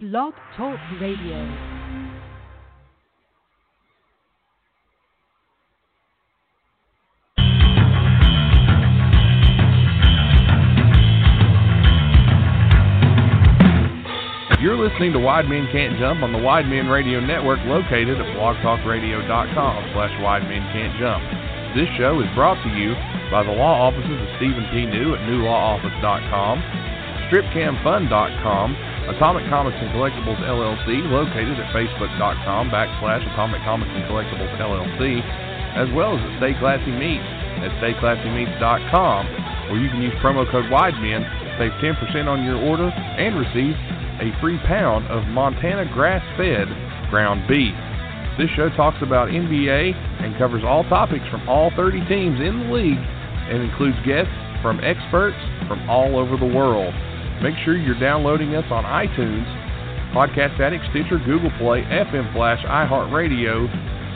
Blog Talk Radio. You're listening to Wide Men Can't Jump on the Wide Men Radio Network located at blogtalkradio.com slash Wide Men Can't Jump. This show is brought to you by the law offices of Stephen P. New at newlawoffice.com, stripcamfun.com, Atomic Comics and Collectibles LLC located at facebook.com backslash Atomic Comics and Collectibles LLC, as well as at Stay Classy Meats at stayclassymeats.com, where you can use promo code WIDEMEN to save 10% on your order and receive a free pound of Montana grass fed ground beef. This show talks about NBA and covers all topics from all 30 teams in the league and includes guests from experts from all over the world. Make sure you're downloading us on iTunes, Podcast Addict, Stitcher, Google Play, FM Flash, iHeartRadio,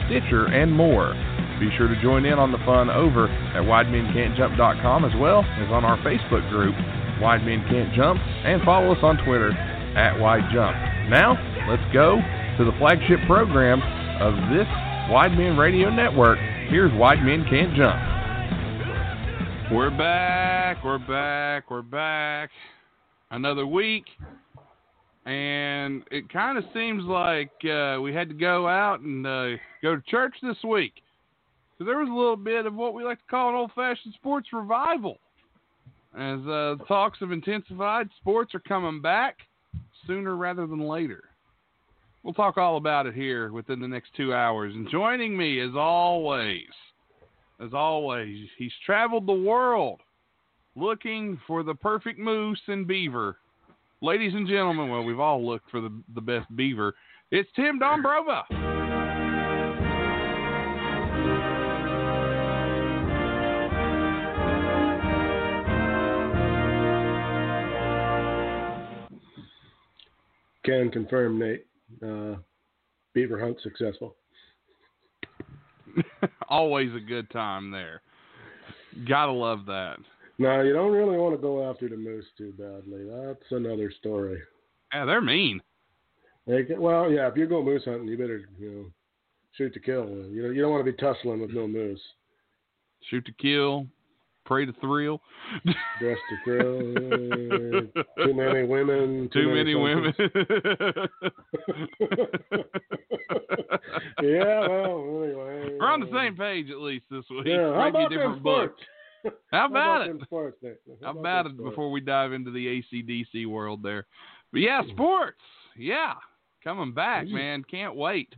Stitcher, and more. Be sure to join in on the fun over at WideMenCan'tJump.com as well as on our Facebook group, Wide Men Can't Jump, and follow us on Twitter at Wide Jump. Now, let's go to the flagship program of this Wide Men Radio Network. Here's Wide Men Can't Jump. We're back, we're back, we're back. Another week. And it kind of seems like uh, we had to go out and uh, go to church this week. So there was a little bit of what we like to call an old fashioned sports revival. As uh, talks have intensified, sports are coming back sooner rather than later. We'll talk all about it here within the next two hours. And joining me, as always, as always, he's traveled the world looking for the perfect moose and beaver. Ladies and gentlemen, well, we've all looked for the, the best beaver. It's Tim Dombrova. Can confirm, Nate. Uh, beaver hunt successful. Always a good time there. Gotta love that. Now you don't really want to go after the moose too badly. That's another story. Yeah, they're mean. They can, well, yeah. If you go moose hunting, you better you know shoot to kill. You know you don't want to be tussling with no moose. Shoot to kill, pray to thrill. Dress to thrill. too many women. Too, Too, many, women. yeah. Well, anyway. We're on the same page at least this week. Yeah. How Maybe about different them book. How about it? them sports, Nate? How about about it before we dive into the ACDC world there? But yeah, sports. Yeah. Coming back, man. Can't wait.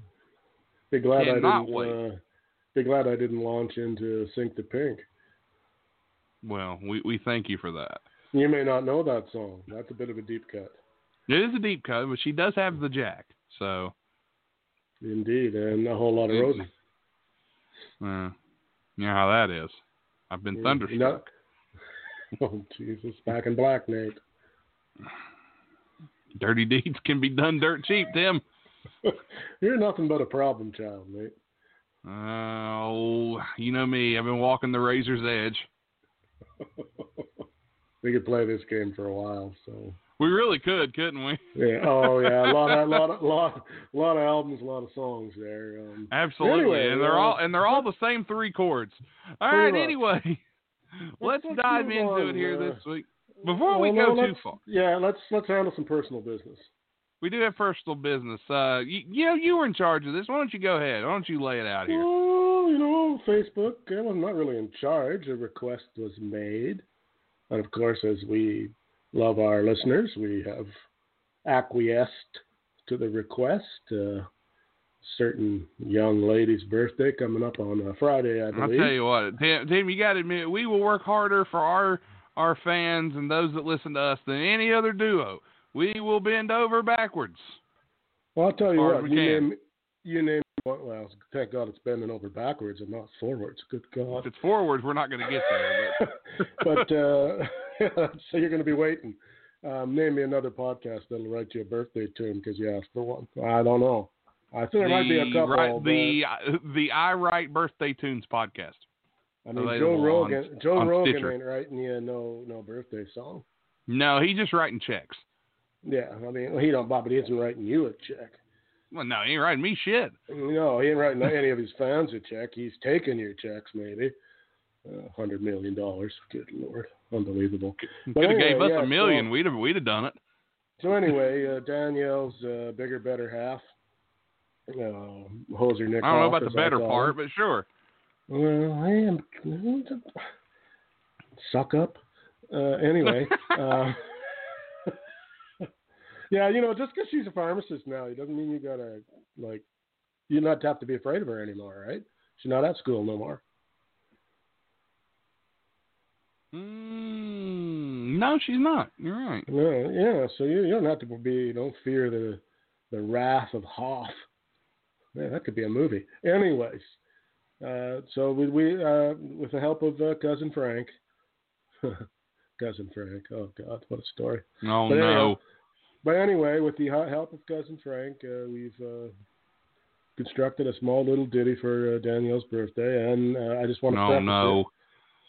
Be glad I didn't. wait. Uh, be glad I didn't launch into Sink the Pink. Well, we, we thank you for that. You may not know that song. That's a bit of a deep cut. It is a deep cut, but she does have the jack. So, Indeed, and a whole lot of Rosie. uh, you know how that is. I've been mm, Yeah, thunderstruck. Oh Jesus! Back in black, Nate. Dirty deeds can be done dirt cheap, Tim. You're nothing but a problem child, Nate. Oh, you know me. I've been walking the razor's edge. we could play this game for a while. So We really could, couldn't we? yeah. Oh yeah. A lot of lot of lot lot of albums, a lot of songs there. Um, Absolutely, Anyway, and they're uh, all and they're all the same three chords. All right. Much. Anyway, let's let's dive into on, it here uh, this week. Before we go no, too far, Yeah. Let's let's handle some personal business. we do have personal business. Uh, you, you know, you were in charge of this. Why don't you go ahead? Why don't you lay it out here? Well, you know, Facebook. I was not really in charge. A request was made, and of course, as we love our listeners, we have acquiesced to the request. Uh, certain young lady's birthday coming up on Friday, I I'll believe. tell you what, Tim. Tim you got to admit, we will work harder for our our fans and those that listen to us than any other duo. We will bend over backwards. well, I'll tell you what. You can. name, you name. Well, thank God it's bending over backwards and not forwards. Good God. If it's forwards, we're not going to get there. But but uh, so you're going to be waiting. Um, name me another podcast that'll write you a birthday tune because you asked for one. I don't know. I think there might be a couple. right- but, the the I Write Birthday Tunes podcast. I mean, Joe available on- Rogan. Joe on Rogan Stitcher. ain't writing you no no birthday song. No, he's just writing checks. Yeah, I mean, he don't, Bob, but he isn't writing you a check. Well, no, he ain't writing me shit. No, he ain't writing any of his fans a check. He's taking your checks, maybe. Uh, Hundred million dollars. Good lord, unbelievable. Could have anyway, gave us yeah, a million. so- we'd have we'd have done it. So anyway, uh, Danielle's uh, bigger, better half. Uh, Hoser Nick. I don't know about the better part, but sure. Well, I am suck up. Uh, anyway, uh, yeah, you know, just because she's a pharmacist now, it doesn't mean you gotta like you not have to be afraid of her anymore, right? She's not at school no more. Mm, no, she's not. You're right. Yeah, yeah. So you, you don't have to be, don't fear the the wrath of Hoff. Man, that could be a movie. Anyways, uh, so we, we uh, with the help of uh, cousin Frank, cousin Frank. Oh God, what a story. Oh But no. But anyway, with the help of cousin Frank, uh, we've uh, constructed a small little ditty for uh, Danielle's birthday, and uh, I just want to No, no. it.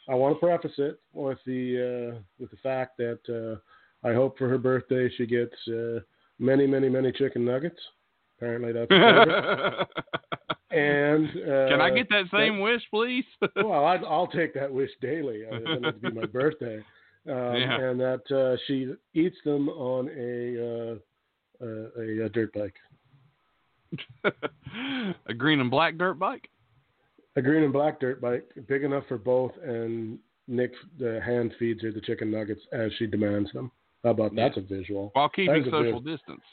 I want to preface it with the uh, with the fact that uh, I hope for her birthday she gets uh, many, many, many chicken nuggets. Apparently that's and uh, Can I get that same wish, please? well, I'd, I'll take that wish daily. Uh, It doesn't to be my birthday. Um, Yeah. And that uh, she eats them on a uh, uh, a, a dirt bike, a green and black dirt bike. A green and black dirt bike, big enough for both. And Nick the hand feeds her the chicken nuggets as she demands them. How about Yeah. that's a visual? While keeping social distance.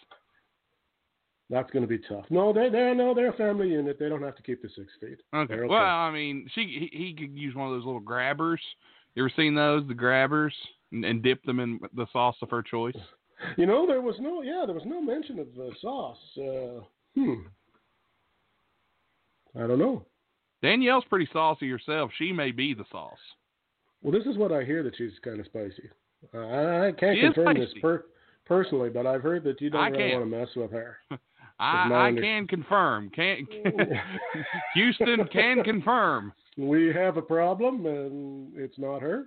That's going to be tough. No, they they no they're a family unit. They don't have to keep the six feet. Okay. They're Well, I mean, she he, he could use one of those little grabbers. You ever seen those, the grabbers, and, and dip them in the sauce of her choice? You know, there was no yeah, there was no mention of the sauce. Uh, hmm. I don't know. Danielle's pretty saucy herself. She may be the sauce. Well, this is what I hear that she's kind of spicy. Uh, I, I can't She confirm this per- personally, but I've heard that you don't I really can't. want to mess with her. I, I under- can confirm. Can Houston can confirm. we have a problem, and it's not her.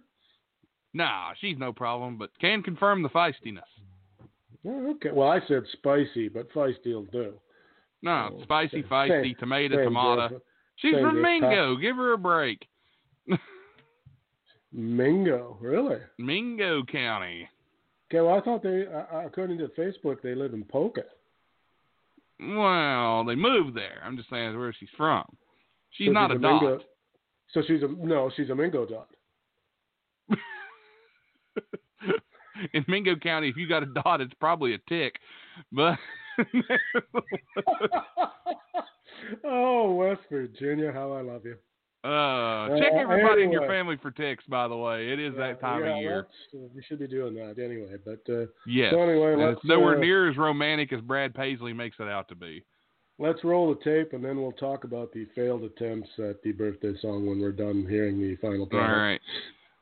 Nah, she's no problem, but can confirm the feistiness. Oh, okay. Well, I said spicy, but feisty will do. No, Oh, spicy, same- feisty, tomato, Same tomato. difference. She's from. Mingo. Give her a break. Mingo, really? Mingo County. Okay. Well, I thought they, uh, according to Facebook, they live in Poca. Well, they moved there. I'm just saying where she's from. She's So not a, Mingo. dot. So she's a no, she's a Mingo dot. In Mingo County, if you got a dot, it's probably a tick. But oh, West Virginia, how I love you. uh, check Uh, everybody in your family for ticks. By the way, it is that time yeah, of year. uh, We should be doing that anyway. But uh, Yes. so anyway, it's nowhere uh, near as romantic as Brad Paisley makes it out to be. let's roll the tape, and then we'll talk about the failed attempts at the birthday song when we're done hearing the final All product. right.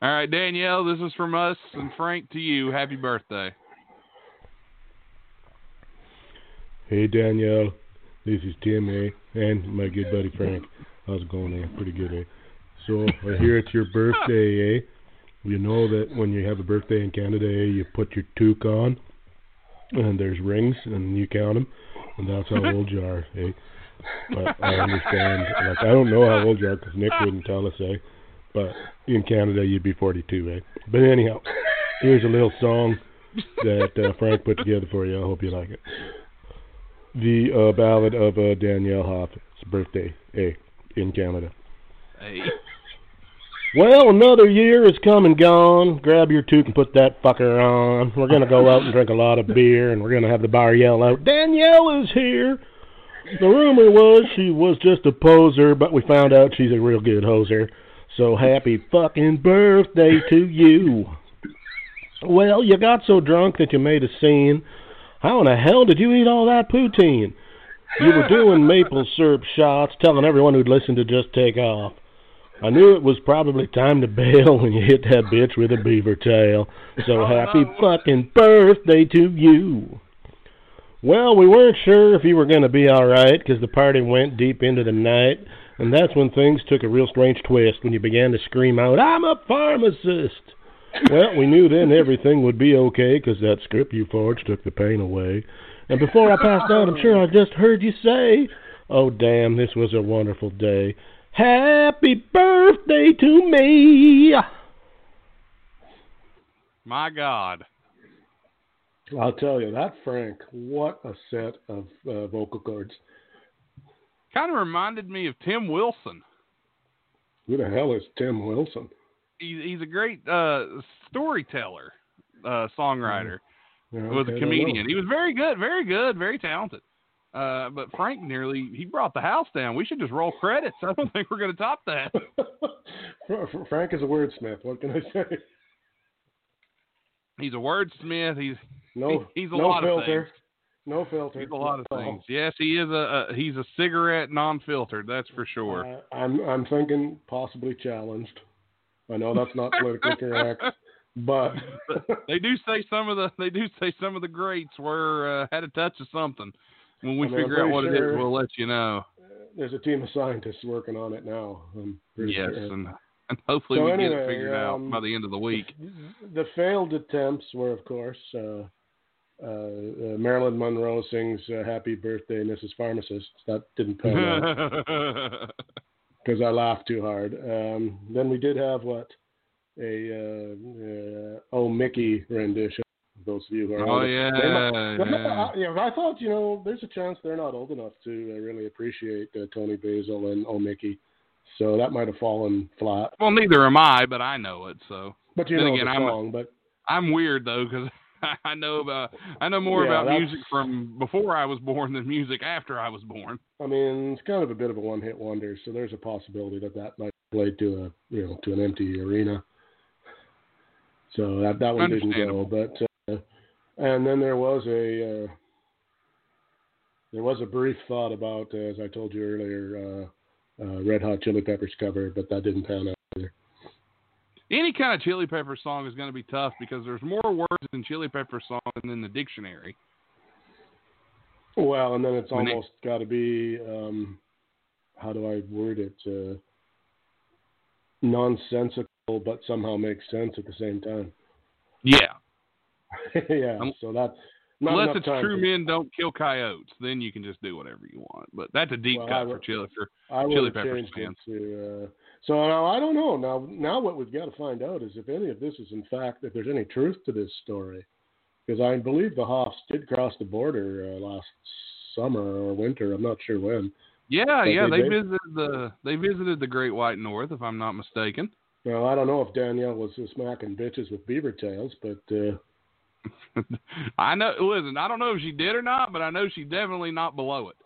All right, Danielle, this is from us and Frank to you. Happy birthday. Hey Danielle, this is Tim, eh? And my good buddy Frank. How's it going, eh? Pretty good, eh? So I hear it's your birthday, eh? You know that when you have a birthday in Canada, eh, you put your toque on, and there's rings, and you count them, and that's how old you are, eh? But I understand. Like I don't know how old you are because Nick wouldn't tell us, eh? But in Canada, you'd be 42, eh? But anyhow, here's a little song that uh, Frank put together for you. I hope you like it the uh, ballad of uh, Danielle Hoff's birthday, eh, in Canada. Hey. Well, another year is come and gone. Grab your toque and put that fucker on. We're gonna go out and drink a lot of beer, and we're gonna have the bar yell out, "Danielle is here." The rumor was she was just a poser, but we found out she's a real good hoser. So happy fucking birthday to you. Well, you got so drunk that you made a scene. How in the hell did you eat all that poutine? You were doing maple syrup shots, telling everyone who'd listen to just take off. I knew it was probably time to bail when you hit that bitch with a beaver tail. So oh, happy fucking birthday to you. Well, we weren't sure if you were going to be alright because the party went deep into the night, and that's when things took a real strange twist when you began to scream out, I'm a pharmacist! Well, we knew then everything would be okay because that script you forged took the pain away. And before I passed out, I'm sure I just heard you say, "Oh, damn, this was a wonderful day. Happy birthday to me." My God. I'll tell you that, Frank. What a set of uh, vocal cords. Kind of reminded me of Tim Wilson. Who the hell is Tim Wilson? He's, he's a great uh, storyteller, uh, songwriter. Yeah, was okay, a I don't comedian. He was very good, very good, very talented. Uh, but Frank nearly he brought the house down. We should just roll credits. I don't think we're going to top that. Frank is a wordsmith. What can I say? He's a wordsmith. He's No, He- he's a no lot of filter. things. No filter. he's a lot of things. Yes, he is a, a he's a cigarette non-filtered. That's for sure. Uh, I'm I'm thinking possibly challenged. I know that's not politically correct, but they do say some of the they do say some of the greats were uh, had a touch of something. When we I mean, figure out what it sure- is, we'll let you know. there's a team of scientists working on it now. Yes, sure. and and hopefully So we get it anyway, figured out um, by the end of the week. The failed attempts were, of course, uh, uh, uh, Marilyn Monroe sings uh, "Happy Birthday, Mrs. Pharmacist." That didn't pan out because I laughed too hard. Um, then we did have what a uh, uh, "Oh Mickey" rendition. Those of you who are oh older. yeah, might- yeah. I, yeah, I thought you know there's a chance they're not old enough to uh, really appreciate uh, Toni Basil and "Oh Mickey," so that might have fallen flat. Well, neither am I, but I know it. So But you Then know again, the I'm a- song. But I'm weird though because I know about I know more Yeah, about music from before I was born than music after I was born. I mean, it's kind of a bit of a one-hit wonder, so there's a possibility that that might play to a you know to an empty arena. So that that one didn't go, but uh, and then there was a uh, there was a brief thought about, uh, as I told you earlier, uh, uh, Red Hot Chili Peppers cover, but that didn't pan out. Any kind of Chili Pepper song is going to be tough because there's more words in Chili Pepper song than in the dictionary. Well, and then it's When almost got to be um, how do I word it? Uh, nonsensical, but somehow makes sense at the same time. Yeah, yeah, Um, so that not unless it's true men don't kill coyotes, then you can just do whatever you want. But that's a deep Well, cut for Chili for I Chili would Peppers fans. to. Uh, so now I don't know. Now, now what we've got to find out is if any of this is in fact, if there's any truth to this story, because I believe the Hoffs did cross the border uh, last summer or winter. I'm not sure when. Yeah, But yeah, they they visited the they visited the Great White North, if I'm not mistaken. Now I don't know if Danielle was smacking bitches with beaver tails, but uh, I know. Listen, I don't know if she did or not, but I know she's definitely not below it.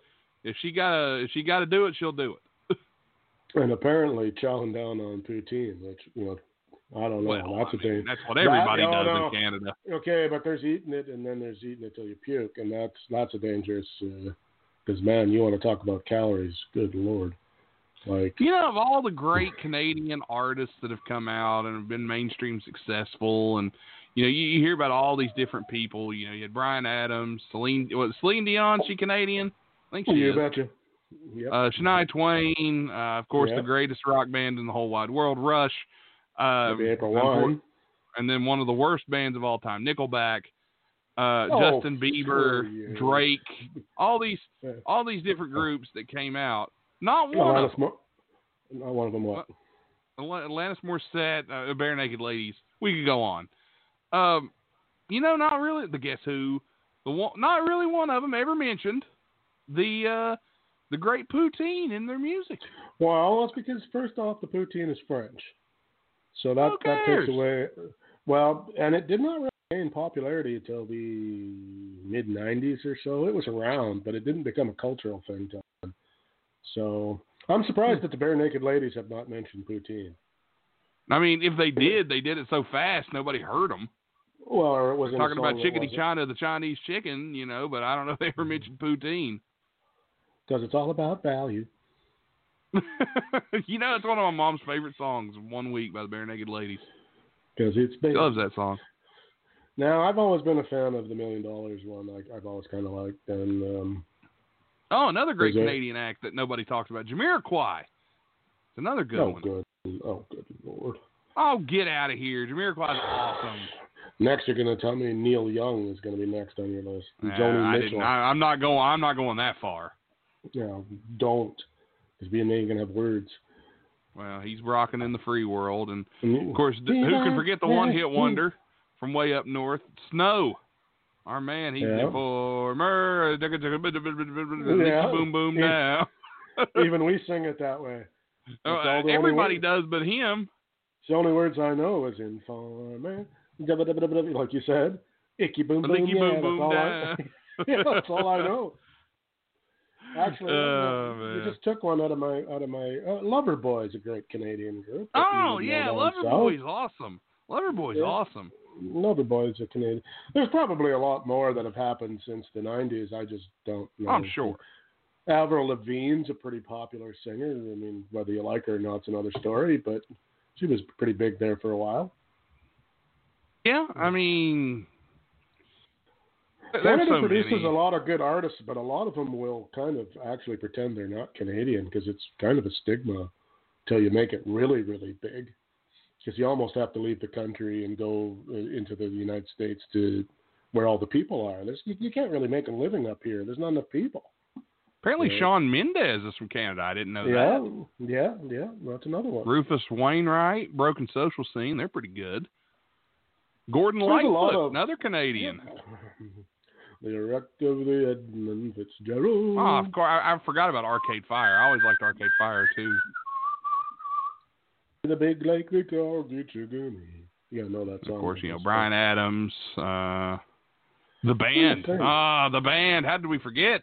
If she gotta, if she gotta do it, she'll do it. And apparently chowing down on poutine, which you know, I don't know. Well, that's I mean, thing. that's what everybody That- does no. in Canada. Okay, but there's eating it, and then there's eating it till you puke, and that's that's a dangerous. Uh, because man, you want to talk about calories? Good lord! Like You know, of all the great Canadian artists that have come out and have been mainstream successful, and you know, you, you hear about all these different people. You know, you had Bryan Adams, Celine, was Celine Dion? She Canadian? I think she you is. betcha. Yep. Uh, Shania Twain, uh, of course, Yeah. the greatest rock band in the whole wide world, Rush. Uh, one. and then one of the worst bands of all time, Nickelback, uh, Oh, Justin Bieber, you. Drake, all these all these different groups that came out. Not No, one of them. Not one of them. What? Al- Alanis Morissette, uh, Barenaked Ladies. We could go on. Um, you know, not really. The Guess Who, the one, not really one of them ever mentioned the uh, the great poutine in their music. Well, that's because first off, the poutine is French, so that that takes away. Well, and it did not really gain popularity until the mid '90s or so. It was around, but it didn't become a cultural thing till then. So I'm surprised that the Barenaked Ladies have not mentioned poutine. I mean, if they did, they did it so fast nobody heard them. Well, or it was Talking about chickadee. China, the Chinese chicken, you know, but I don't know if they ever mm-hmm. mentioned poutine. Because it's all about value. you know, it's one of my mom's favorite songs. One week by the Barenaked Ladies. Because it's She big. loves that song. Now, I've always been a fan of the Million Dollars one. I, I've always kind of liked, and um, Oh, another great? Canadian act that nobody talks about, Jamiroquai. It's another good oh, one. good, oh, good lord. Oh, get out of here! Jamiroquai is awesome. Next, you're going to tell me Neil Young is going to be next on your list. Nah, Joni Mitchell. I, I'm not going. I'm not going that far. No, don't. Because being there, you're to have words. Well, he's rocking in the free world, and of course, d- who can forget the one-hit wonder from way up north, Snow? Our man, he's Yeah. the former. Yeah. Boom, boom, Yeah. now. Even we sing it that way. Oh, only everybody does, but him. The only words I know is in farmer, like you said, icky boom boom, yeah, boom, that's boom, all I, yeah, that's all I know. Actually, Oh, just took one out of my out of my uh, Lover Boys, a great Canadian group. Oh you would know yeah, down Loverboy's south. awesome. Loverboy's Yeah. awesome. Lover Boys are Canadian. There's probably a lot more that have happened since the '90s. I just don't know. I'm sure. Avril Lavigne's a pretty popular singer. I mean, whether you like her or not, it's another story. But she was pretty big there for a while. Yeah. I mean, Canada so produces many. a lot of good artists, but a lot of them will kind of actually pretend they're not Canadian because it's kind of a stigma till you make it really, really big. Because you almost have to leave the country and go uh, into the United States to where all the people are. There's, you, you can't really make a living up here. There's not enough people. Apparently, Yeah. Shawn Mendes is from Canada. I didn't know Yeah, that. yeah, yeah. Yeah. That's another one. Rufus Wainwright, Broken Social Scene. They're pretty good. Gordon There's Lightfoot, of- another Canadian. the wreck of the Edmund Fitzgerald. Oh, of course. I, I forgot about Arcade Fire. I always liked Arcade Fire too. The big lake we call Gitche Gumee. You gotta know that song. Of course, you know Bryan Adams, uh, the band. Ah, the band. How did we forget?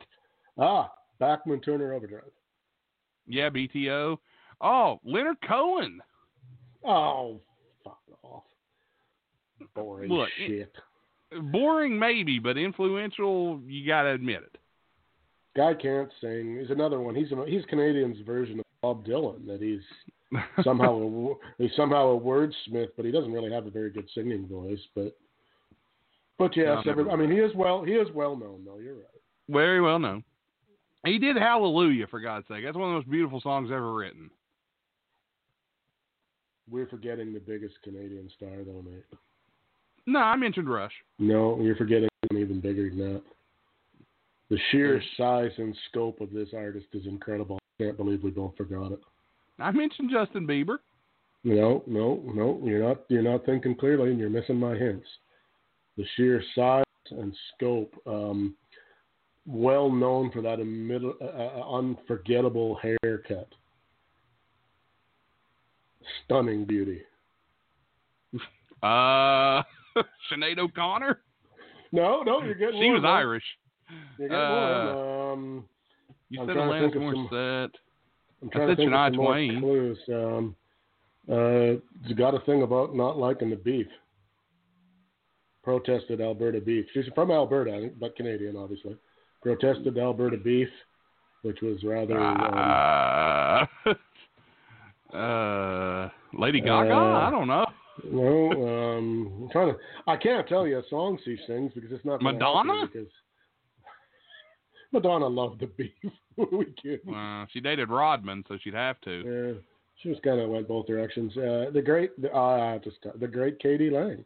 Ah, Bachman Turner Overdrive. Yeah, BTO. Oh, Leonard Cohen. Oh, fuck off. Boring Look, shit. Boring, maybe, but influential. You gotta admit it. Guy can't sing. He's another one. He's a, he's Canadian's version of Bob Dylan. That he's somehow a, he's somehow a wordsmith, but he doesn't really have a very good singing voice. But but yes, No, every, I mean he is well he is well known though. You're right. Very well known. He did Hallelujah for God's sake. That's one of the most beautiful songs ever written. We're forgetting the biggest Canadian star though, mate. No, I mentioned Rush. No, you're forgetting even bigger than that. The sheer size and scope of this artist is incredible. I can't believe we both forgot it. I mentioned Justin Bieber. No, no, no. You're not. You're not thinking clearly, and you're missing my hints. The sheer size and scope. Um, well known for that immid- uh, uh, unforgettable haircut. Stunning beauty. Uh, Sinead O'Connor. No, no, you're getting. She was. Irish. You're getting Uh, one. Um, You I'm said Alanis Morissette. I'm I trying said to think Shania of some more Twain. clues. Um, uh, it's got a thing about not liking the beef. Protested Alberta beef. She's from Alberta, but Canadian, obviously. Protested Alberta beef, which was rather. Um, Uh, uh, Lady Gaga. Uh, I don't know. No, um, I'm trying to. I can't tell you a song she sings because it's not. gonna help you Madonna? Because Madonna loved the beef. We kidding? Uh, she dated Rodman, so she'd have to. Yeah, she was kind of went both directions. Uh, the great, the, uh, just the great k.d. lang.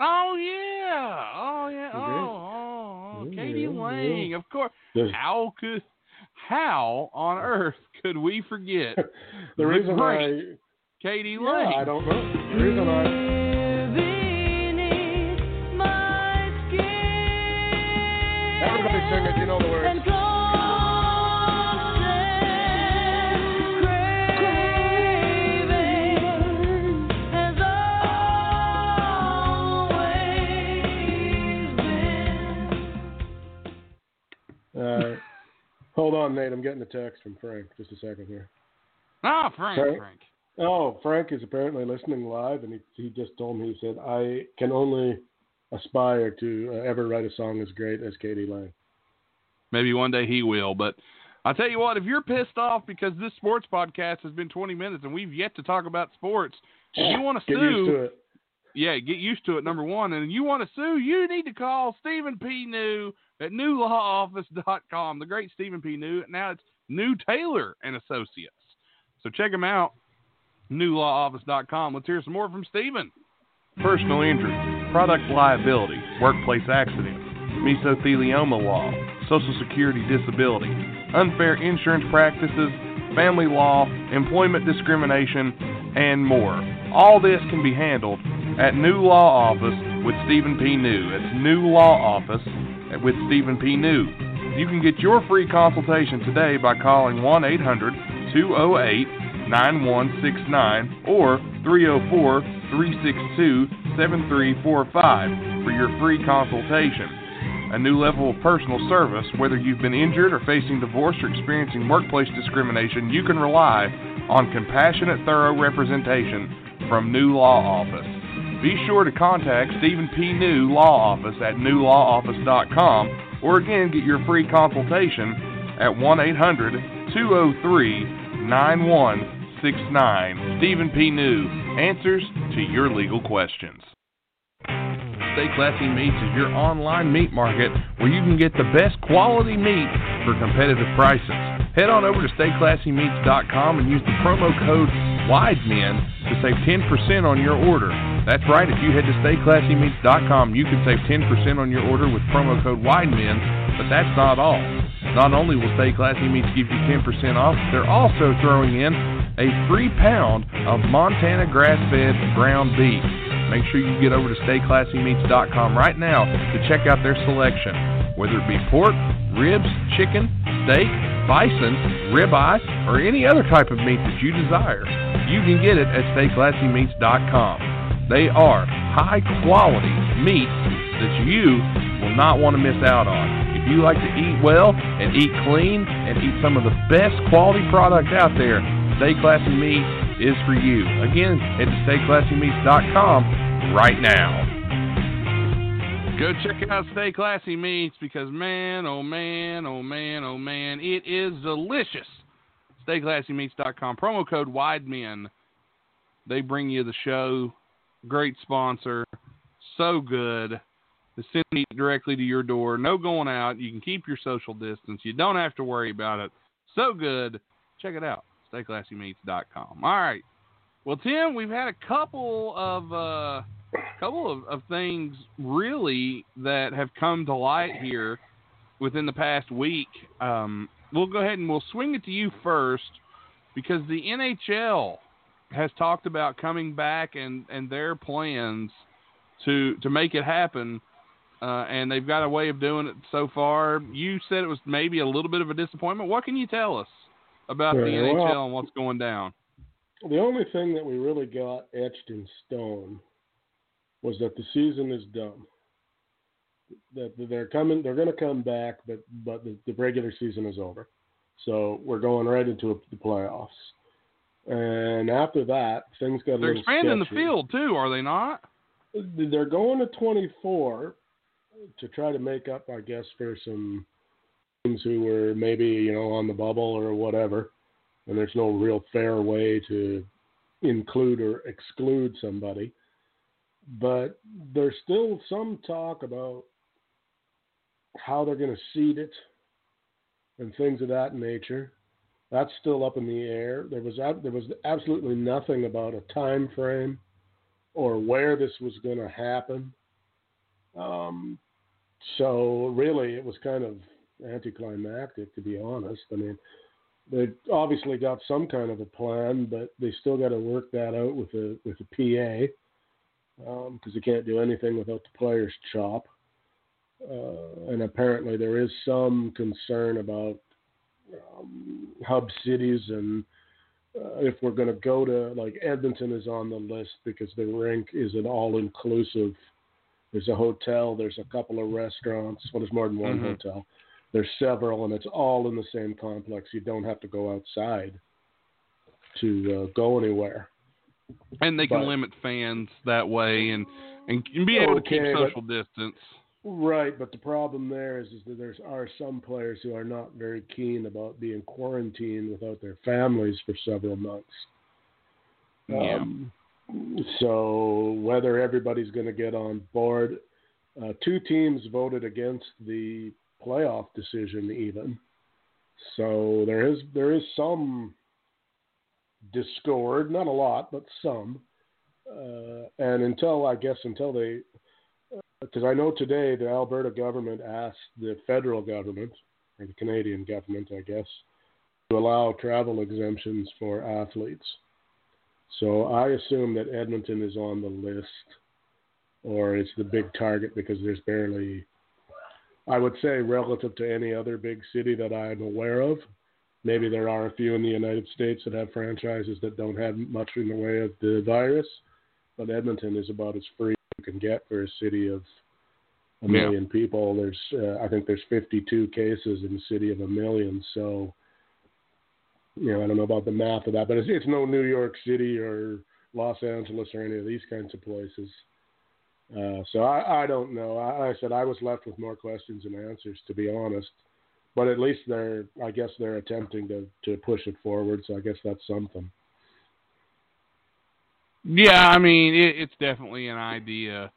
Oh yeah. Oh yeah. Oh, oh, oh. Yeah, Katie yeah, Lang. Of course. The, How could? How on earth could we forget the reason great I, Katie yeah, Lang? I don't know. The reason I, everybody sing it. You know the words. Uh, hold on, Nate. I'm getting a text from Frank. Just a second here. Ah, Frank. Sorry. Frank. Oh, Frank is apparently listening live, and he he just told me he said I can only aspire to uh, ever write a song as great as k.d. lang. Maybe one day he will, but I'll tell you what, if you're pissed off because this sports podcast has been 20 minutes and we've yet to talk about sports, and you want to sue, used to it. yeah, get used to it, number one. And you want to sue, you need to call Stephen P. New at newlawoffice.com. The great Stephen P. New. Now it's New Taylor and Associates. So check him out. newlawoffice.com. Let's hear some more from Stephen. personal injury, product liability, workplace accident, mesothelioma law, Social Security disability, unfair insurance practices, family law, employment discrimination, and more. All this can be handled at New Law Office with Stephen P. New. It's New Law Office with Stephen P. New. You can get your free consultation today by calling 1 800 208 9169 or 304 362 7345 for your free consultation. A new level of personal service, whether you've been injured or facing divorce or experiencing workplace discrimination, you can rely on compassionate, thorough representation from New Law Office. Be sure to contact Stephen P. New Law Office at newlawoffice.com or again get your free consultation at 1 800 203 9169. Stephen P. New answers to your legal questions. Stay Classy Meats is your online meat market where you can get the best quality meat for competitive prices. Head on over to StayClassyMeats.com and use the promo code WIDEMEN to save 10% on your order. That's right, if you head to StayClassyMeats.com, you can save 10% on your order with promo code WIDEMEN, but that's not all. Not only will Stay Classy Meats give you 10% off, they're also throwing in a free pound of Montana grass-fed ground beef. Make sure you get over to StayClassyMeats.com right now to check out their selection. Whether it be pork, ribs, chicken, steak, bison, ribeye, or any other type of meat that you desire, you can get it at StayClassyMeats.com. They are high quality meat that you will not want to miss out on. If you like to eat well and eat clean and eat some of the best quality product out there, Stay Classy Meats is for you. Again, head to StayClassyMeats.com right now. Go check out Stay Classy Meats because man, oh man, oh man, oh man, it is delicious. StayClassyMeats.com. Promo code WIDEMEN. They bring you the show. Great sponsor. So good. They send meat directly to your door. No going out. You can keep your social distance. You don't have to worry about it. So good. Check it out. StayClassyMeats.com. All right. Well, Tim, we've had a couple of uh, couple of, of things really that have come to light here within the past week. Um, we'll go ahead and we'll swing it to you first because the NHL has talked about coming back and, and their plans to to make it happen. Uh, and they've got a way of doing it so far. You said it was maybe a little bit of a disappointment. What can you tell us about the NHL well, and what's going down? The only thing that we really got etched in stone was that the season is done. That they're coming, they're going to come back, but but the, the regular season is over. So we're going right into the playoffs. And after that, things got. They're a expanding the field too, are they not? They're going to 24 to try to make up, I guess, for some who were maybe you know on the bubble or whatever. And there's no real fair way to include or exclude somebody. But there's still some talk about how they're going to seed it and things of that nature. That's still up in the air. There was there was absolutely nothing about a time frame or where this was going to happen. Um, so really, it was kind of anticlimactic, to be honest. I mean, they obviously got some kind of a plan, but they still got to work that out with a with a PA because you can't do anything without the players' chop. Uh, and apparently, there is some concern about um, hub cities and uh, if we're going to go to like Edmonton is on the list because the rink is an all-inclusive. There's a hotel, there's a couple of restaurants. Well, there's more than one Mhm. hotel. There's several, and it's all in the same complex. You don't have to go outside to uh, go anywhere. And they can But- limit fans that way and and be able to keep Okay, but- social distance. Right, but the problem there is, is that there are some players who are not very keen about being quarantined without their families for several months. Yeah. Um, so whether everybody's going to get on board, uh, two teams voted against the playoff decision even. So there is there is some discord, not a lot, but some. Uh, and until I guess until they, because I know today the Alberta government asked the federal government or the Canadian government, I guess, to allow travel exemptions for athletes. So I assume that Edmonton is on the list, or it's the big target because there's barely, I would say, relative to any other big city that I'm aware of. Maybe there are a few in the United States that have franchises that don't have much in the way of the virus, but Edmonton is about as free as you can get for a city of a Yeah. million people. There's, uh, I think, there's 52 cases in a city of a million. So, you know, I don't know about the math of that, but it's, it's no New York City or Los Angeles or any of these kinds of places. Uh, so I, I don't know. I, I said I was left with more questions than answers, to be honest. But at least they're, I guess they're attempting to to push it forward. So I guess that's something. Yeah, I mean, it, it's definitely an idea.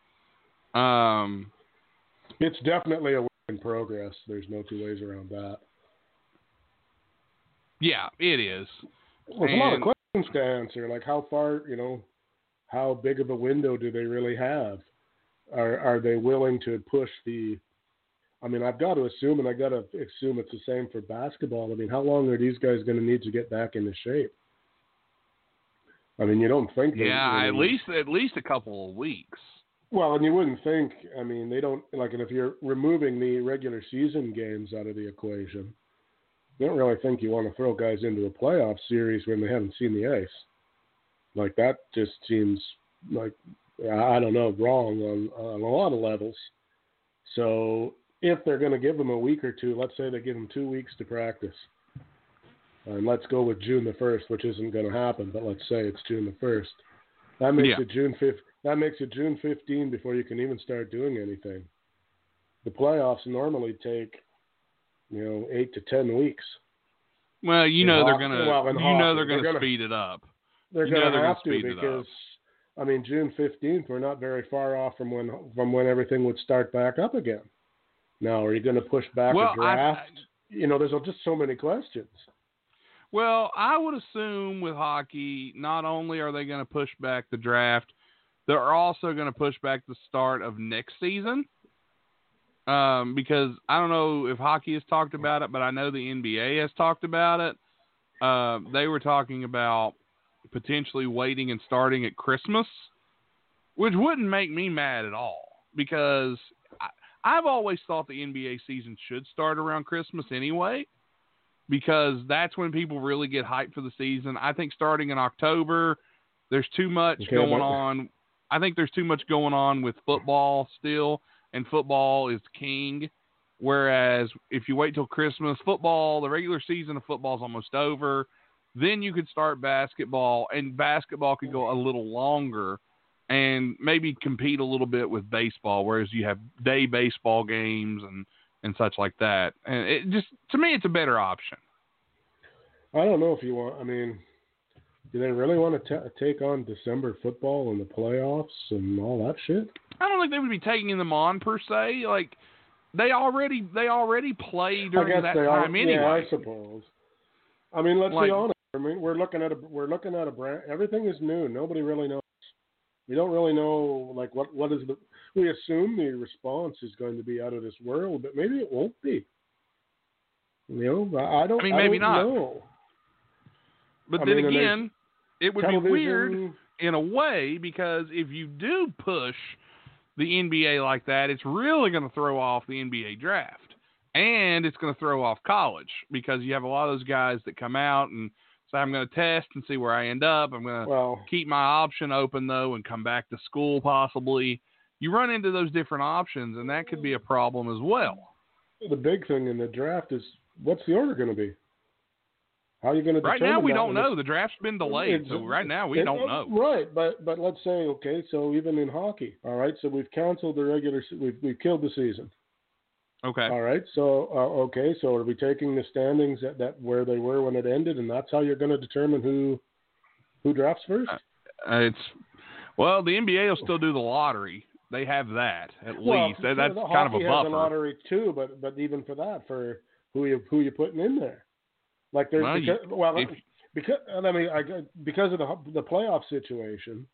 Um, It's definitely a work in progress. There's no two ways around that. yeah, it is. There's a lot of questions to answer, like how far, you know, how big of a window do they really have? Are are they willing to push the? I mean, I've got to assume, and I got to assume it's the same for basketball. I mean, how long are these guys going to need to get back into shape? I mean, you don't think. Yeah, at least at least a couple of weeks. Well, and you wouldn't think. I mean, they don't like, and if you're removing the regular season games out of the equation, you don't really think you want to throw guys into a playoff series when they haven't seen the ice. Like that just seems like I don't know wrong on on a lot of levels. So if they're going to give them a week or two, let's say they give them two weeks to practice, and let's go with June the first, which isn't going to happen, but let's say it's June the first. That makes Yeah. it June fifth. That makes it June 15 before you can even start doing anything. The playoffs normally take, you know, eight to ten weeks. Well, you In know they're gonna well, you know hockey, they're gonna, they're gonna- speed it up. They're going to have to speed it up. because, I mean, June 15th, we're not very far off from when from when everything would start back up again. Now, are you going to push back Well, a draft? I, you know, there's just so many questions. well, I would assume with hockey, not only are they going to push back the draft, they're also going to push back the start of next season. Um, because I don't know if hockey has talked about it, but I know the NBA has talked about it. Uh, they were talking about potentially waiting and starting at Christmas, which wouldn't make me mad at all because I, I've always thought the NBA season should start around Christmas anyway because that's when people really get hyped for the season. I think starting in October, there's too much Okay, going but- on. I think there's too much going on with football still, and football is king. Whereas if you wait till Christmas, football, the regular season of football is almost over. Then you could start basketball, and basketball could go a little longer and maybe compete a little bit with baseball, whereas you have day baseball games and, and such like that. And it just, to me, it's a better option. I don't know if you want. I mean, do they really want to ta take on December football and the playoffs and all that shit? I don't think they would be taking them on per se. Like they already they already play I during guess that they time are. anyway. Yeah, I suppose. I mean, let's Like- be honest. I mean, we're looking at a we're looking at a brand. Everything is new. Nobody really knows. We don't really know like what what is the. We assume the response is going to be out of this world, but maybe it won't be. You know, I I don't. I mean, maybe don't not. Know. but I then mean, again, it would be weird in a way because if you do push the NBA like that, it's really going to throw off the NBA draft. And it's going to throw off college because you have a lot of those guys that come out and say, I'm going to test and see where I end up. I'm going to Well, keep my option open though and come back to school possibly. You run into those different options and that could be a problem as well. the big thing in the draft is what's the order going to be? How are you going to Right now we don't know. The draft's been delayed, so right now we it- don't know. Right, but but let's say okay, so even in hockey, all right, so we've canceled the regular, we've we've killed the season. Okay. All right, so uh, okay, so are we taking the standings at that where they were when it ended, and that's how you're going to determine who who drafts first? Uh, it's well, the NBA will still do the lottery. They have that at well, least. That- That's the kind of a has buffer. lottery too, but but even for that, for who you who you putting in there, like there's Well, because, you- well if- because and I mean, I, because of the the playoff situation,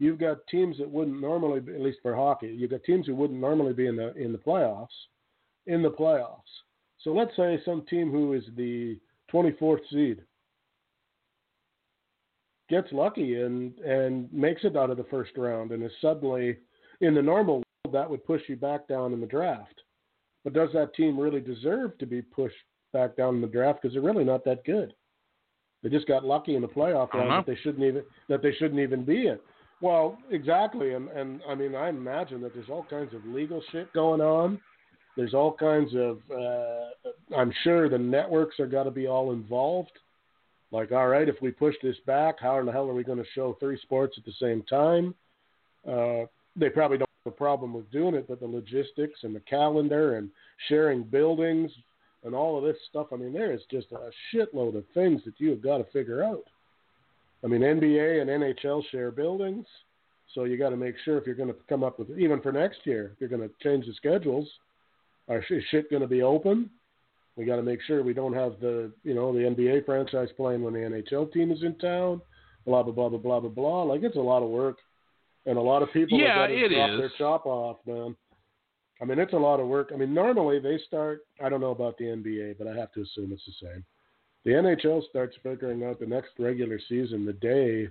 you've got teams that wouldn't normally, be, at least for hockey, you've got teams who wouldn't normally be in the in the playoffs, in the playoffs. So let's say some team who is the 24th seed gets lucky and and makes it out of the first round and is suddenly in the normal world that would push you back down in the draft. But does that team really deserve to be pushed back down in the draft because they're really not that good? They just got lucky in the playoff round uh-huh. that they shouldn't even that they shouldn't even be in. Well, exactly, and and I mean I imagine that there's all kinds of legal shit going on. There's all kinds of uh, I'm sure the networks are got to be all involved. Like, all right, if we push this back, how in the hell are we going to show three sports at the same time? Uh, they probably don't have a problem with doing it, but the logistics and the calendar and sharing buildings and all of this stuff. I mean, there is just a shitload of things that you have got to figure out. I mean, NBA and NHL share buildings, so you got to make sure if you're going to come up with even for next year, if you're going to change the schedules, are shit going to be open? We got to make sure we don't have the you know the NBA franchise playing when the NHL team is in town. Blah blah blah blah blah blah blah. Like it's a lot of work, and a lot of people yeah, have got to drop their chop off, man. I mean, it's a lot of work. I mean, normally they start. I don't know about the NBA, but I have to assume it's the same. The NHL starts figuring out the next regular season the day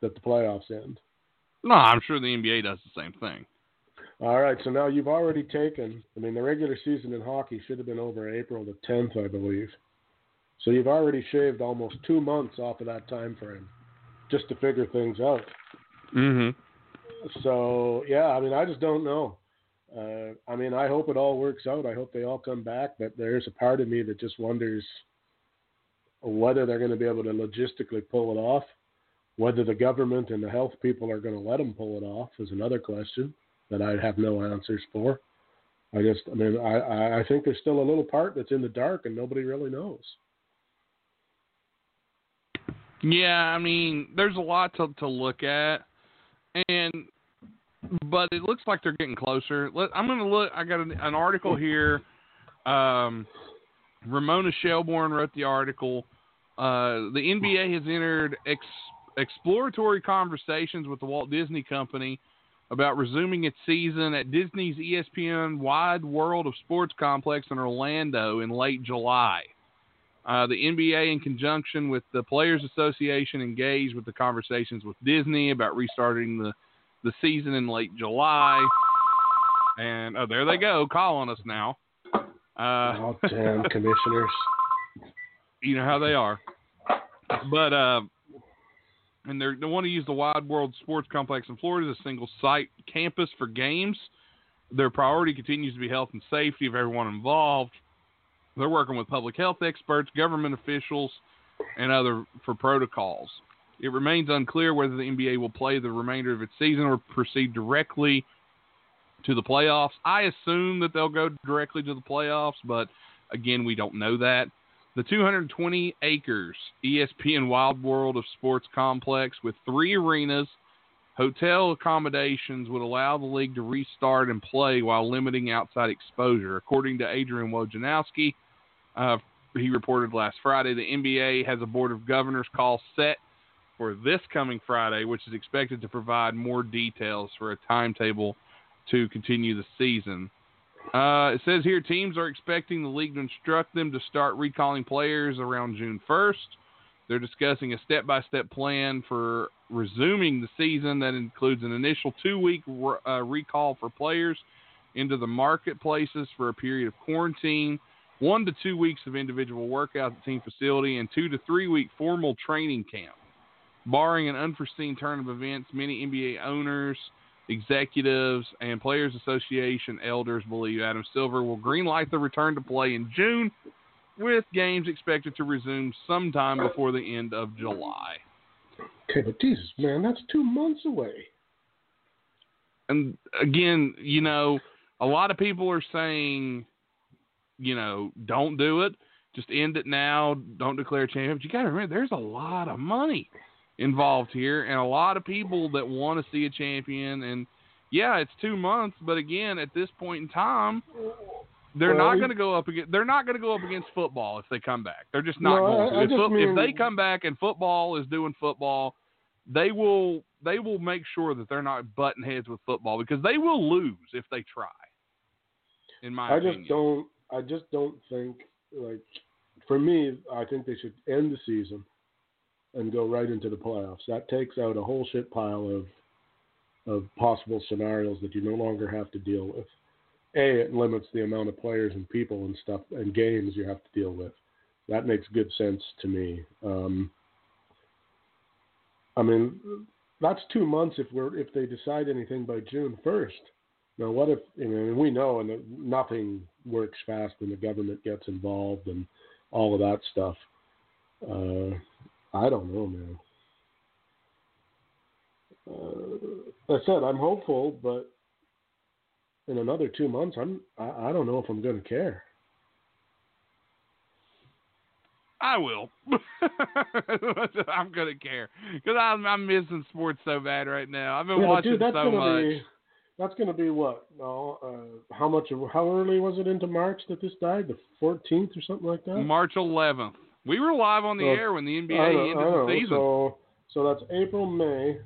that the playoffs end. No, I'm sure the NBA does the same thing. All right, so now you've already taken. I mean, the regular season in hockey should have been over April the 10th, I believe. So you've already shaved almost two months off of that time frame just to figure things out. Mm-hmm. So yeah, I mean, I just don't know. Uh, I mean, I hope it all works out. I hope they all come back, but there's a part of me that just wonders whether they're going to be able to logistically pull it off. Whether the government and the health people are going to let them pull it off is another question that I have no answers for. I just, I mean, I, I think there's still a little part that's in the dark and nobody really knows. Yeah, I mean, there's a lot to to look at, and but it looks like they're getting closer. Let, I'm going to look. I got an, an article here. Um, Ramona Shelburne wrote the article. Uh, the NBA has entered ex, exploratory conversations with the Walt Disney Company about resuming its season at Disney's ESPN Wide World of Sports complex in Orlando in late July. Uh, the NBA, in conjunction with the Players Association, engaged with the conversations with Disney about restarting the, the season in late July. And oh, there they go, calling us now. Uh, oh, damn commissioners! You know how they are. But uh, and they want to use the Wide World Sports Complex in Florida as a single site campus for games. Their priority continues to be health and safety of everyone involved. They're working with public health experts, government officials, and other for protocols. It remains unclear whether the NBA will play the remainder of its season or proceed directly to the playoffs. I assume that they'll go directly to the playoffs, but again, we don't know that. The 220 acres ESPN Wild World of Sports complex with three arenas, hotel accommodations would allow the league to restart and play while limiting outside exposure. According to Adrian Wojnarowski, uh, he reported last Friday the NBA has a board of governors call set for this coming Friday, which is expected to provide more details for a timetable to continue the season. Uh, it says here teams are expecting the league to instruct them to start recalling players around June 1st. They're discussing a step by step plan for resuming the season that includes an initial two week uh, recall for players into the marketplaces for a period of quarantine, one to two weeks of individual workout at team facility, and two to three week formal training camp. Barring an unforeseen turn of events, many NBA owners, executives, and Players Association elders believe Adam Silver will greenlight the return to play in June, with games expected to resume sometime before the end of July. Okay, but Jesus, man, that's two months away. And again, you know, a lot of people are saying, you know, don't do it. Just end it now. Don't declare champion. But you got to remember, there's a lot of money involved here, and a lot of people that want to see a champion. And yeah, it's two months, but again, at this point in time, They're Well, not going to go up against. They're not going to go up against football if they come back. They're just not No, going to. I if, just foot- mean- if they come back and football is doing football, they will. They will make sure that they're not butting heads with football because they will lose if they try. In my I opinion, just don't. I just don't think like for me. I think they should end the season and go right into the playoffs. That takes out a whole shit pile of of possible scenarios that you no longer have to deal with. A, it limits the amount of players and people and stuff and games you have to deal with. That makes good sense to me. Um, I mean, that's two months if we're if they decide anything by June first. Now, what if know? And we know, and nothing works fast when the government gets involved and all of that stuff. Uh, I don't know, man. Uh, I said I'm hopeful, but in another two months, I'm I, I don't know if I'm going to care. I will. I'm gonna care because I'm I'm missing sports so bad right now. I've been Yeah, watching dude, that's so gonna much. be that's going to be what? No, uh, how much? How early was it into March that this died? The 14th or something like that. March 11th. We were live on the Well, air when the NBA ended the season. So, so that's April, May.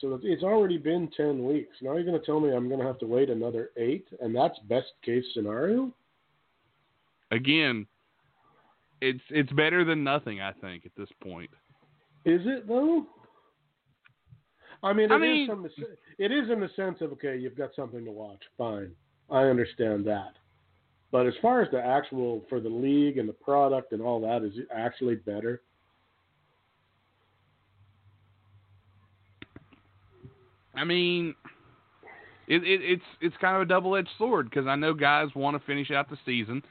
So that's, it's already been ten weeks. Now you're going to tell me I'm going to have to wait another eight, and that's best case scenario. Again, it's it's better than nothing. I think at this point. Is it though? I mean, I mean- the se- it is in the sense of okay, you've got something to watch. Fine, I understand that. But as far as the actual for the league and the product and all that, is actually better? I mean, it, it it's it's kind of a double edged sword because I know guys want to finish out the season.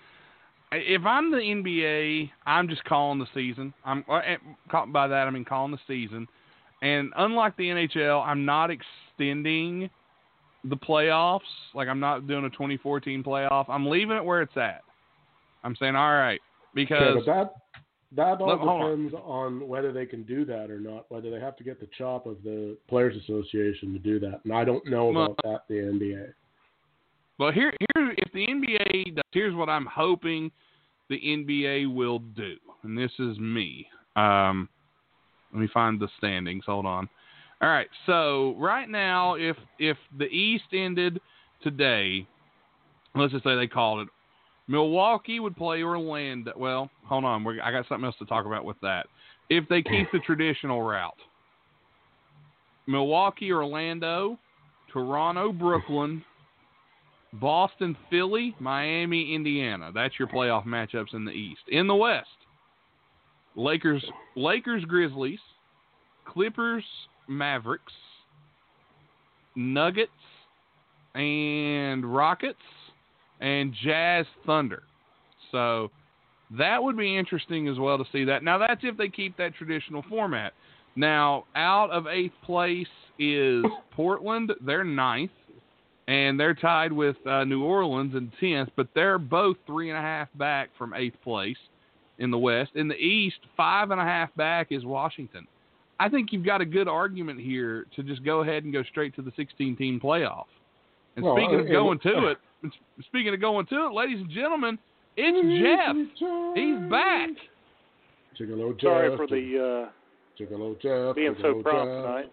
If I'm the NBA, I'm just calling the season. I'm uh, eh, by that I mean calling the season. And unlike the NHL, I'm not extending the playoffs. Like I'm not doing a 2014 playoff. I'm leaving it where it's at. I'm saying all right because Okay, that that all Let- hold on. depends on. whether they can do that or not. Whether they have to get the chop of the Players Association to do that, and I don't know Well- about that. The NBA. But here, here, if the NBA, does, here's what I'm hoping the NBA will do, and this is me. Um, let me find the standings. Hold on. All right. So right now, if if the East ended today, let's just say they called it, Milwaukee would play Orlando. Well, hold on. We're, I got something else to talk about with that. If they keep the traditional route, Milwaukee, Orlando, Toronto, Brooklyn, Boston, Philly, Miami, Indiana. That's your playoff matchups in the East. In the West, Lakers, Lakers, Grizzlies, Clippers, Mavericks, Nuggets, and Rockets, and Jazz, Thunder. So that would be interesting as well to see that. Now that's if they keep that traditional format. Now out of eighth place is Portland. They're ninth and they're tied with uh, New Orleans in tenth, but they're both three and a half back from eighth place in the West. In the East, five and a half back is Washington. I think you've got a good argument here to just go ahead and go straight to the 16-team playoff. And Well, speaking of uh, going uh, to it, speaking of going to it, ladies and gentlemen, it's Jeff. He's back. Gigolo Jeff. Sorry for the Gigolo Jeff. uh, being so Gigolo prompt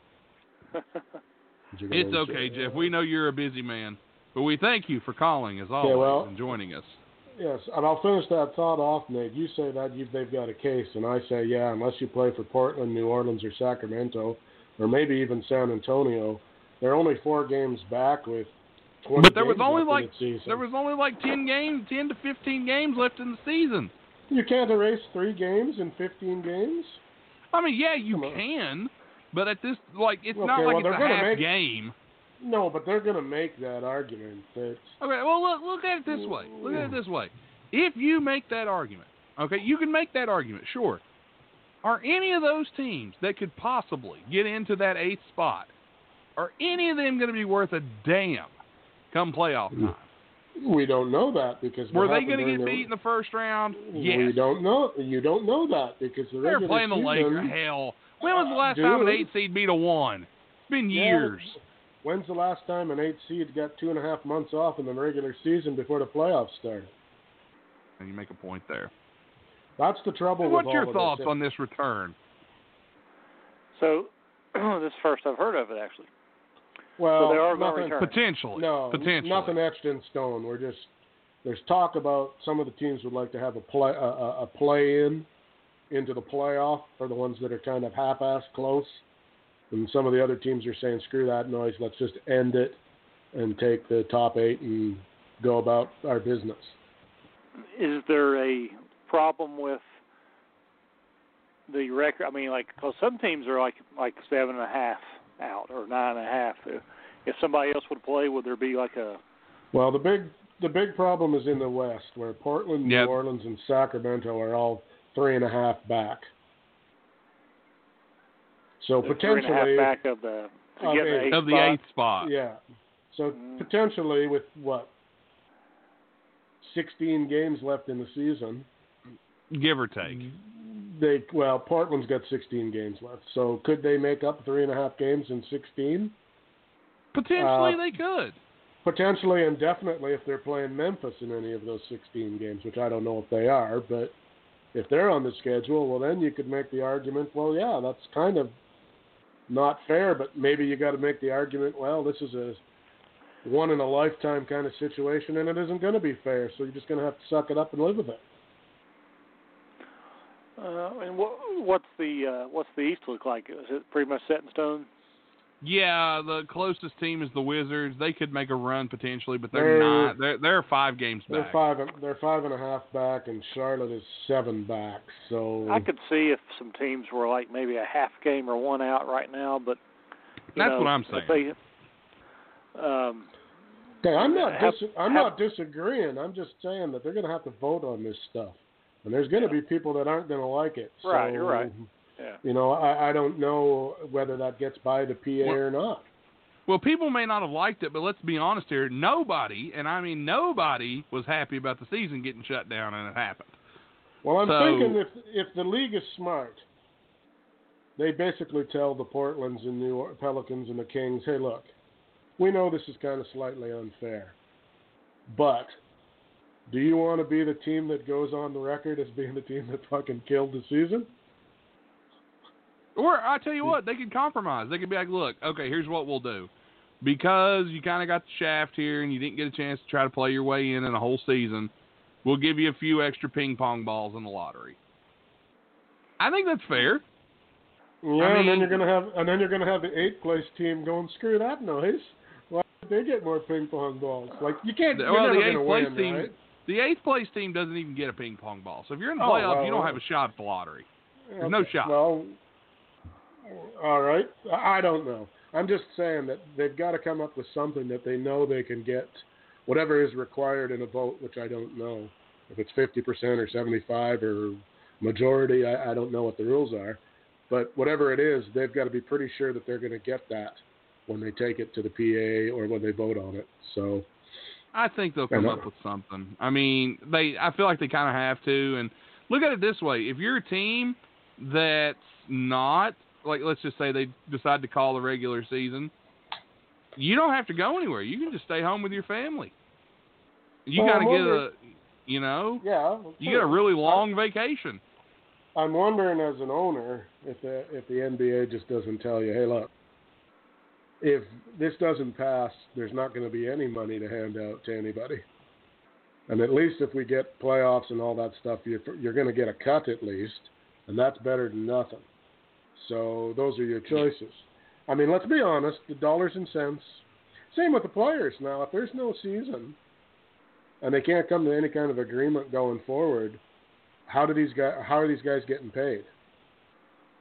Jeff, tonight. It's okay, Jeff. We know you're a busy man, but we thank you for calling as always well- and joining us. Yes, and I'll finish that thought off, Nate. You say that you, they've got a case, and I say, yeah, unless you play for Portland, New Orleans, or Sacramento, or maybe even San Antonio, they're only four games back with 20 But there was only like the there was only like ten games, ten to fifteen games left in the season. You can't erase three games in 15 games? I mean, yeah, you can, but at this, like, it's Okay, not like well, it's a half make- game. No, but they're going to make that argument that Okay, well, look, look at it this way. Look at it this way. If you make that argument, okay, you can make that argument, sure. Are any of those teams that could possibly get into that eighth spot, are any of them going to be worth a damn come playoff time? we don't know that because Were they going to get the- beat in the first round? We Yes. don't know. You don't know that because the They're playing the Lakers. Hell, when was the Uh, last time an eight seed beat a one? It's been Yeah, years. When's the last time an eight seed got two and a half months off in the regular season before the playoffs started? And you make a point there. That's the trouble And with what's all your of thoughts this. on this return? So this first I've heard of it actually. Well, so they are going to nothing, return. Potentially. No, Potentially. nothing etched in stone. We're just there's talk about some of the teams would like to have a play a, a, a play in into the playoff for the ones that are kind of half-ass close, and some of the other teams are saying screw that noise. Let's just end it and take the top eight and go about our business. Is there a problem with the record? I mean, like, because some teams are like like seven and a half out or nine and a half. If- If somebody else would play, would there be like a Well, the big the big problem is in the West, where Portland, Yep. New Orleans, and Sacramento are all three and a half back. So the three and a half potentially, back of the Of get the eight. eighth of the spot? eighth spot. yeah. So Mhm. potentially, with what, sixteen games left in the season, Give or take. they well, Portland's got sixteen games left. So could they make up three and a half games in sixteen? Potentially Uh, they could. Potentially and definitely if they're playing Memphis in any of those 16 games, which I don't know if they are, but if they're on the schedule, well, then you could make the argument, well, yeah, that's kind of not fair, but maybe you got to make the argument, well, this is a one in a lifetime kind of situation, and it isn't going to be fair, so you're just going to have to suck it up and live with it. Uh, and what what's the uh, what's the East look like? Is it pretty much set in stone? Yeah, the closest team is the Wizards. They could make a run potentially, but they're, They're- not. They're they're five games They're back. five, they're five and a half back, and Charlotte is seven back. So I could see if some teams were like maybe a half game or one out right now, but That's know, what I'm if saying. They, um, Okay, I'm not Have- dis- I'm have- not disagreeing. I'm just saying that they're going to have to vote on this stuff, and there's going to be people that aren't going to like it. Right, you're right. Yeah. You know, I, I don't know whether that gets by the PA Well- or not. Well, people may not have liked it, but let's be honest here. Nobody, and I mean nobody, was happy about the season getting shut down, and it happened. Well, I'm So- thinking if if the league is smart, they basically tell the Portlands and New Or- Pelicans and the Kings, hey, look, we know this is kind of slightly unfair, but do you want to be the team that goes on the record as being the team that fucking killed the season? Or I tell you hmm. what, they could compromise. They could be like, look, okay, here's what we'll do. Because you kind of got the shaft here and you didn't get a chance to try to play your way in in a whole season, we'll give you a few extra ping pong balls in the lottery. I think that's fair. Yeah, I and then you're gonna have and then you're gonna have the eighth place team going screw that noise. Why did they get more ping pong balls? Like you can't. You're well, the eighth place win, team, right? the eighth place team doesn't even get a ping pong ball. So if you're in the Oh, playoffs, well, you don't have a shot at the lottery. There's no shot. Well, all right. I don't know. I'm just saying that they've got to come up with something that they know they can get whatever is required in a vote, which I don't know if it's 50% or 75 or majority. I, I don't know what the rules are, but whatever it is, they've got to be pretty sure that they're going to get that when they take it to the PA or when they vote on it. So I think they'll come uh, up with something. I mean, they. I feel like they kind of have to. And look at it this way: if you're a team that's not like, let's just say they decide to call the regular season, you don't have to go anywhere. You can just stay home with your family. You Well, of get a, you know, yeah, you get a really long vacation. I'm wondering as an owner if the if the NBA just doesn't tell you, hey, look, if this doesn't pass, there's not going to be any money to hand out to anybody. And at least if we get playoffs and all that stuff, you're, you're going to get a cut at least, and that's better than nothing. So those are your choices. I mean, let's be honest, the dollars and cents. Same with the players. Now, if there's no season and they can't come to any kind of agreement going forward, how do these guys? How are these guys getting paid?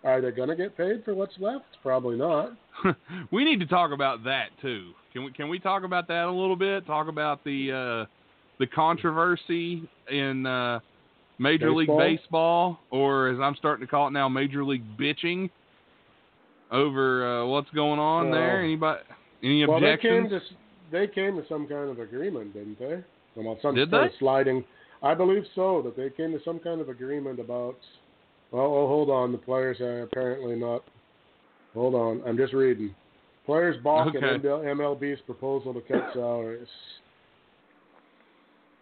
Are they going to get paid for what's left? Probably not. we need to talk about that too. Can we? Can we talk about that a little bit? Talk about the uh, the controversy in uh, Major League Baseball? Baseball, or as I'm starting to call it now, Major League bitching over uh, what's going on Well- there. Anybody? Any well, they objections? came to they came to some kind of agreement, didn't they? Well, some Did they? sliding. I believe so. That they came to some kind of agreement about. Well, oh hold on. The players are apparently not. Hold on. I'm just reading. Players balk Okay. at MLB's proposal to cut salaries.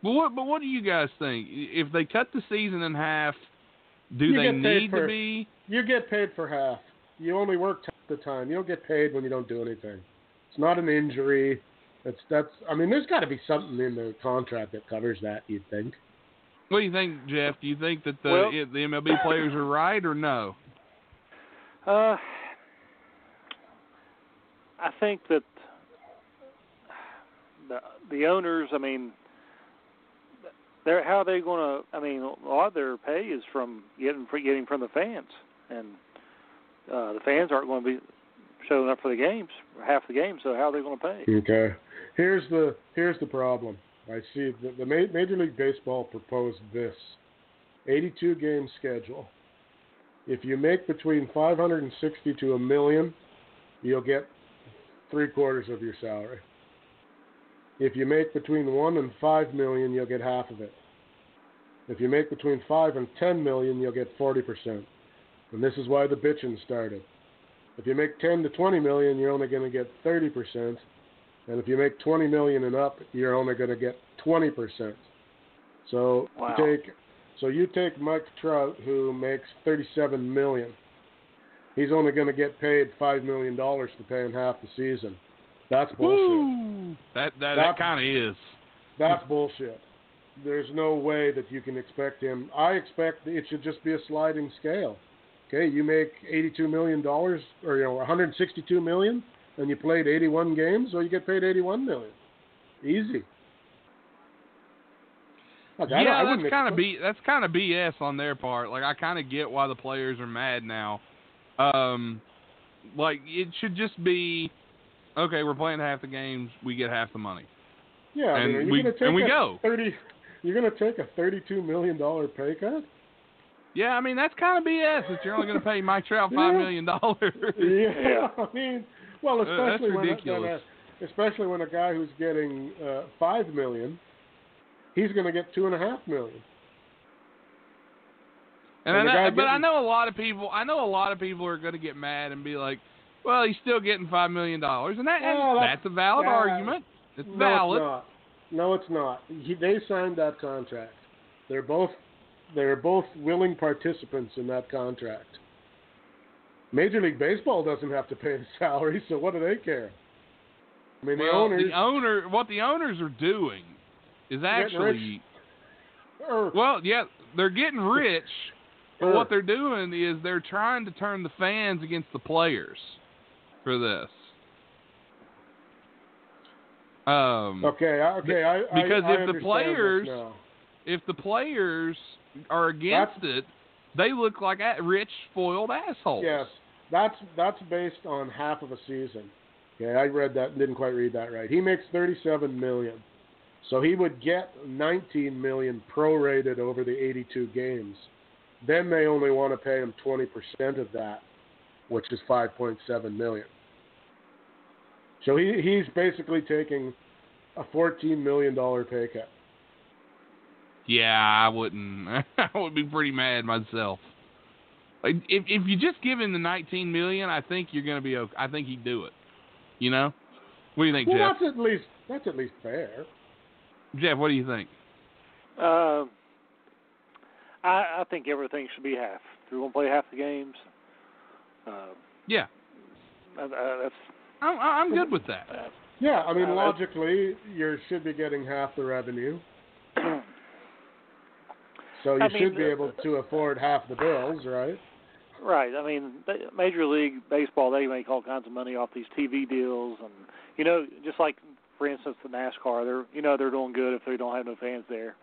But what? But what do you guys think? If they cut the season in half, do You they get paid need for- to be? You get paid for half. You only work half the time. You don't get paid when you don't do anything. It's not an injury. It's that's. I mean, there's got to be something in the contract that covers that. You'd think. What do you think, Jeff? Do you think that the Well- the MLB players are right or no? Uh, I think that the the owners. I mean, they're how are they going to? I mean, a lot of their pay is from getting getting from the fans, and uh, the fans aren't going to be showing up for the games, half the games. So how are they going to pay? Okay. Here's the here's the problem. I see the, the Major League Baseball proposed this 82 game schedule. If you make between 560 to a million, you'll get three quarters of your salary. If you make between one and five million, you'll get half of it. If you make between five and ten million, you'll get 40 percent. And this is why the bitching started. If you make 10 to 20 million, you're only going to get 30 percent. And if you make 20 million and up, you're only going to get 20 percent. So Wow. you take, so you take Mike Trout, who makes 37 million. He's only going to get paid five million dollars for paying half the season. That's bullshit. Woo! That that, that kind of is. That's bullshit. There's no way that you can expect him. I expect it should just be a sliding scale. Okay, you make 82 million dollars, or you know, 162 million, and you played 81 games, so you get paid 81 million. Easy. Like, yeah, that's kind of B. That's kind of BS on their part. Like I kind of get why the players are mad now. Um, like it should just be, okay, we're playing half the games, we get half the money. Yeah, I and mean, we- and we go. 30? You're gonna take a 32 million dollar pay cut? Yeah, I mean that's kind of BS that you're only going to pay Mike Trout five Yeah. million dollars. Yeah, I mean, well, Uh, especially when, a, when a, especially when a guy who's getting uh, five million, he's going to get two and a half million. And, And I know, but I know a lot of people. I know a lot of people are going to get mad and be like, "Well, he's still getting five million dollars," and that and that's- that's a valid argument. It's no, valid. it's not. No, it's not. He, they signed that contract. They're both they're both willing participants in that contract. Major League Baseball doesn't have to pay the salary, so what do they care? I mean, the well, owners. the owner, what the owners are doing is actually, er. well, yeah, they're getting rich, but what er. they're doing is they're trying to turn the fans against the players for this. Um, okay, okay, I, I- because I if the players- if the players are against it, they look like a- rich, spoiled assholes. Yes, that's that's based on half of a season. Okay, I read that and didn't quite read that right. He makes 37 million, so he would get 19 million prorated over the 82 games. Then they only want to pay him 20% of that, which is 5.7 million. So he he's basically taking a 14 million dollar pay cut. Yeah, I wouldn't. I would be pretty mad myself. Like, If if you just give him the 19 million, I think you're going to be okay. I think he'd do it. You know? What do you think, Well, Jeff? that's at least that's at least fair. Jeff, what do you think? Uh, I I think everything should be half. If we're going to play half the games, uh, Yeah, uh, uh, that's I'm I'm good with that. uh, Yeah, I mean Uh, logically you should be getting half the revenue. So you I mean, should be able to afford half the bills, right? Right. I mean, they, Major League Baseball, they make all kinds of money off these TV deals, and you know, just like for instance, the NASCAR, they're you know they're doing good if they don't have no fans there.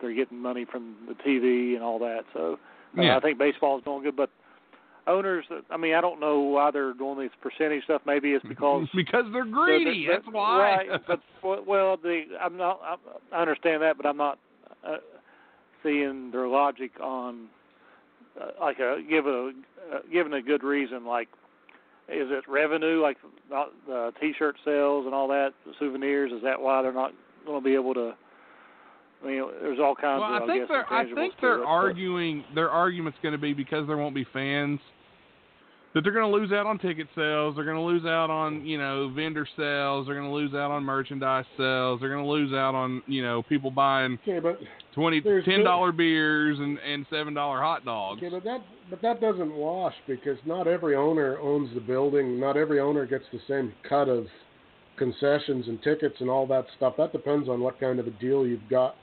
They're getting money from the TV and all that. So uh, Yeah. I think baseball is doing good, but owners, I mean, I don't know why they're doing this percentage stuff. Maybe it's because because they're greedy. the- the- That's why. Right, but well, the I'm not. I'm, I understand that, but I'm not uh, seeing their logic on uh, like a give a uh, given a good reason. Like, is it revenue, like not the T-shirt sales and all that, the souvenirs? Is that why they're not going to be able to? I mean, there's all kinds well, of. I think guess, they're I think they're it, but- arguing. Their argument's going to be because there won't be fans. that they're going to lose out on ticket sales. They're going to lose out on you know vendor sales. They're going to lose out on merchandise sales. They're going to lose out on you know people buying Okay, but twenty There's ten no- dollar beers and and seven dollar hot dogs. okay, but that but that doesn't wash because not every owner owns the building. Not every owner gets the same cut of concessions and tickets and all that stuff. That depends on what kind of a deal you've got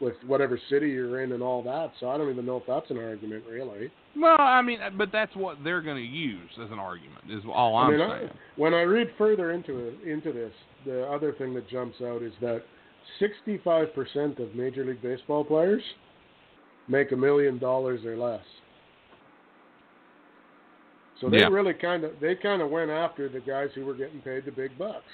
with whatever city you're in and all that. So I don't even know if that's an argument really. Well, I mean, uh, but that's what they're going to use as an argument. Is all I'm I mean, I, saying. when I read further into it, into this, the other thing that jumps out is that 65% of Major League Baseball players make a million dollars or less. So they Yeah. really kind of they kind of went after the guys who were getting paid the big bucks.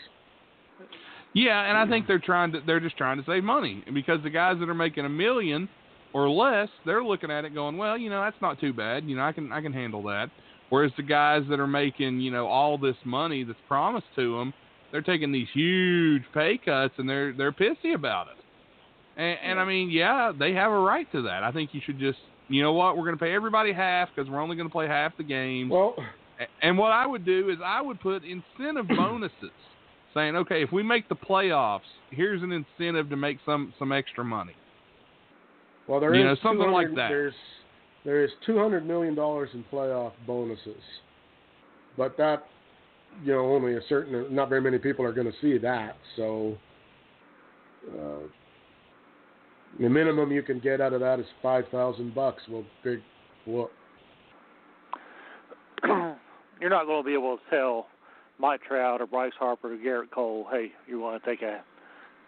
Yeah, and I think they're trying to they're just trying to save money because the guys that are making a million or less, they're looking at it going, well, you know, that's not too bad. You know, I can I can handle that. Whereas the guys that are making, you know, all this money that's promised to them, they're taking these huge pay cuts and they're they're pissy about it. And, and I mean, yeah, they have a right to that. I think you should just, you know what, we're going to pay everybody half because we're only going to play half the games. Well, And what I would do is I would put incentive bonuses, saying, okay, if we make the playoffs, here's an incentive to make some some extra money. well, there You is know, something like that. There's there is 200 million dollars in playoff bonuses, but that you know only a certain not very many people are going to see that. So uh, the minimum you can get out of that is five thousand bucks. Well, big whoop. You're not going to be able to tell Mike Trout or Bryce Harper or Gerrit Cole, hey, you want to take a,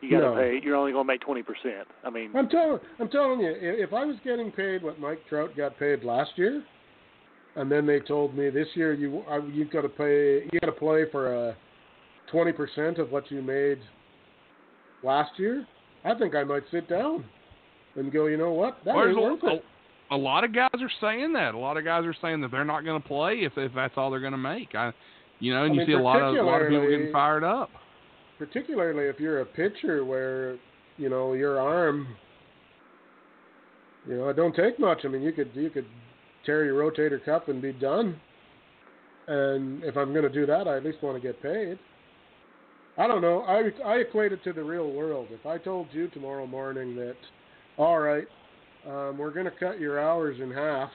you got to No. pay. You're only going to make twenty percent. I mean, I'm telling I'm telling you, if I was getting paid what Mike Trout got paid last year, and then they told me this year you I, you've got to pay you got to play for a twenty percent of what you made last year, I think I might sit down and go, you know what, that Well, ain't worth a, it. a lot of guys are saying that. A lot of guys are saying that they're not going to play if if that's all they're going to make. I, you know, and I you see a lot of a lot of people getting fired up. Particularly if you're a pitcher where you know your arm, you know, it don't take much. I mean, you could you could tear your rotator cuff and be done. And if I'm going to do that, I at least want to get paid. I don't know. I I equate it to the real world. If I told you tomorrow morning that, all right, um, we're going to cut your hours in half,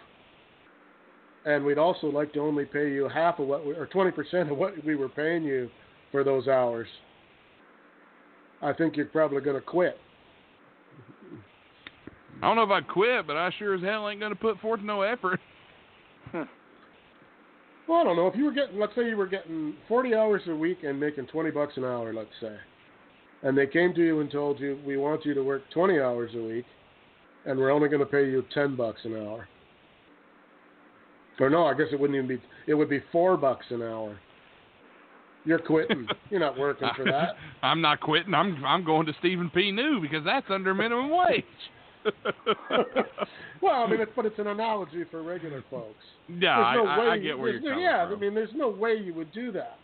and we'd also like to only pay you half of what we, or twenty percent of what we were paying you for those hours, I think you're probably going to quit. I don't know if I'd quit, but I sure as hell ain't going to put forth no effort. Well, I don't know if you were getting, let's say you were getting 40 hours a week and making 20 bucks an hour, let's say, and they came to you and told you we want you to work 20 hours a week, and we're only going to pay you 10 bucks an hour. Or no, I guess it wouldn't even be. It would be four bucks an hour. You're quitting. You're not working for that. I'm not quitting. I'm I'm going to Stephen P. New because that's under minimum wage. well, I mean, it's, but it's an analogy for regular folks. yeah, no I, way. I, I get where you're there's no- coming yeah, from. I mean, there's no way you would do that.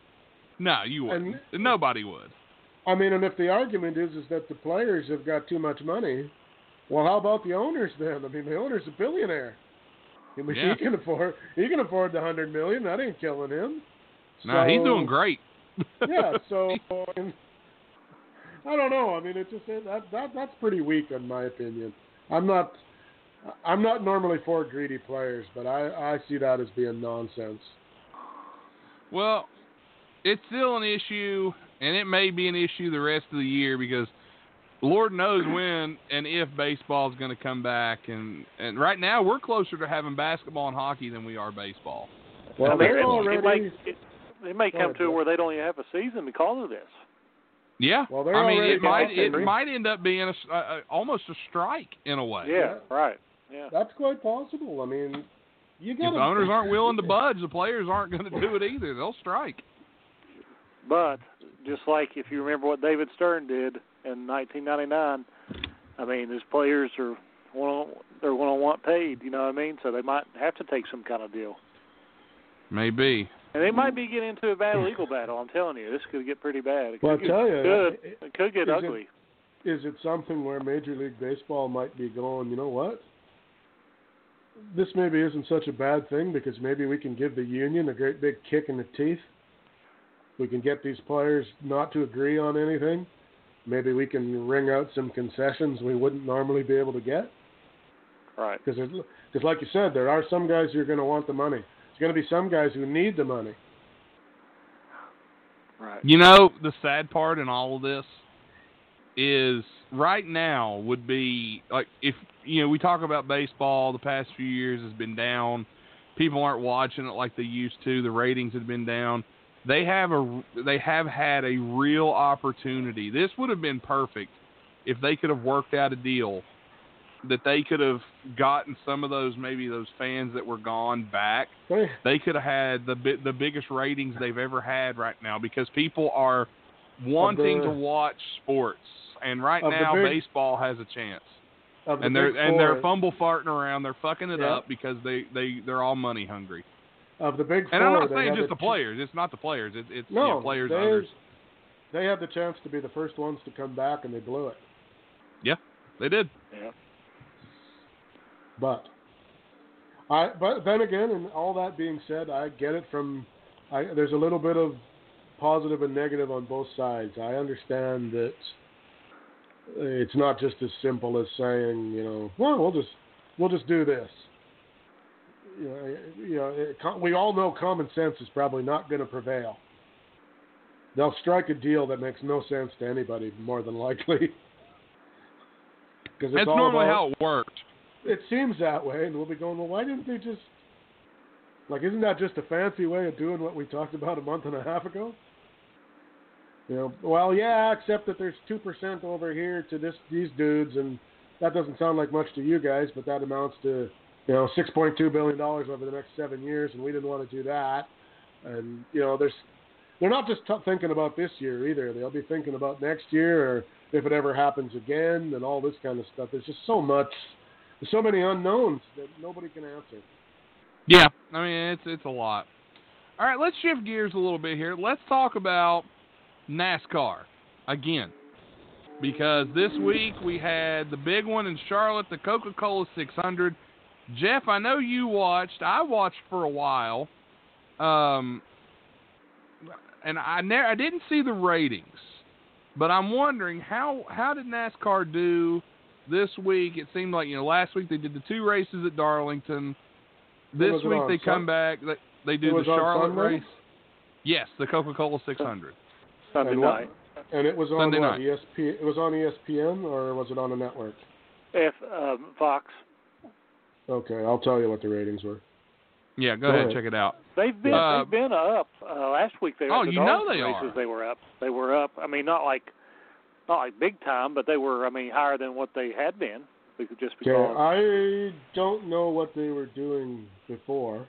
no, you wouldn't. Nobody would. I mean, and if the argument is is that the players have got too much money, well, how about the owners then? I mean, the owner's a billionaire. I mean, Yeah. he can afford he can afford the hundred million. That ain't killing him. No, he's doing great. yeah. So and I don't know. I mean, it just that that that's pretty weak in my opinion. I'm not. I'm not normally for greedy players, but I, I see that as being nonsense. Well, it's still an issue, and it may be an issue the rest of the year because Lord knows when and if baseball is going to come back. And and right now we're closer to having basketball and hockey than we are baseball. Well, they're it, already. it may it, it may come to where they don't even have a season because of this. Yeah, Well, they're I mean it might it their- might end up being a, s- a- a- almost a strike in a way. Yeah, right. Yeah. That's quite possible. I mean, you If got the owners aren't willing to budge, the players aren't going to do it either. They'll strike. But just like if you remember what David Stern did in 1999, I mean, his players are want they're going to want paid. You know what I mean? So they might have to take some kind of deal, Maybe. and they might be getting into a bad legal battle. I'm telling you, this could get pretty bad. It could Well, I get tell you, good. it- It could get is ugly. Is it something where Major League Baseball might be going? You know what? this maybe isn't such a bad thing because maybe we can give the union a great big kick in the teeth. We can get these players not to agree on anything. Maybe we can wring out some concessions we wouldn't normally be able to get. Right. Because, because like you said, there are some guys who are going to want the money. There's going to be some guys who need the money. Right. You know, the sad part in all of this is right now would be like if you know we talk about baseball the past few years has been down people aren't watching it like they used to the ratings have been down they have a they have had a real opportunity. This would have been perfect if they could have worked out a deal that they could have gotten some of those maybe those fans that were gone back. They could have had the the biggest ratings they've ever had right now because people are wanting the- to watch sports. And right now big- baseball has a chance. of the and they're and they're fumble farting around. They're fucking it Yeah. up because they they they're all money hungry of the big four. and I'm not saying just the the players it's not the players it's it's you No, know, players they, others they had the chance to be the first ones to come back, and they blew it. Yeah, they did Yeah. But I, but then again, and all that being said, I get it from. I, there's a little bit of positive and negative on both sides. I understand that it's not just as simple as saying, you know, well, we'll just we'll just do this. You know, you know it, we all know common sense is probably not going to prevail. They'll strike a deal that makes no sense to anybody, more than likely. Because that's all normally about, how it worked it seems that way, and we'll be going, well, why didn't they just, like, isn't that just a fancy way of doing what we talked about a month and a half ago? You know, well, yeah, except that there's two percent over here to this these dudes, and that doesn't sound like much to you guys, but that amounts to, you know, six point two billion dollars over the next seven years, and we didn't want to do that. And you know, there's, they're not just t- thinking about this year either. They'll be thinking about next year, or if it ever happens again, and all this kind of stuff. There's just so much there's so many unknowns that nobody can answer. Yeah, I mean it's it's a lot. All right, let's shift gears a little bit here. Let's talk about NASCAR again, because this week we had the big one in Charlotte, the Coca-Cola 600. Jeff, I know you watched. I watched for a while, um, and I ne- I didn't see the ratings, but I'm wondering how how did NASCAR do this week? It seemed like you know last week they did the two races at Darlington. This week on, they come back. They, they do the Charlotte race. Yes, the Coca-Cola 600. Sunday And what- night. And it was on Sunday what, night. ESP it was on ESPN or was it on a network? F um, Fox. Okay, I'll tell you what the ratings were. Yeah, go, Go ahead, ahead. check it out. They've been Uh, they've been up. Uh, last week they were Oh, the you know Darlington they races, are. They were up. They were up. I mean, not like not like big time, but they were. I mean, higher than what they had been. Because just Okay, because. I don't know what they were doing before.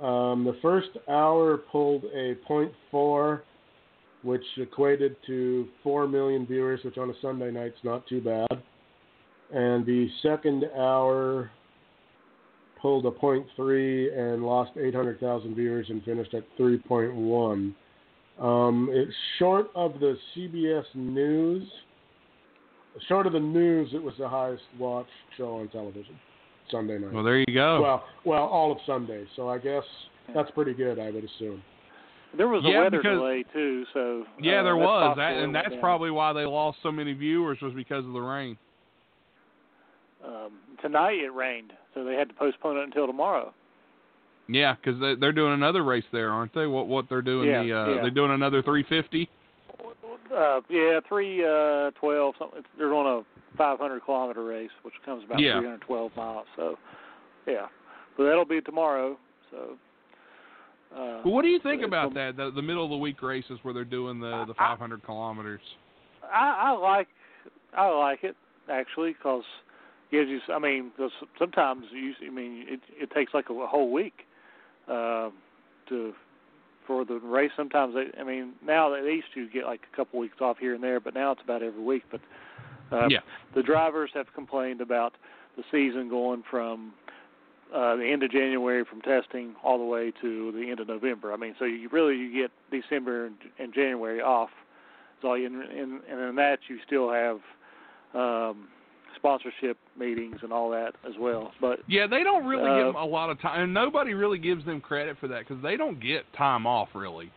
Um, the first hour pulled a .4, which equated to four million viewers, which on a Sunday night's not too bad. And the second hour pulled a .3 and lost 800,000 viewers and finished at 3.1. Um, it's short of the CBS News. Short of the news, it was the highest watched show on television Sunday night. Well, there you go. Well, well, all of Sunday. So I guess that's pretty good. I would assume. There was a Yeah, weather because- delay too, so yeah, uh, there was, that, and that's down. probably why they lost so many viewers was because of the rain. um, tonight. It rained, so they had to postpone it until tomorrow. Yeah, because they, they're doing another race there, aren't they? What what they're doing? Yeah, the uh, yeah. they're doing another 350. Uh, yeah, three uh, twelve. Something. They're on a 500 kilometer race, which comes about Yeah. 312 miles. So, yeah, but that'll be tomorrow. So. Uh, Well, what do you think about that? The, the middle of the week races where they're doing the the I- 500 kilometers. I, I like I like it actually because gives you. I mean, 'cause sometimes you. I mean, it it takes like a, a whole week uh, to for the race. Sometimes they. I mean, now they used to get like a couple weeks off here and there, but now it's about every week. But uh, Yeah. the drivers have complained about the season going from uh, the end of January from testing all the way to the end of November. I mean, so you really you get December and, and January off. So you, and, and in that you still have um, sponsorship meetings and all that as well. But Yeah, they don't really Uh, give them a lot of time, and nobody really gives them credit for that because they don't get time off really.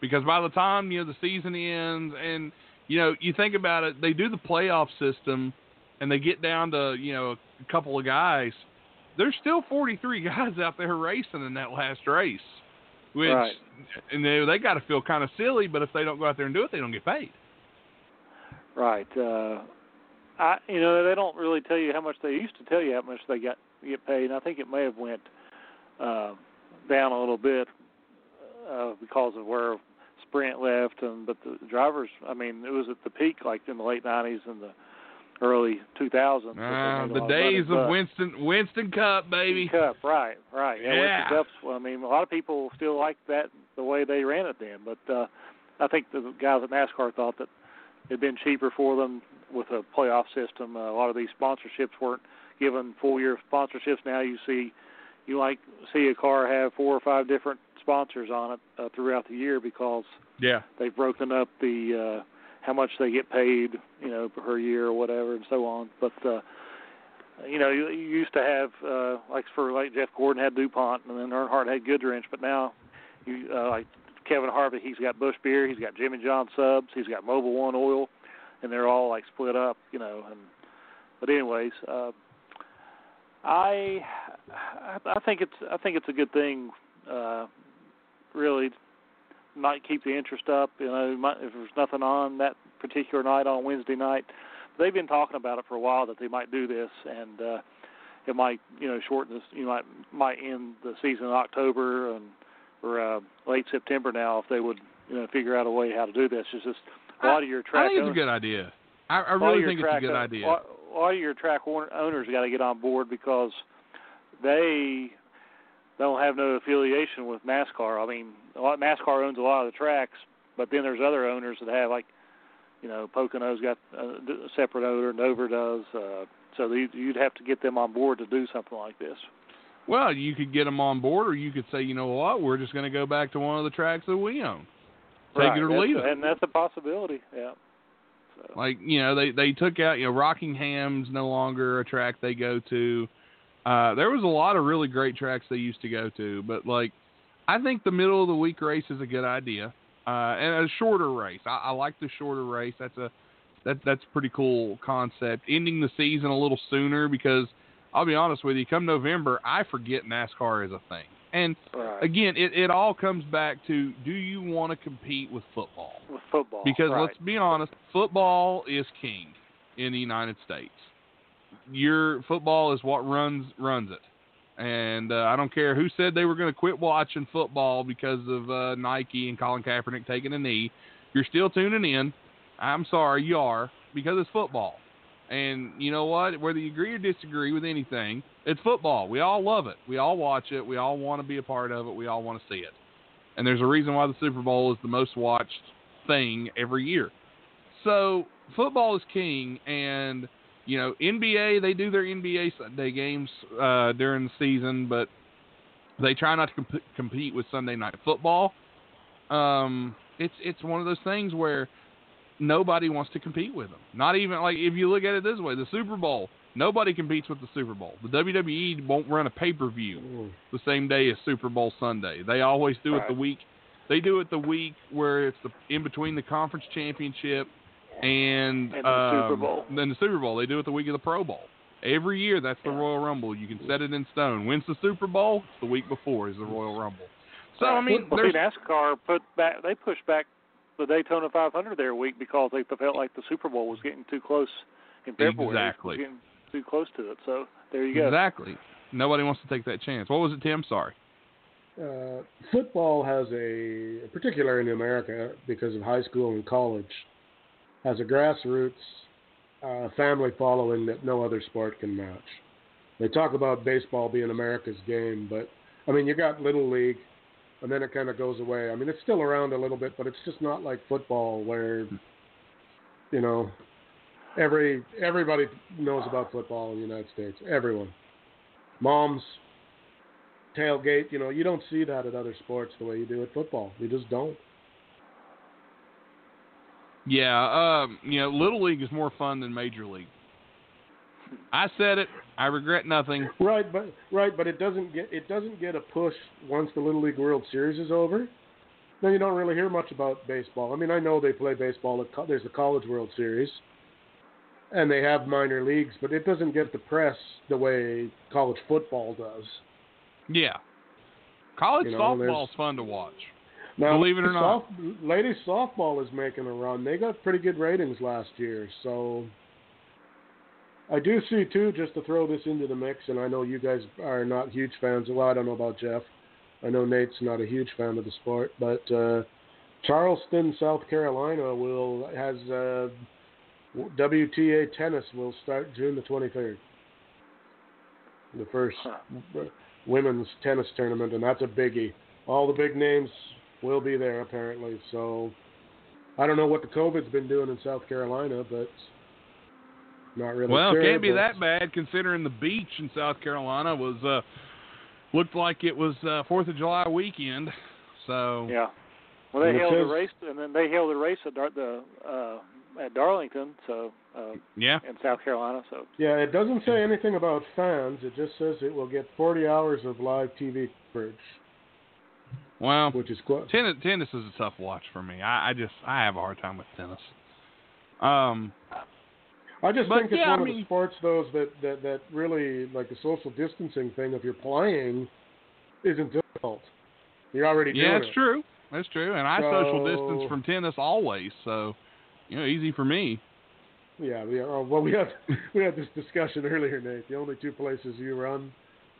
Because by the time you know the season ends, and you know you think about it, they do the playoff system, and they get down to you know a couple of guys. There's still 43 guys out there racing in that last race, which Right. and they they got to feel kind of silly. But if they don't go out there and do it, they don't get paid. right, uh, I you know they don't really tell you how much they used to tell you how much they got get paid. And I think it may have went uh, down a little bit uh, because of where Sprint left, and but the drivers. I mean, it was at the peak like in the late '90s and the early 2000s. Ah, the of days but- of Winston Winston Cup, baby. Cup, right, right. Yeah, Yeah. Winston Cups. Well, I mean, a lot of people still like that the way they ran it then, but uh, I think the guys at NASCAR thought that it'd been cheaper for them with a playoff system. Uh, a lot of these sponsorships weren't given full year sponsorships. Now you see, you like see a car have four or five different sponsors on it uh, throughout the year because Yeah. they've broken up the uh how much they get paid, you know, per year or whatever and so on. But uh you know, you, you used to have uh like for like Jeff Gordon had DuPont and then Earnhardt had Goodwrench, but now you uh like Kevin Harvick, he's got Busch Beer, he's got Jimmy John subs, he's got Mobil One Oil, and they're all like split up, you know. And but anyways, uh, I I think it's I think it's a good thing. Uh, really, might keep the interest up. You know, might, if there's nothing on that particular night on Wednesday night, they've been talking about it for a while that they might do this, and uh, it might you know shorten this. You might might end the season in October and or uh, late September now if they would you know figure out a way how to do this. It's just lot of your track. I think it's a good idea. I, I a lot of really think it's a good idea. A lot, of your track owners got to get on board because they don't have no affiliation with NASCAR. I mean, a lot, NASCAR owns a lot of the tracks, but then there's other owners that have like, you know, Pocono's got a, a separate owner, Dover does. Uh, so you'd have to get them on board to do something like this. Well, you could get them on board, or you could say, you know what, we're just going to go back to one of the tracks that we own. Take right. it or that's, leave it. and that's a possibility. Yeah. So. Like you know, they they took out you know Rockingham's no longer a track they go to. Uh, there was a lot of really great tracks they used to go to, but like I think the middle of the week race is a good idea, uh, and a shorter race. I, I like the shorter race. That's a that that's a pretty cool concept. Ending the season a little sooner because I'll be honest with you, come November, I forget NASCAR is a thing. And right. again, it, it all comes back to do you want to compete with football? with football. Because right. let's be honest, football is king in the United States. Your football is what runs runs it. And uh, I don't care who said they were going to quit watching football because of uh, Nike and Colin Kaepernick taking a knee. You're still tuning in. I'm sorry, you are because it's football. And you know what? Whether you agree or disagree with anything, it's football. We all love it. We all watch it. We all want to be a part of it. We all want to see it. And there's a reason why the Super Bowl is the most watched thing every year. So football is king, and you know NBA they do their NBA Sunday games uh, during the season, but they try not to comp- compete with Sunday night football. Um, it's it's one of those things where nobody wants to compete with them. Not even like if you look at it this way, the Super Bowl. Nobody competes with the Super Bowl. The WWE won't run a pay per view Mm. the same day as Super Bowl Sunday. They always do it the week. They do it the week where it's the in between the conference championship and, And the Super um, Bowl. Then the Super Bowl. They do it the week of the Pro Bowl. Every year, that's the Yeah. Royal Rumble. You can set it in stone. When's the Super Bowl? It's the week before is the Royal Rumble. So I mean, well, NASCAR put back. They pushed back the Daytona 500 their week because they felt like the Super Bowl was getting too close in February. Exactly. Getting too close to it. So there you go. exactly nobody wants to take that chance. What was it, Tim? Sorry. Uh, football has a, particularly in America, because of high school and college, has a grassroots uh, family following that no other sport can match. They talk about baseball being America's game, but I mean, you got little league, and then it kind of goes away. I mean, it's still around a little bit, but it's just not like football where, you know, every everybody knows about football in the United States. Everyone, moms, tailgate. You know, you don't see that at other sports the way you do at football. You just don't. Yeah, um, you know, little league is more fun than major league. I said it. I regret nothing. Right, but right, but it doesn't get it doesn't get a push once the Little League World Series is over. Then you don't really hear much about baseball. I mean, I know they play baseball. At, co- there's the College World Series, and they have minor leagues, but it doesn't get the press the way college football does. Yeah. College You know, softball's fun to watch. Now, Believe it or not. ladies softball is making a run. They got pretty good ratings last year, so I do see too. Just to throw this into the mix, and I know you guys are not huge fans. Well, I don't know about Jeff. I know Nate's not a huge fan of the sport, but uh, Charleston, South Carolina, will has uh, WTA tennis will start June the twenty third. The first women's tennis tournament, and that's a biggie. All the big names will be there apparently. So I don't know what the COVID's been doing in South Carolina, but not really. Well, sure, it can't be that bad considering the beach in South Carolina was uh looked like it was uh Fourth of July weekend. So Yeah. Well, they held says- a race, and then they held a race at Dar- the uh, at Darlington, so uh, yeah. in South Carolina. So Yeah, it doesn't say anything about fans. It just says it will get 40 hours of live TV coverage, Well, which is quite. tennis tennis is a tough watch for me. I, I just I have a hard time with tennis. Um I just But, think it's yeah, one I of mean- the sports those that, that that really like the social distancing thing. If you're playing, isn't difficult. You're already yeah, doing that's it. true. That's true. And I social distance from tennis always, so you know, easy for me. Yeah, we are, well, we had we had this discussion earlier, Nate. The only two places you run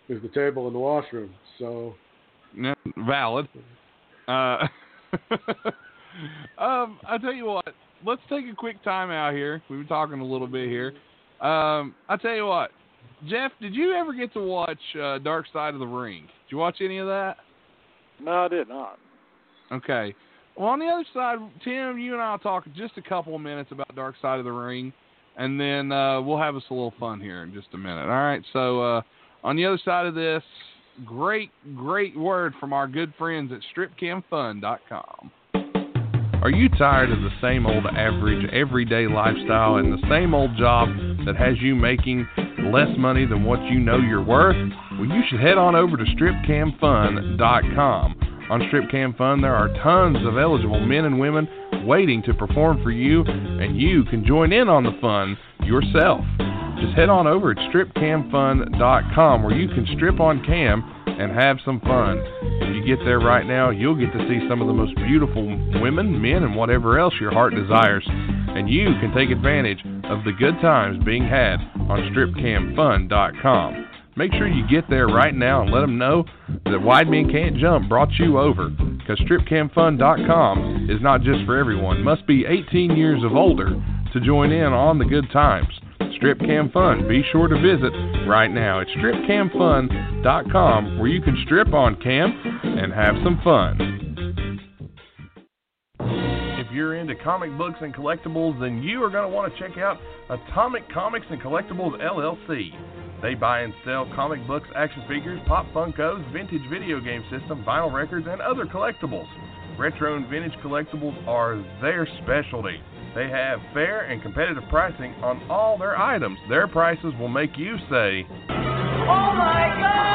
is the table and the washroom. So Yeah, valid. Uh, um, I tell you what, let's take a quick time out here. We've been talking a little bit here. Um, I tell you what, Jeff, did you ever get to watch uh, Dark Side of the Ring? Did you watch any of that? no, I did not. Okay. Well, on the other side, Tim, you and I'll talk just a couple of minutes about Dark Side of the Ring, and then uh, we'll have us a little fun here in just a minute. All right. So uh, on the other side of this, great, great word from our good friends at StripCamFun.com. Are you tired of the same old average, everyday lifestyle and the same old job that has you making less money than what you know you're worth? Well, you should head on over to StripCamFun.com. On StripCam Fun, there are tons of eligible men and women waiting to perform for you, and you can join in on the fun yourself. Just head on over at StripCamFun.com where you can strip on cam and have some fun. If you get there right now, you'll get to see some of the most beautiful women, men, and whatever else your heart desires. And you can take advantage of the good times being had on StripCamFun.com. Make sure you get there right now and let them know that Wide Men Can't Jump brought you over. Because StripCamFun.com is not just for everyone. Must be 18 years of older to join in on the good times. Strip Cam Fun. Be sure to visit right now. It's stripcamfun.com where you can strip on cam and have some fun. If you're into comic books and collectibles, then you are going to want to check out Atomic Comics and Collectibles LLC. They buy and sell comic books, action figures, pop Funkos, vintage video game system, vinyl records, and other collectibles. Retro and vintage collectibles are their specialty. They have fair and competitive pricing on all their items. Their prices will make you say, Oh my God!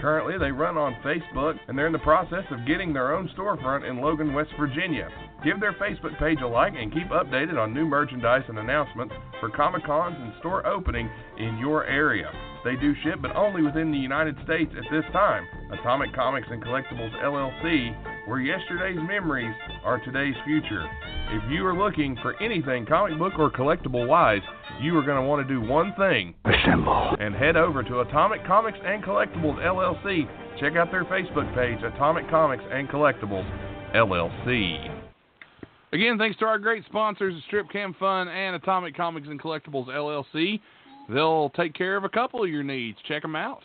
Currently, they run on Facebook and they're in the process of getting their own storefront in Logan, West Virginia. Give their Facebook page a like and keep updated on new merchandise and announcements for Comic Cons and store opening in your area. They do ship, but only within the United States at this time. Atomic Comics and Collectibles LLC, where yesterday's memories are today's future. If you are looking for anything comic book or collectible wise, you are going to want to do one thing. Assemble. And head over to Atomic Comics and Collectibles LLC. Check out their Facebook page, Atomic Comics and Collectibles LLC. Again, thanks to our great sponsors, Strip Cam Fun and Atomic Comics and Collectibles LLC. They'll take care of a couple of your needs. Check them out.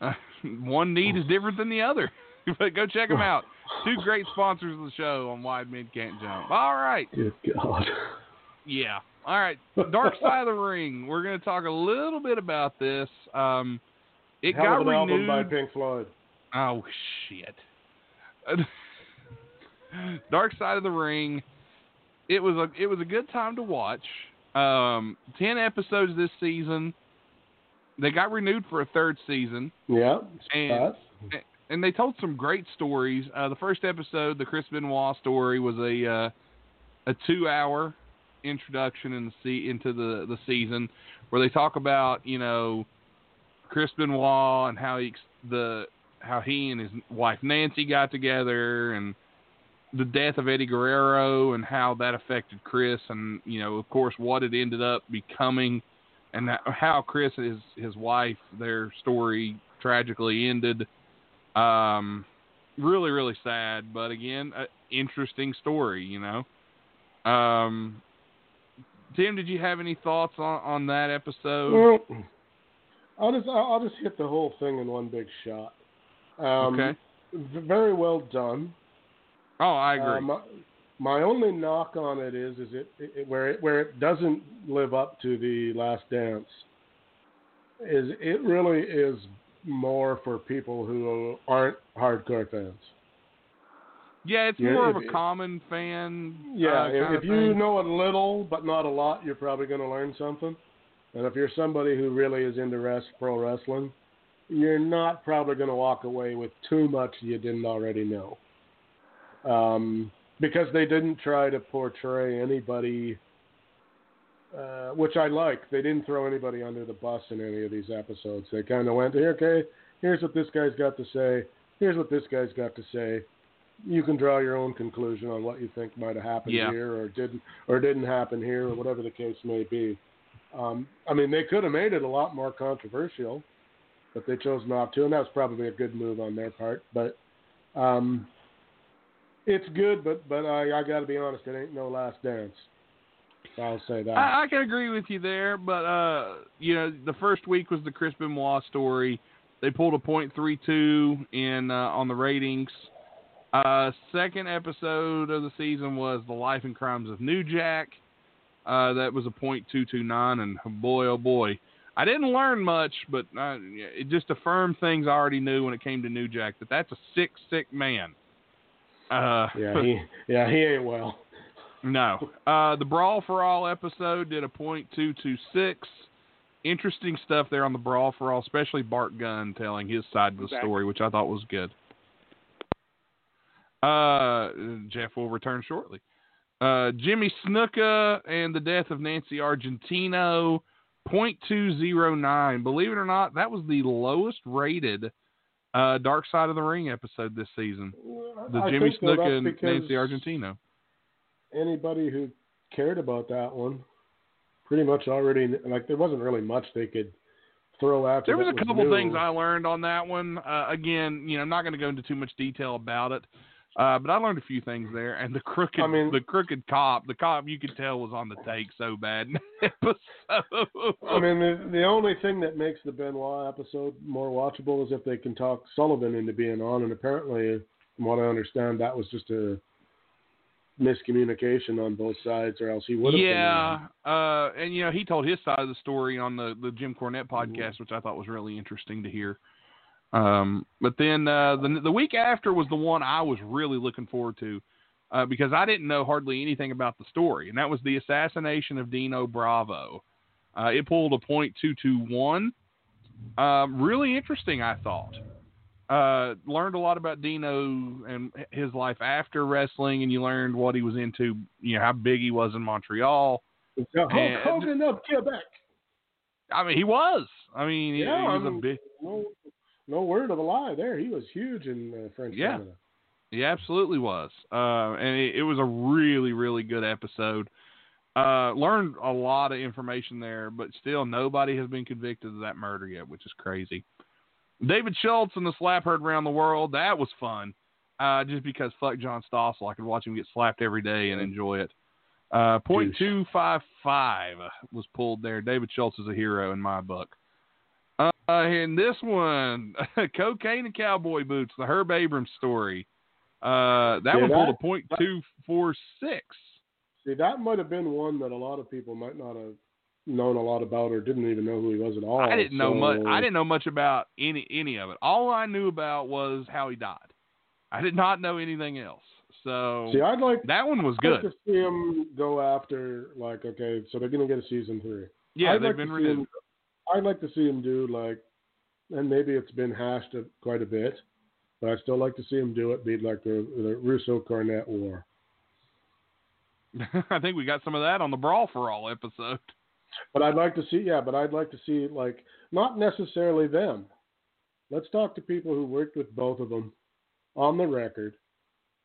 Uh, one need is different than the other, but go check them out. Two great sponsors of the show on Wide Men Can't Jump. All right. good God. Yeah. All right. Dark Side of the Ring. We're going to talk a little bit about this. Um, it Hell got of an album renewed. by Pink Floyd. Oh shit. Dark Side of the Ring. it was a it was a good time to watch. Um, ten episodes this season. They got renewed for a third season, Yeah. And- and they told some great stories. Uh, the first episode, the Chris Benoit story, was a uh, a two hour introduction in the se- into the the season, where they talk about you know Chris Benoit and how he the how he and his wife Nancy got together and the death of Eddie Guerrero and how that affected Chris and you know of course what it ended up becoming and that, how Chris and his his wife their story tragically ended um really really sad but again a interesting story you know um Tim did you have any thoughts on on that episode Well, I'll just I'll just hit the whole thing in one big shot. Um, Okay. Very well done. Oh I agree Uh, my, my only knock on it is is it, it where it where it doesn't live up to the Last Dance. Is it really is more for people who aren't hardcore fans. yeah it's yeah, more if- of a common fan Yeah, uh, if, if you know a little but not a lot, you're probably going to learn something. And if you're somebody who really is into rest, pro wrestling, you're not probably going to walk away with too much you didn't already know. Um, because they didn't try to portray anybody, uh, which I like. They didn't throw anybody under the bus in any of these episodes. They kind of went, here, okay, here's what this guy's got to say. Here's what this guy's got to say you can draw your own conclusion on what you think might have happened Yeah. here or didn't or didn't happen here or whatever the case may be. Um, I mean, they could have made it a lot more controversial, but they chose not to, and that was probably a good move on their part. But um, it's good, but but I, I got to be honest, it ain't no Last Dance. I'll say that. I, I can agree with you there, but uh, you know, the first week was the Chris Benoit story. They pulled a point three two in uh, on the ratings. Uh, second episode of the season was the Life and Crimes of New Jack. Uh, that was a point two two nine, and boy oh boy, I didn't learn much, but uh, it just affirmed things I already knew when it came to New Jack. That that's a sick sick man. Uh, yeah, he yeah he ain't well. no. Uh, the Brawl for All episode did a point two two six. Interesting stuff there on the Brawl for All, especially Bart Gunn telling his side of the Exactly. story, which I thought was good. Uh, Jeff will return shortly. Uh, Jimmy Snuka and the death of Nancy Argentino, point two zero nine. Believe it or not, that was the lowest rated uh, Dark Side of the Ring episode this season. The I Jimmy Snuka and Nancy Argentino. Anybody who cared about that one pretty much already like there wasn't really much they could throw out. There was a couple new. things I learned on that one. Uh, again, you know, I'm not going to go into too much detail about it, uh, but I learned a few things there. And the crooked, I mean- the crooked cop, the cop you could tell was on the take so bad. in the episode. I mean, the, the only thing that makes the Benoit episode more watchable is if they can talk Sullivan into being on, and apparently, from what I understand, that was just a miscommunication on both sides, or else he would have. yeah, uh, and you know, he told his side of the story on the the Jim Cornette podcast, which I thought was really interesting to hear. Um, but then uh, the the week after was the one I was really looking forward to uh, because I didn't know hardly anything about the story, and that was the assassination of Dino Bravo. Uh, it pulled a point two two one. Um, really interesting, I thought. Uh, learned a lot about Dino and his life after wrestling, and you learned what he was into. You know how big he was in Montreal. Hulk and- Hogan of Quebec. I mean, he was. I mean, he, Yeah, he was I a mean- big. No, word of a lie there. He was huge in uh, French Yeah. Canada. He absolutely was. Uh, and it, it was a really, really good episode. Uh, learned a lot of information there, but still nobody has been convicted of that murder yet, which is crazy. David Schultz and the slap heard around the world. That was fun. Uh, just because fuck John Stossel, I could watch him get slapped every day and enjoy it. Uh, point two five five was pulled there. David Schultz is a hero in my book. Uh, and this one, cocaine and cowboy boots, the Herb Abrams story. Uh, that Yeah, one pulled a point two four six. See, that might have been one that a lot of people might not have known a lot about or didn't even know who he was at all. I didn't know much. I didn't know much about any any of it. All I knew about was how he died. I did not know anything else. So See, I'd like that one was I'd like good. to see them go after like okay, so they're going to get a season three. Yeah, I'd they've like been see renewed. Him- I'd like to see him do like, and maybe it's been hashed a- quite a bit, but I'd still like to see him do it. Be like the, the Russo Cornette war. I think we got some of that on the Brawl for All episode. But I'd like to see, yeah, but I'd like to see like not necessarily them. Let's talk to people who worked with both of them on the record,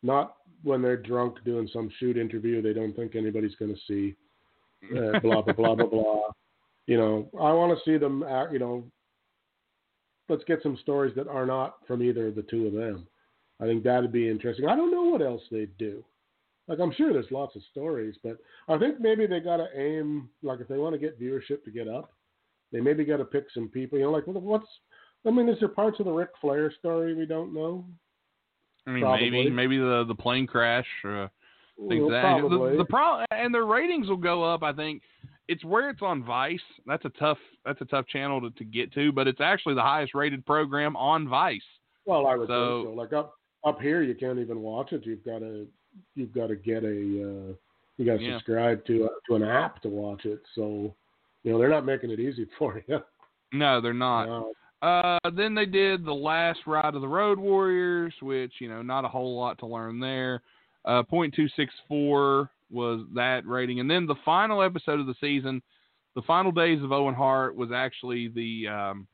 not when they're drunk doing some shoot interview they don't think anybody's going to see. Uh, blah blah blah blah blah. You know, I want to see them. Act, you know, let's get some stories that are not from either of the two of them. I think that'd be interesting. I don't know what else they'd do. Like I'm sure there's lots of stories, but I think maybe they got to aim. Like if they want to get viewership to get up, they maybe got to pick some people. You know, like what's. I mean, is there parts of the Ric Flair story we don't know? I mean, Probably. maybe maybe the the plane crash, uh, things Well, that probably. the, the pro and their ratings will go up. I think it's where it's on Vice. That's a tough that's a tough channel to, to get to, but it's actually the highest rated program on Vice. Well, I would So- think so. Like up up here, you can't even watch it. You've got to you've got to get a uh, you got to Yeah. subscribe to a, to an app to watch it. So you know they're not making it easy for you. No, they're not. Uh, Uh, then they did the last ride of the Road Warriors, which you know not a whole lot to learn there. Uh, point two six four was that rating, and then the final episode of the season, the final days of Owen Hart was actually the um,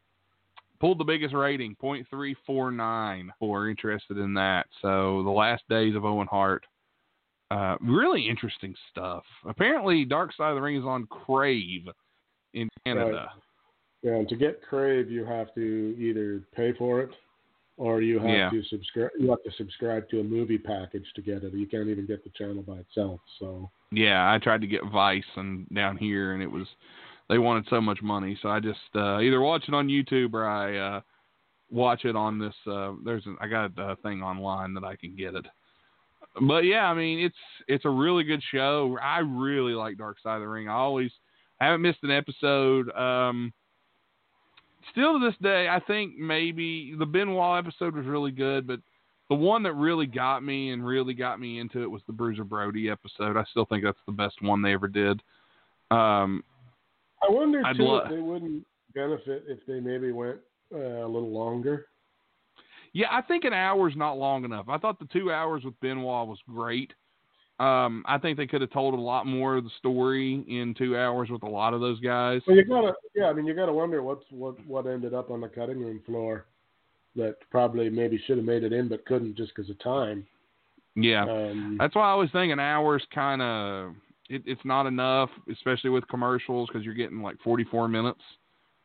pulled the biggest rating, point three four nine. For interested in that, so the last days of Owen Hart. Uh, really interesting stuff. Apparently, Dark Side of the Ring is on Crave in Canada. yeah, and to get Crave, you have to either pay for it or you have Yeah. to subscribe. You have to subscribe to a movie package to get it. You can't even get the channel by itself. So Yeah, I tried to get Vice and down here, and it was they wanted so much money, so I just uh, either watch it on YouTube or I uh, watch it on this. Uh, there's an, I got a thing online that I can get it. But yeah, I mean it's it's a really good show. I really like Dark Side of the Ring. I always I haven't missed an episode. Um, still to this day, I think maybe the Benoit episode was really good, but the one that really got me and really got me into it was the Bruiser Brody episode. I still think that's the best one they ever did. Um, I wonder I'd too lo- if they wouldn't benefit if they maybe went uh, a little longer. yeah, I think an hour is not long enough. I thought the two hours with Benoit was great. Um, I think they could have told a lot more of the story in two hours with a lot of those guys. Well, you gotta, yeah. I mean, you gotta wonder what's what what ended up on the cutting room floor that probably maybe should have made it in but couldn't just because of time. Yeah. Um, That's why I always think an hour's kind of it, it's not enough, especially with commercials because you're getting like 44 minutes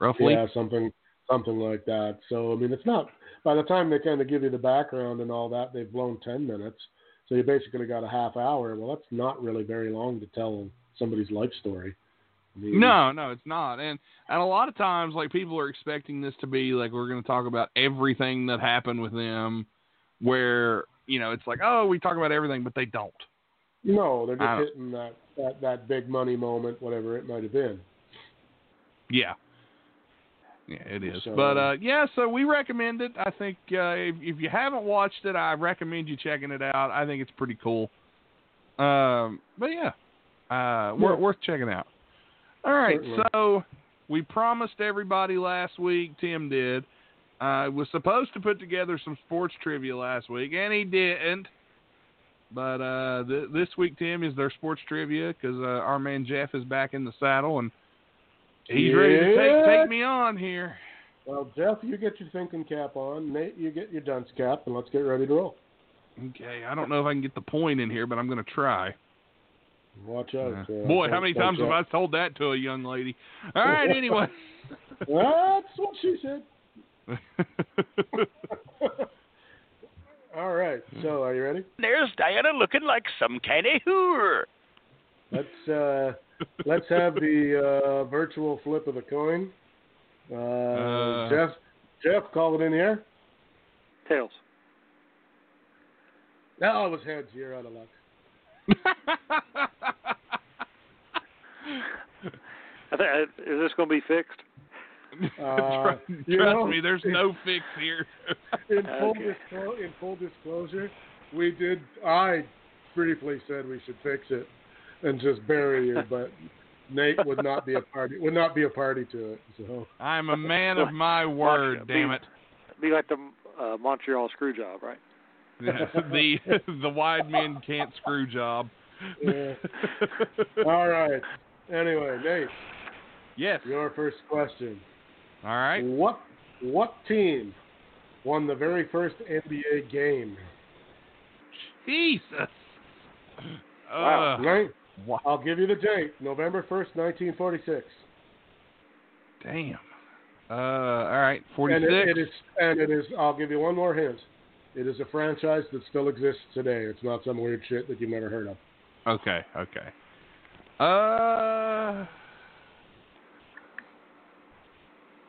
roughly. yeah, something something like that. So I mean, it's not. By the time they kind of give you the background and all that, they've blown ten minutes. So you basically got a half hour. Well, that's not really very long to tell somebody's life story. I mean, No, no, it's not. And and a lot of times, like people are expecting this to be like we're going to talk about everything that happened with them, where you know it's like oh we talk about everything, but they don't. no, they're just hitting that, that that big money moment, whatever it might have been. Yeah. Yeah, it is. So- but uh yeah, so we recommend it. I think uh if if you haven't watched it, I recommend you checking it out. I think it's pretty cool. Um but yeah. Uh Yeah. worth checking out. All right, Certainly. so we promised everybody last week, Tim did. Uh was supposed to put together some sports trivia last week and he didn't. But uh th- this week Tim is their sports trivia uh, our man Jeff is back in the saddle and He's ready to take take me on here. Well, Jeff, you get your thinking cap on. Nate, you get your dunce cap, and let's get ready to roll. Okay, I don't know if I can get the point in here, but I'm going to try. Watch out. uh, Boy, how many times don't have I told that to a young lady? All right, anyway. That's what she said. All right. So, are you ready? There's Diana looking like some kind of whore. Let's uh, let's have the uh, virtual flip of the coin. Uh, Uh. Jeff, Jeff, call it in here. Tails. No, it was heads. You're out of luck. I think, is this going to be fixed? Uh, trust trust know- me, there's no fix here. In full, Okay. disclo- in full disclosure, we did. I briefly said we should fix it and just bury you, but Nate would not be a party. Would not be a party to it. So I'm a man of my word. Be- Damn it. Be like the uh, Montreal screw job, right? the the wide men can't screw job. Yeah. all right. Anyway, Nate, yes. your first question. All right. What what team won the very first NBA game? Jesus. Wow. Uh, I'll give you the date. November first, nineteen forty-six. damn. Uh, all right. Forty And it, it is. And it is. I'll give you one more hint. It is a franchise that still exists today. It's not some weird shit that you've never heard of. Okay. Okay. Uh.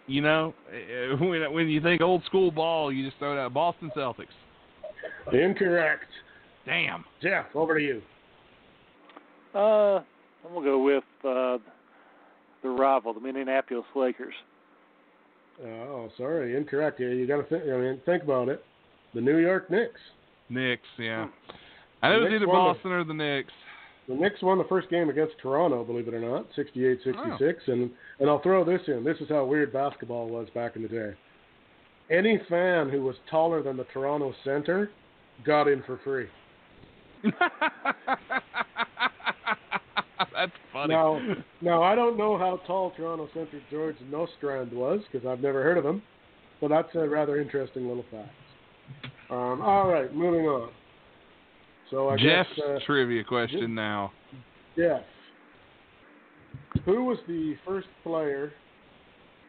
You know, when when you think old school ball, you just throw it out. Boston Celtics. Incorrect. Damn. Jeff, over to you. Uh, I'm gonna go with uh, the rival, the Minneapolis Lakers. Oh, sorry, incorrect. Yeah, you got to think. I mean, think about it. The New York Knicks. Knicks. Yeah. I know it was either won the- Boston or the Knicks. The Knicks won the first game against Toronto, believe it or not, 68-66. And and I'll throw this in. This is how weird basketball was back in the day. Any fan who was taller than the Toronto center got in for free. Funny. Now, now I don't know how tall Toronto center George Nostrand was because I've never heard of him, but that's a rather interesting little fact. Um, all right, moving on. So I Jeff's guess uh, trivia question now. Jeff, who was the first player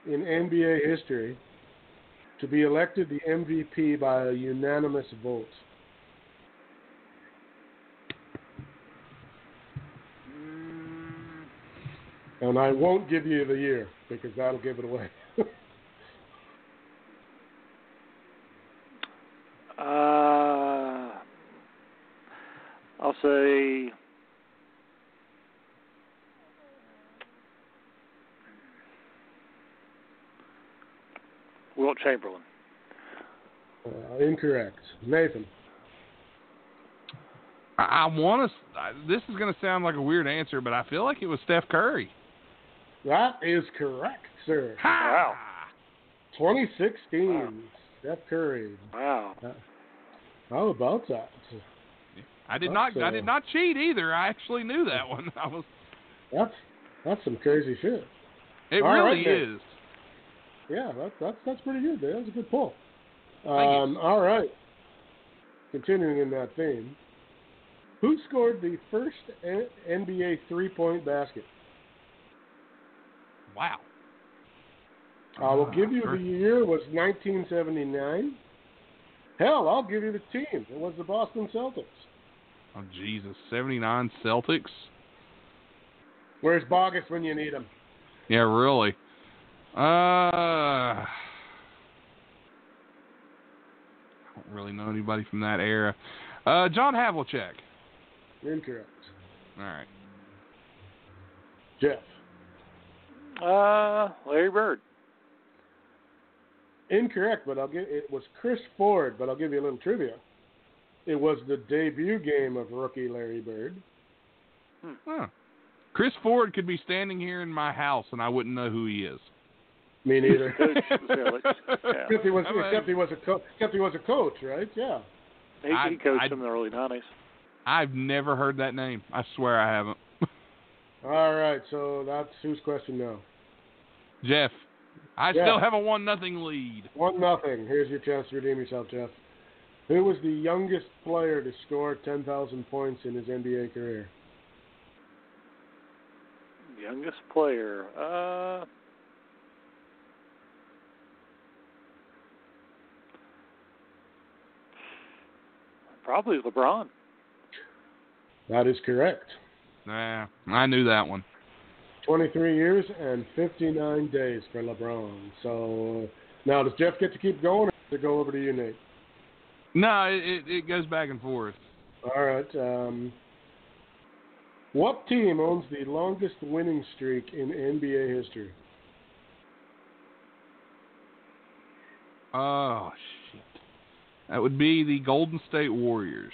in NBA history to be elected the MVP by a unanimous vote? And I won't give you the year because that'll give it away. Uh, I'll say Wilt Chamberlain. uh, incorrect. Nathan. I, I want to. This is going to sound like a weird answer, but I feel like it was Steph Curry. That is correct, sir. Wow. 2016. Wow. Steph Curry. Wow. How about that? I did That's, not. I uh, did not cheat either. I actually knew that one. I was. That's that's some crazy shit. It All really right, then. is. Yeah, that's that's that's pretty good. That was a good pull. Um, all right. Continuing in that theme, who scored the first NBA three-point basket? Wow. I will Ah, give you the year was 1979. Hell, I'll give you the team. It was the Boston Celtics. Oh Jesus! Seventy nine Celtics. Where's Bogus when you need him? Yeah, really. Uh, I don't really know anybody from that era. Uh, John Havlicek. Incorrect. All right. Jeff. Uh, Larry Bird. Incorrect, but I'll give it was Chris Ford, but I'll give you a little trivia. It was the debut game of rookie Larry Bird. Huh. Chris Ford could be standing here in my house and I wouldn't know who he is. Me neither. Coach Village. Yeah. except he was except he was a co- except he was a coach, right? Yeah. He, I- he coached I- in the early '90s. I've never heard that name. I swear I haven't. All right, so that's whose question now? Jeff, I Yeah. still have a one nothing lead. One nothing. Here's your chance to redeem yourself, Jeff. Who was the youngest player to score ten thousand points in his NBA career? Youngest player. Uh, probably LeBron. That is correct. Nah, I knew that one. 23 years and 59 days for LeBron. So now, does Jeff get to keep going, or does it go over to you, Nate? No, it, it, it goes back and forth. All right. Um, what team owns the longest winning streak in NBA history? Oh shit. That would be the Golden State Warriors.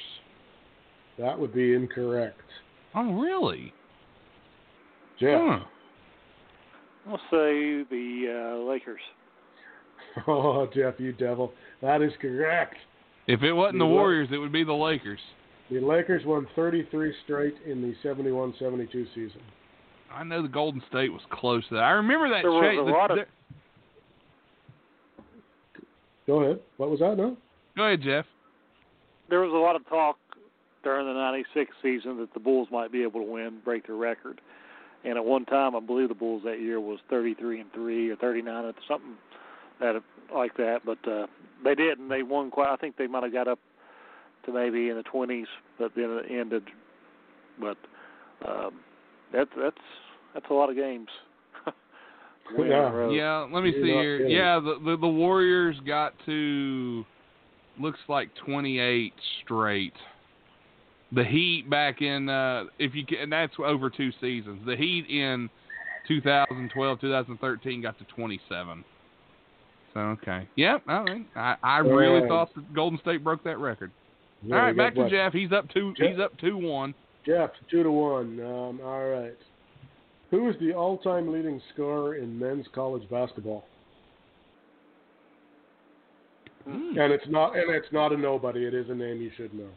That would be incorrect. Oh, really? Jeff. Huh. I'll say the uh, Lakers. Oh, Jeff, you devil. That is correct. If it wasn't the You what? Warriors, it would be the Lakers. The Lakers won 33 straight in the 71-72 season. I know the Golden State was close to that. I remember that. There was shade- a the- lot of- the- Go ahead. What was that? No. Go ahead, Jeff. There was a lot of talk during the '96 season that the Bulls might be able to win, break their record. And at one time, I believe the Bulls that year was 33 and three or 39 or something that like that. But uh, they didn't. They won quite. I think they might have got up to maybe in the 20s, but then it ended. But um, that's that's that's a lot of games. Win in Yeah. Yeah, let me You're see here. kidding. Yeah, the, the the Warriors got to looks like 28 straight. The Heat back in uh if you can, and that's over two seasons. The Heat in 2012, 2013 got to 27. So okay, yep. I mean, I, I really thought that Golden State broke that record. Yeah, All right, back to? Jeff. He's up two. Jeff? He's up two one. Jeff, two to one. Um, all right. Who is the all-time leading scorer in men's college basketball? Hmm. And it's not. And it's not a nobody. It is a name you should know.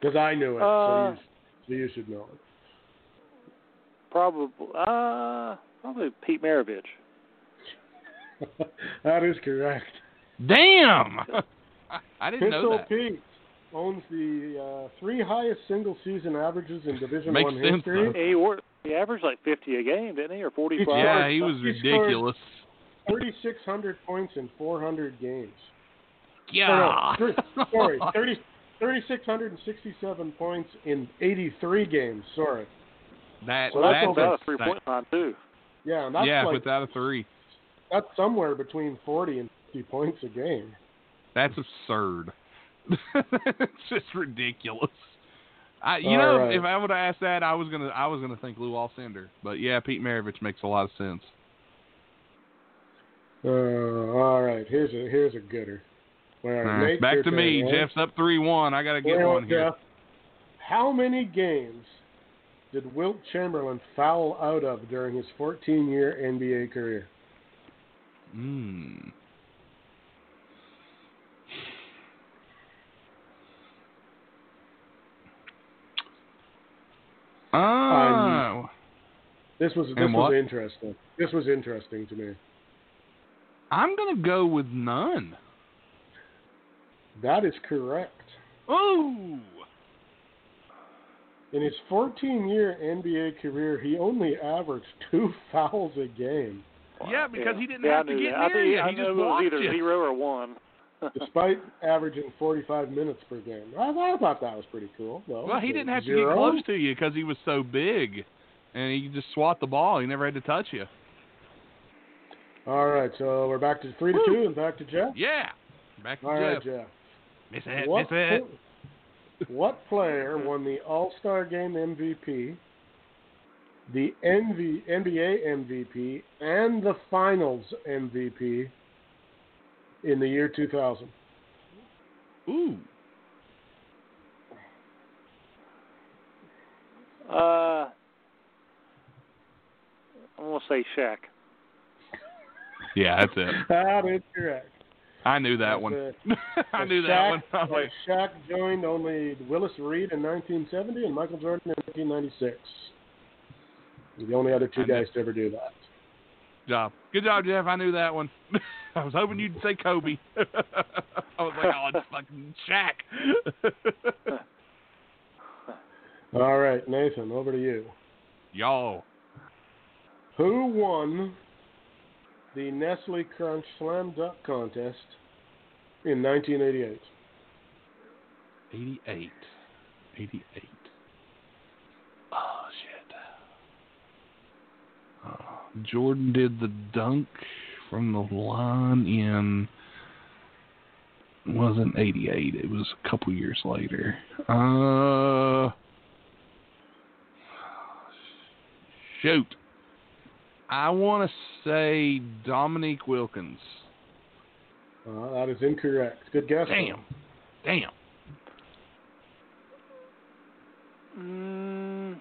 Because I knew it, Uh, so, you, so you should know it. Probably, uh, probably Pete Maravich. that is correct. Damn. I, I didn't know Pistol that. Pete owns the uh, three highest single-season averages in Division Makes One sense, history. He wor he averaged like 50 a game, didn't he, or 45? Yeah, he was He ridiculous. 3,600 points in 400 games. Yeah. No, no, thr- sorry, 30, 3,667 points in 83 games. Sorry. That Well, that's that's without a insane. three-point line too. Yeah, and that's yeah, like without a three. that's somewhere between 40 and 50 points a game. That's absurd. it's just ridiculous. I, you All know, right. if I would have asked that, I was gonna, I was gonna think Lou Alcindor. But yeah, Pete Maravich makes a lot of sense. Uh, all right, here's a here's a gooder. Right, back to me. right? Jeff's up three one. I gotta get Well, one here. Jeff, How many games did Wilt Chamberlain foul out of during his 14-year NBA career? Hmm. Oh, This was this was interesting. This was interesting to me. I'm gonna go with none. That is correct. Oh, In his 14-year NBA career, he only averaged two fouls a game, yeah, because he didn't yeah, have I to get that. I near think, you. I He knew just it was blocked either you. zero or one. despite averaging 45 minutes per game. I, I thought that was pretty cool. Though. Well, he didn't have to get close to you because he was so big, and he just swat the ball. He never had to touch you. All right, so we're back to three to Woo. two, and back to Jeff. Yeah, back to All right, Jeff. Jeff. Miss it, What, miss it. what player won the All Star Game MVP, the NV, NBA MVP, and the Finals MVP in the year 2000? Ooh, Uh, I'm gonna say Shaq. yeah, that's it. That is correct. I knew that one. it. I knew that one. Uh, like, Shaq joined only Willis Reed in 1970 and Michael Jordan in 1996. The only other two I knew- guys to ever do that. job. Good job, Jeff. I knew that one. I was hoping you'd say Kobe. I was like, oh, it's fucking Shaq. All right, Nathan, over to you. Y'all. Who won the Nestle Crunch Slam Dunk Contest in 1988? 88. 88. Oh, shit. Oh, Jordan did the dunk from the line in. Wasn't 88. It was a couple years later. Uh. Shoot. I want to say Dominique Wilkins. Uh, that is incorrect. Good guess. Damn. Damn. Mm,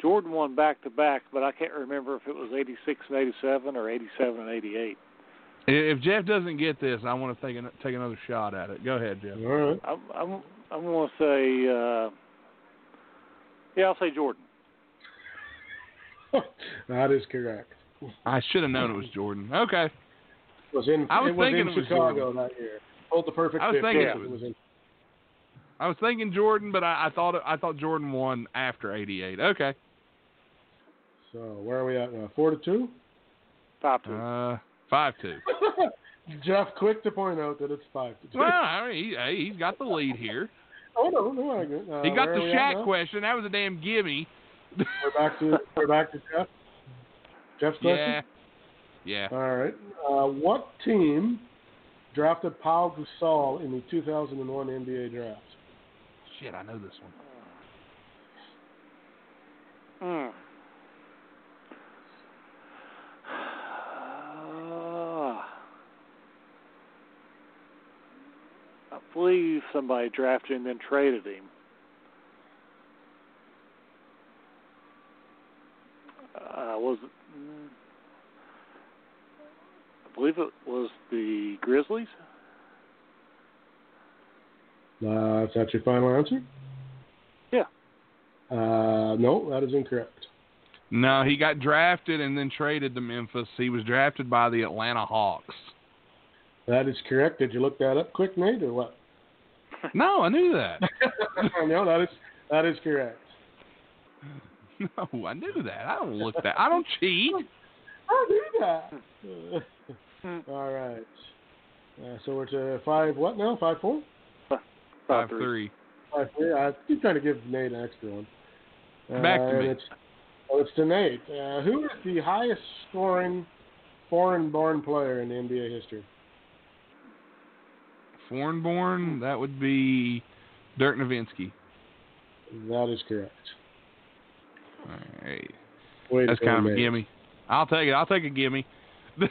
Jordan won back to back, but I can't remember if it was 86 and 87 or 87 and 88. If Jeff doesn't get this, I want to take an, take another shot at it. Go ahead, Jeff. All right. I'm I'm I'm going to say uh, yeah, I'll say Jordan. that is correct. I should have known it was Jordan. Okay. It was in I was it was thinking in it was Chicago Jordan. that year. Pulled the perfect I was thinking It it was- in I was thinking Jordan, but I, I thought I thought Jordan won after '88. Okay. So where are we at now? Four to two. Five two. Uh, five two. Jeff, quick to point out that it's five to two. Well, I mean, he, he's got the lead here. oh no, no, I agree. Uh, He got the are Shaq question. That was a damn gimme. We're back to we're back to Jeff. Jeff's question. yeah. Yeah. All right. Uh, what team drafted Paul Gasol in the 2001 NBA draft? Shit, I know this one. Mm. Ah. I believe somebody drafted him and then traded him. Uh, was it, I believe it was the Grizzlies. Uh, is that your final answer? Yeah. Uh, no, that is incorrect. No, he got drafted and then traded to Memphis. He was drafted by the Atlanta Hawks. That is correct. Did you look that up quick, Nate, or what? No, I knew that. no, that is that is correct. No, I knew that. I don't look that. I don't cheat. I knew that. All right. Uh, so we're to five. What now? Five four. Five three. Five three. I keep trying to give Nate an extra one. Back to Uh, me. It's, well, it's to Nate. Uh, who is the highest scoring foreign-born player in NBA history? Foreign born, that would be Dirk Nowitzki. That is correct. All right. Way to That's go, kind of a gimme. I'll take it. I'll take a gimme. I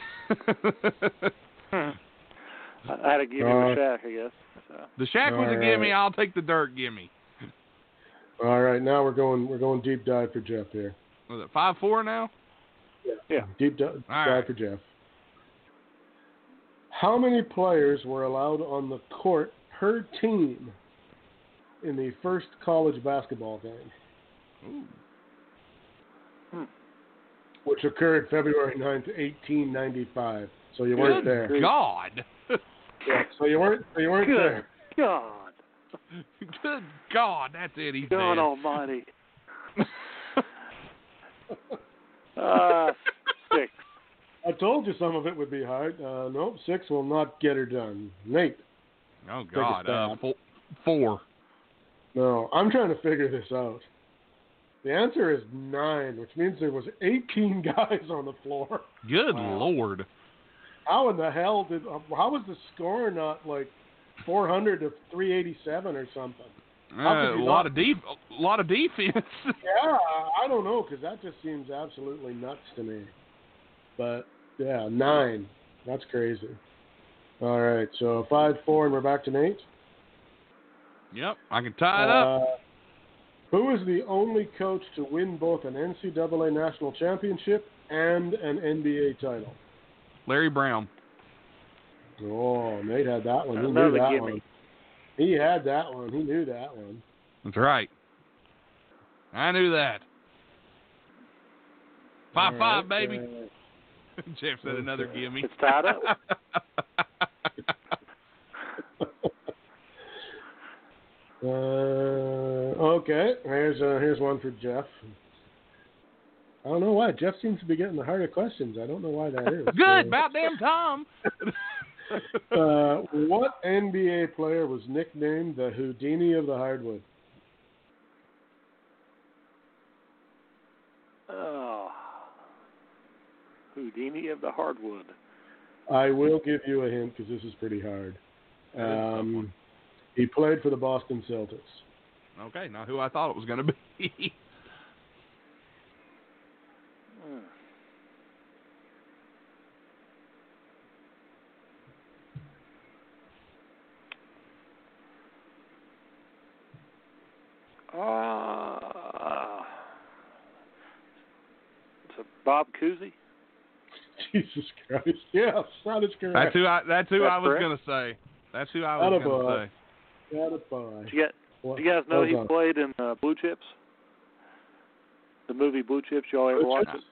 I had to give him Uh, a Shaq, I guess. So. the Shaq was a All gimme. I'll take the dirt gimme. All right, now we're going. We're going deep dive for Jeff here. Was it five four now? Yeah. Deep di- All dive right. for Jeff. How many players were allowed on the court per team in the first college basketball game, Ooh. Which occurred February 9th, 1895? So you weren't Good there. God. Yeah, so you weren't. So you weren't Good. there. God. Good God. That's it. He's God dead. Almighty. Uh, six. I told you some of it would be hard. Uh, nope, six will not get her done. Nate. Oh God. Uh, four. four. No, I'm trying to figure this out. The answer is nine, which means there was 18 guys on the floor. Good Wow. Lord. How in the hell did? uh, How was the score not like 400 to 387 or something? Uh, a you lot of deep. A lot of defense. Yeah, I don't know because that just seems absolutely nuts to me. But yeah, nine. That's crazy. All right, so five four, and we're back to Nate. yep. I can tie it up. Uh, who is the only coach to win both an NCAA national championship and an NBA title? Larry Brown. Oh, Nate had that one. He Another knew that gimme. one. He had that one. He knew that one. That's right. I knew that. Five All five, baby. uh, Jeff said another gimme. It's tied up. Uh, okay, here's uh, here's one for Jeff. I don't know why Jeff seems to be getting the harder questions. I don't know why that is. Good, about damn time. Uh, what NBA player was nicknamed the Houdini of the hardwood? Oh. Houdini of the hardwood. I will give you a hint because this is pretty hard. Um, he played for the Boston Celtics. Okay, not who I thought it was going to be. hmm. Uh, is it Bob Cousy? Jesus Christ! Yes, that is correct. That's who I. That's who that's I was going to say. That's who I was going to say. That a boy. Did you get what- did you guys know hold he on. played in uh, Blue Chips? The movie Blue Chips. Y'all ever Blue watch Chips?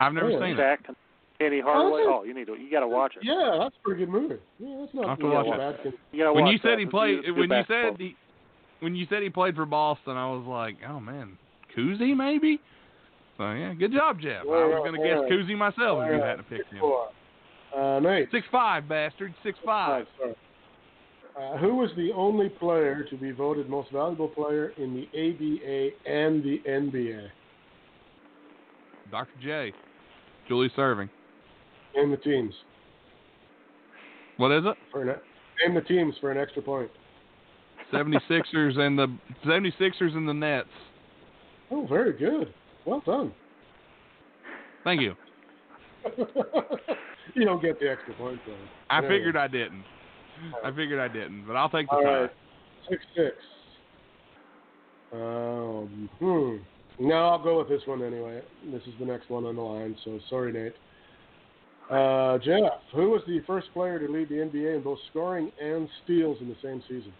I've never Oh, seen it. Shaq and Penny Hardaway. Oh, you need to. You got to watch it. Yeah, that's a pretty good movie. Yeah, that's not I'll have to watch it. bad You got to When watch you said that. he played, good- good when you said he, when you said he played for Boston, I was like, oh man, Cousy maybe. So yeah, good job, Jeff. I was gonna well, guess Cousy myself if you well, hadn't picked him. Uh, Nate. Six five bastard, six five. Sorry. Uh, who was the only player to be voted most valuable player in the ABA and the NBA? Dr. J, Julius Erving. Name the teams What is it? for an name the teams for an extra point. 76ers and the 76ers and the Nets. Oh, very good. Well done. Thank you. you don't get the extra point though. I Anyway. figured I didn't. I figured I didn't, but I'll take the All tie. right, six six. Um, hmm. No, I'll go with this one anyway. This is the next one on the line. So sorry, Nate. Uh, Jeff, who was the first player to lead the NBA in both scoring and steals in the same season?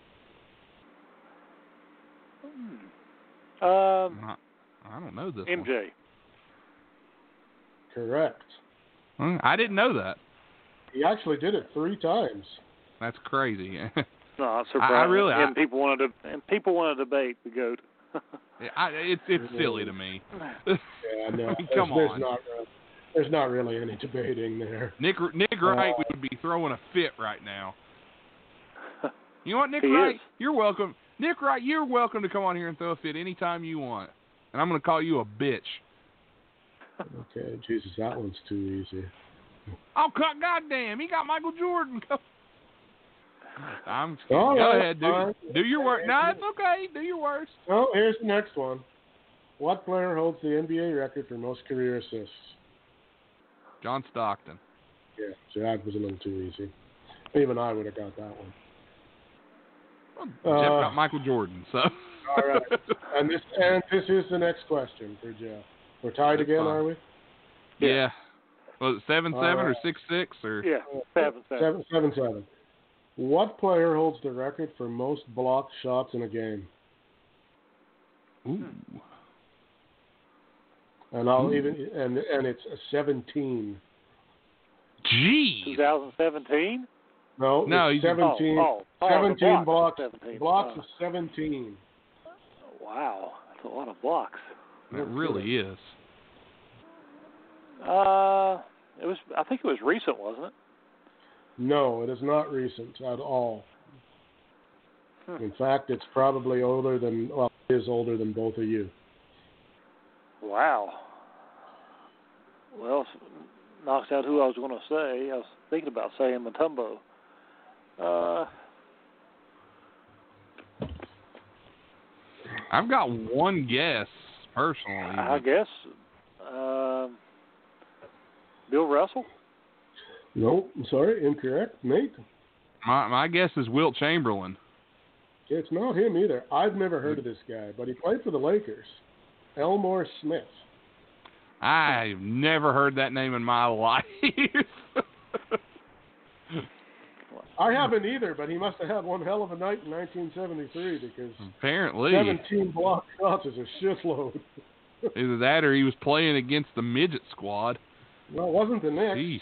Um, I I don't know this. one. MJ. Correct. Hmm, I didn't know that. He actually did it three times. That's crazy. No, I'm I- I surprised. really- and I- people want to and people want to debate the goat. I, it's it's silly to me. Yeah, no, I mean, there's, come there's on. not re- there's not really any debating there. Nick Nick Uh, Wright would be throwing a fit right now. You know what, Nick He Wright? is. You're welcome. Nick Wright, you're welcome to come on here and throw a fit anytime you want. And I'm going to call you a bitch. Okay, Jesus, that one's too easy. Oh, God, goddamn, he got Michael Jordan. Go- I'm All go right, ahead, do fine. do your work. No, it's okay. Do your worst. Oh, here's the next one. What player holds the NBA record for most career assists? John Stockton. Yeah, so that was a little too easy. Even I would have got that one. Well, Jeff Uh, got Michael Jordan, so. All right, and this and this is the next question for Jeff. We're tied That's again, fine. are we? yeah. Was it seven All seven or right. six six or? yeah, seven, seven. Seven, seven, seven. What player holds the record for most blocked shots in a game? Ooh. And I'll Ooh. even and and it's a 17. Jeez. 2017. No, No, it's he's- 17. Oh, oh, oh, 17 blocks. blocks. 17. Blocks Oh. of 17. Wow, that's a lot of blocks. It really is. Uh, it was. I think it was recent, wasn't it? No, it is not recent at all. Hmm. In fact, it's probably older than well, it is older than both of you. Wow. Well, knocks out who I was going to say. I was thinking about saying Mutombo. Uh, I've got one guess personally. I guess um, Bill Russell. No, I'm sorry, incorrect, Nate. My my guess is Wilt Chamberlain. It's not him either. I've never heard hmm. of this guy, but he played for the Lakers. Elmore Smith. I've never heard that name in my life. I haven't either, but he must have had one hell of a night in 1973 because Apparently, 17 block shots is a shitload. either that or he was playing against the midget squad. well, it wasn't the Knicks. Jeez.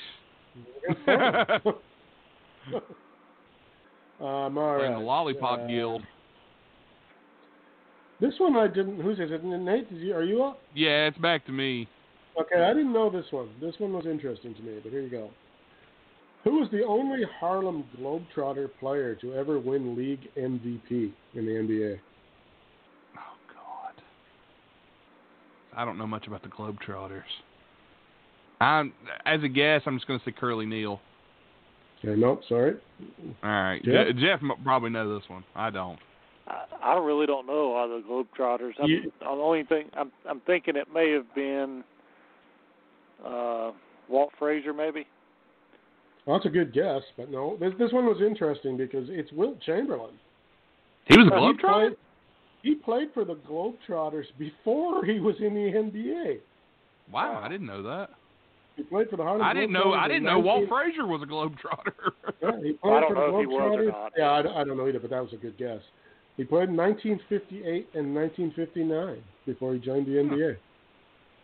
Against um, all Playing right. the Lollipop Uh, Guild. This one I didn't. Who's is it? Nate, did you, are you up? Yeah, it's back to me. Okay, I didn't know this one. This one was interesting to me, but here you go. Who was the only Harlem Globetrotter player to ever win league MVP in the NBA? Oh God. I don't know much about the Globetrotters. I'm as a guess, I'm just going to say Curly Neal. Okay, nope, sorry. All right, Jeff? Je- Jeff m- probably know this one. I don't. I, I really don't know all the Globetrotters. I'm, You- the only thing I'm I'm thinking it may have been uh, Walt Frazier, maybe. Well, that's a good guess, but no. This this one was interesting because it's Wilt Chamberlain. He was a he Globetrotter. he played for the Globetrotters before he was in the NBA. Wow, I didn't know that. He played for the Harlem I didn't know. I didn't in know Walt Frazier was a globetrotter. Yeah, he played I don't for the know if he was or not. Yeah, I, don't- I don't know either, but that was a good guess. He played in 1958 and 1959 before he joined the NBA.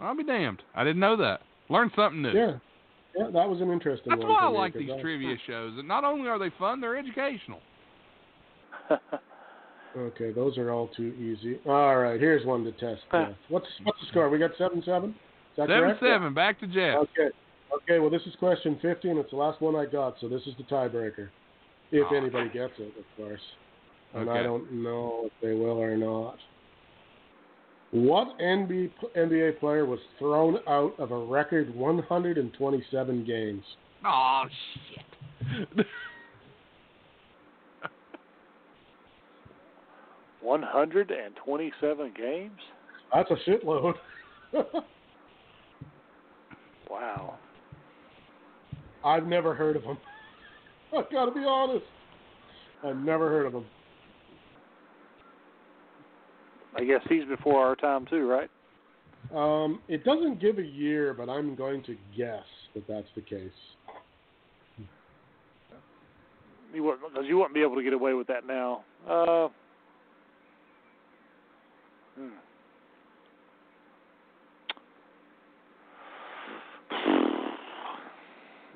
I'll be damned. I didn't know that. Learned something new. Yeah, yeah, that was an interesting That's one. why I for me, like 'cause these I- trivia shows. And not only are they fun, they're educational. Okay, those are all too easy. All right, here's one to test. Jeff. What's what's the score? We got seven seven. Is that Seven correct? seven. Back to Jeff. Okay. Okay. Well, this is question fifty, and it's the last one I got, so this is the tiebreaker. If Oh. anybody gets it, of course. And I don't know if they will or not. What NBA, NBA player was thrown out of a record 127 games? Oh shit. One hundred and twenty-seven games. That's a shitload. Wow. I've never heard of him. I've got to be honest. I've never heard of him. I guess he's before our time too, right? Um, it doesn't give a year, but I'm going to guess that that's the case. You wouldn't because you wouldn't be able to get away with that now. Uh, hmm. Mm, mm, mm, mm, mm.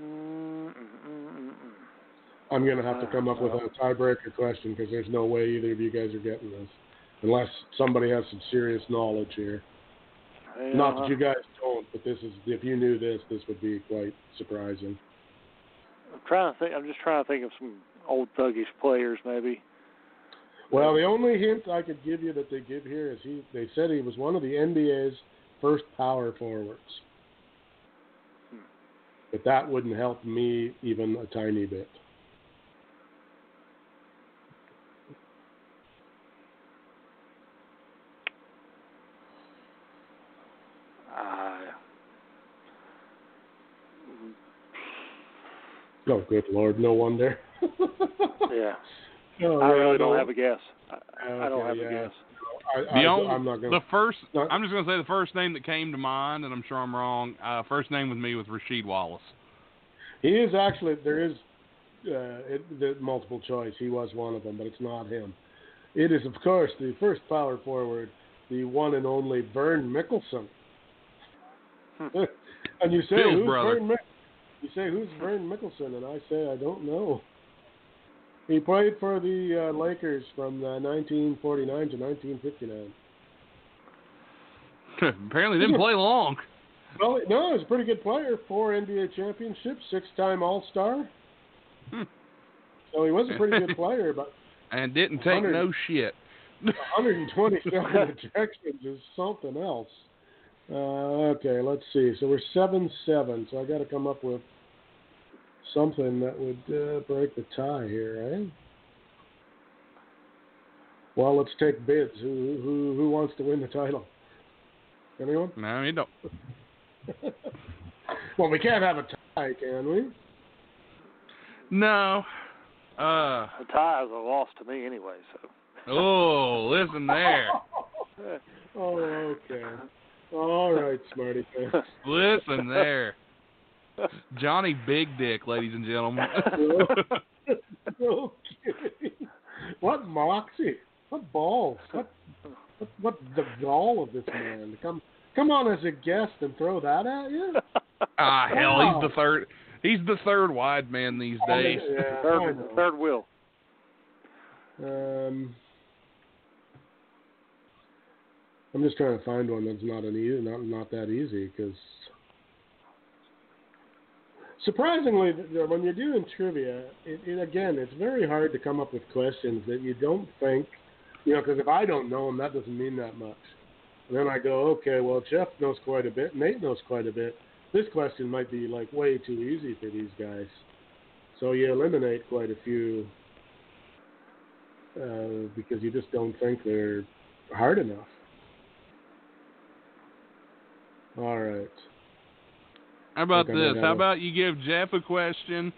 Mm-hmm, mm-hmm, mm-hmm. I'm going to have to come up with a uh, tiebreaker question because there's no way either of you guys are getting this, unless somebody has some serious knowledge here. Not that you guys don't, but this is if you knew this, this would be quite surprising. I'm trying to think. I'm just trying to think of some old thuggish players, maybe. Well, the only hint I could give you that they give here is he. They said he was one of the NBA's first power forwards, but that wouldn't help me even a tiny bit. Uh, Oh, good lord, no wonder. yeah, Oh, I really don't no. have a guess. I, I don't have yeah. a guess. I, The I, only, I'm not going the first. No. I'm just gonna say the first name that came to mind, and I'm sure I'm wrong. Uh, first name with me was Rasheed Wallace. He is actually there is uh, it, the multiple choice. He was one of them, but it's not him. It is of course the first power forward, the one and only Vern Mikkelsen. and you say Bill's who's brother. Vern? Mick- you say who's Vern Mikkelsen, and I say I don't know. He played for the uh, Lakers from uh, 1949 to 1959. Apparently didn't play long. Well, no, he was a pretty good player. Four NBA championships, six-time All-Star. Hmm. So he was a pretty good player, but And didn't take no shit. 127 ejections is something else. Uh, okay, let's see. So we're seven-seven. So I got to come up with something that would uh, break the tie here, eh? Well, let's take bids. Who who who wants to win the title? Anyone? No, you don't. well, we can't have a tie, can we? No. Uh. A tie is a loss to me anyway. So. Oh, listen there. oh, okay. All right, smarty pants. Listen there. Johnny Big Dick, ladies and gentlemen. okay. What moxie? What balls? What, what what the gall of this man come come on as a guest and throw that at you? ah, hell, Wow. he's the third. He's the third wide man these days. Yeah, Third, know. third wheel. Um, I'm just trying to find one that's not an easy, not not that easy because surprisingly, when you're doing trivia, it, it again, it's very hard to come up with questions that you don't think, you know, because if I don't know them, that doesn't mean that much. And then I go, okay, well, Jeff knows quite a bit, Nate knows quite a bit. This question might be like way too easy for these guys, so you eliminate quite a few uh, because you just don't think they're hard enough. All right. How about Okay, this? How about you give Jeff a question,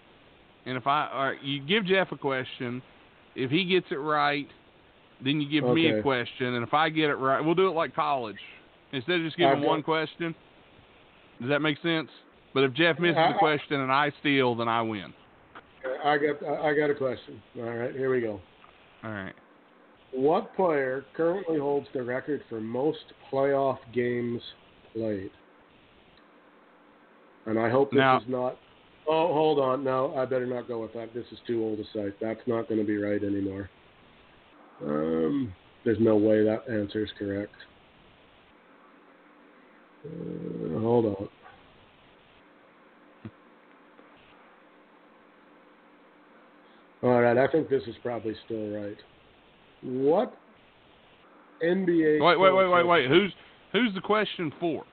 and if I, or you give Jeff a question, if he gets it right, then you give me a question, and if I get it right, we'll do it like college. Instead of just giving Okay. one question. Does that make sense? But if Jeff misses I- the question and I steal, then I win. I got I got a question. All right, here we go. All right. What player currently holds the record for most playoff games played? And I hope this Now- is not. Oh, hold on. No, I better not go with that. This is too old a site. That's not going to be right anymore. Um, there's no way that answer is correct. Uh, hold on. All right, I think this is probably still right. What NBA? Wait, wait, wait, wait, wait. Who's who's the question for?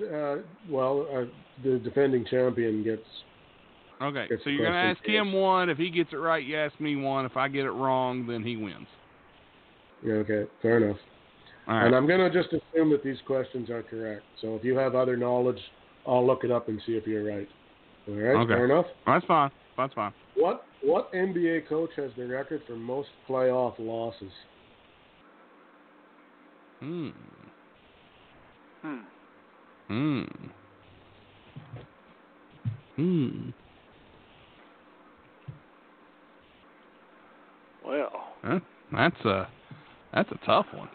Uh, well, uh, the defending champion gets. Okay, It's so you're gonna question ask him one. If he gets it right, you ask me one. If I get it wrong, then he wins. Yeah, okay, fair enough. All right. And I'm going to just assume that these questions are correct. So if you have other knowledge, I'll look it up and see if you're right. All right, Okay. fair enough. That's fine. That's fine. What what NBA coach has the record for most playoff losses? Hmm. Hmm. Hmm. Hmm. Well, Huh? That's a that's a tough one.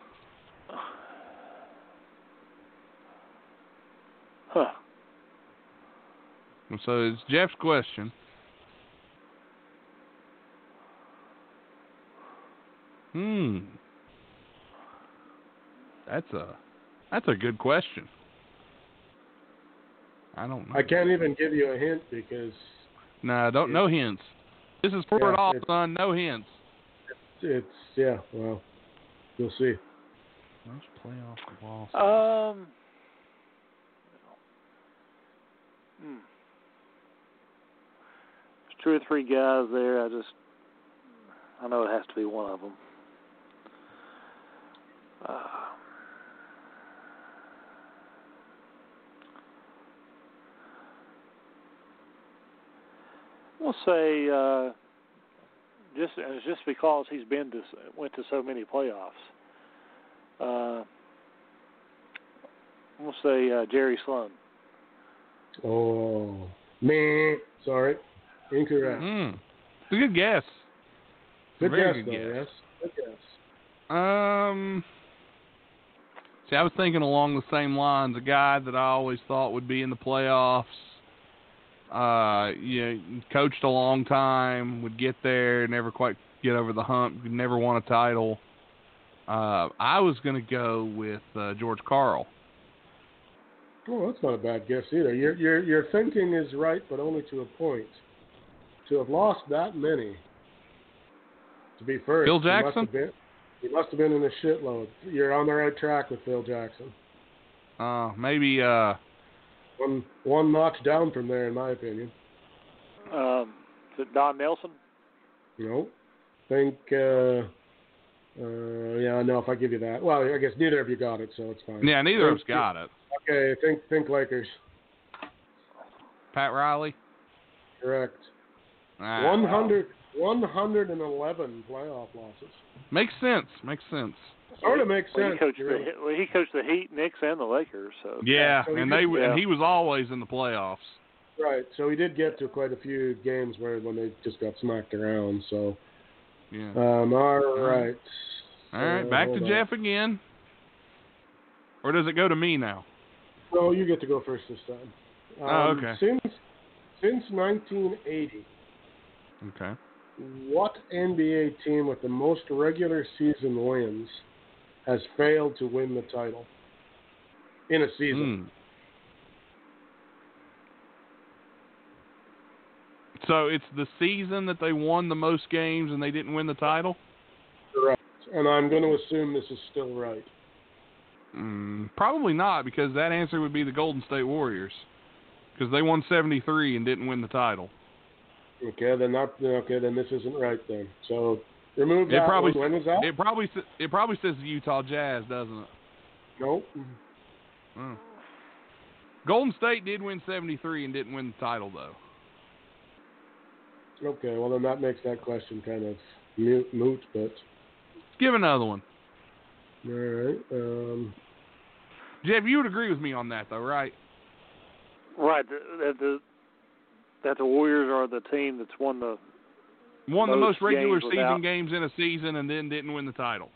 huh. So it's Jeff's question. Hmm. That's a that's a good question. I don't know. I can't even give you a hint because No, don't no hints. This is for Yeah, it all, son. No hints. it's yeah. Well, you'll see. Most playoff loss. Um. Hmm. There's two or three guys there. I just, I know it has to be one of them. Uh, we'll say uh, just and it's just because he's been to went to so many playoffs. Uh, we'll say uh, Jerry Sloan. Oh, man, sorry, incorrect. Hmm. It's a good guess. Good Very guess, good though. guess. Yes, good guess. Um. See, I was thinking along the same lines. A guy that I always thought would be in the playoffs. Uh, you know, coached a long time, would get there, never quite get over the hump, never won a title. Uh, I was going to go with uh, George Karl. Oh, that's not a bad guess either. Your your your thinking is right, but only to a point. To have lost that many, to be first, Phil must Jackson? have been, you must have been in a shitload. You're on the right track with Phil Jackson. Uh, maybe uh, One one notch down from there, in my opinion. Um, is it Don Nelson? No, know, think. Uh, uh, yeah, no. If I give you that, well, I guess neither of you got it, so it's fine. yeah, neither of us got it. Okay, think think Lakers. Pat Riley. Correct. Ah, 100, 111 playoff losses. Makes sense. Makes sense. Sort of makes Well, sense. he coached really. the well, he coached the Heat, Knicks, and the Lakers. So Yeah, so he and did- they yeah. and he was always in the playoffs. Right. So he did get to quite a few games where when they just got smacked around. So Yeah. um, all right. All right, Uh, back to on. Jeff again. Or does it go to me now? No, you get to go first this time. Um, Oh, okay. Since since 1980, Okay. what NBA team with the most regular season wins has failed to win the title in a season? Hmm. So it's the season that they won the most games and they didn't win the title? Correct. And I'm going to assume this is still right. Mm, probably not, because that answer would be the Golden State Warriors, because they won 73 and didn't win the title. Okay, then not okay. Then this isn't right then. So remove It that probably one. When was that? it probably it probably says the Utah Jazz, doesn't it? nope. Mm. Golden State did win 73 and didn't win the title though. Okay, well then that makes that question kind of moot. But Let's give another one. all right. Um, Jeff, you would agree with me on that though, right? Right. That the that the Warriors are the team that's won the Won the Most most regular games season without- games in a season and then didn't win the title.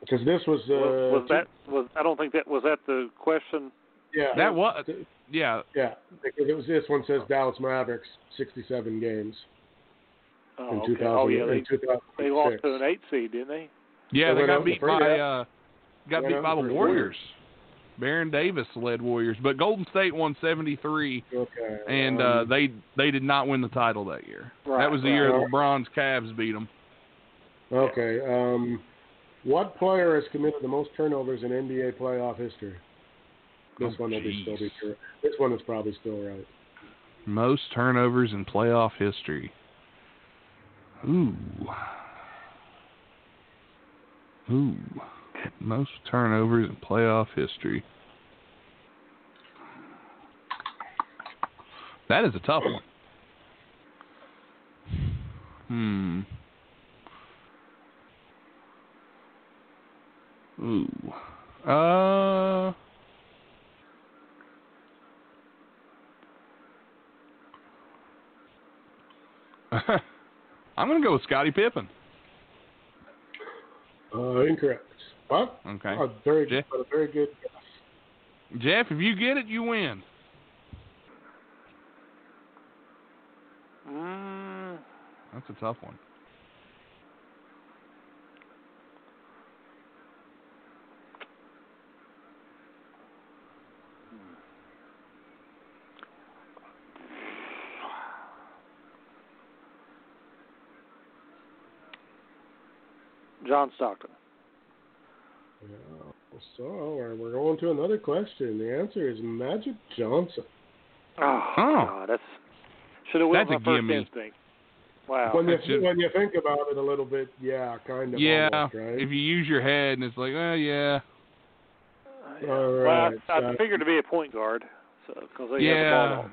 Because this was uh, was, was that was I don't think that was that the question. yeah That was yeah. yeah because it was this one says Dallas Mavericks 67 games Oh, in okay. 2000 oh yeah, they they lost to an eight seed, didn't they? Yeah, They they got beat by uh got beat by the the first Warriors. Baron Davis led Warriors, but Golden State won 73 Okay. and uh um, they they did not win the title that year. Right, that was the right. year LeBron's Cavs beat them. Okay. Um, what player has committed the most turnovers in NBA playoff history? This Oh, one will be still be true. This one is probably still right. Most turnovers in playoff history. Ooh. Ooh. Most turnovers in playoff history. That is a tough one. Hmm. Ooh. Uh. I'm gonna go with Scottie Pippen. Uh, incorrect. What? Okay. A very Jeff? good, but a very good guess. Jeff, if you get it, you win. Mm, That's a tough one. John Stockton. Yeah. So we're, we're going to another question. The answer is Magic Johnson. Oh, Oh. God, that's should have went That's with a first gimme. instinct. Wow. When you That should- when you think about it a little bit, yeah, kind of. yeah. almost, right? If you use your head and it's like, oh yeah. Yeah. All well, I, I uh, figured to be a point guard, so because they Yeah.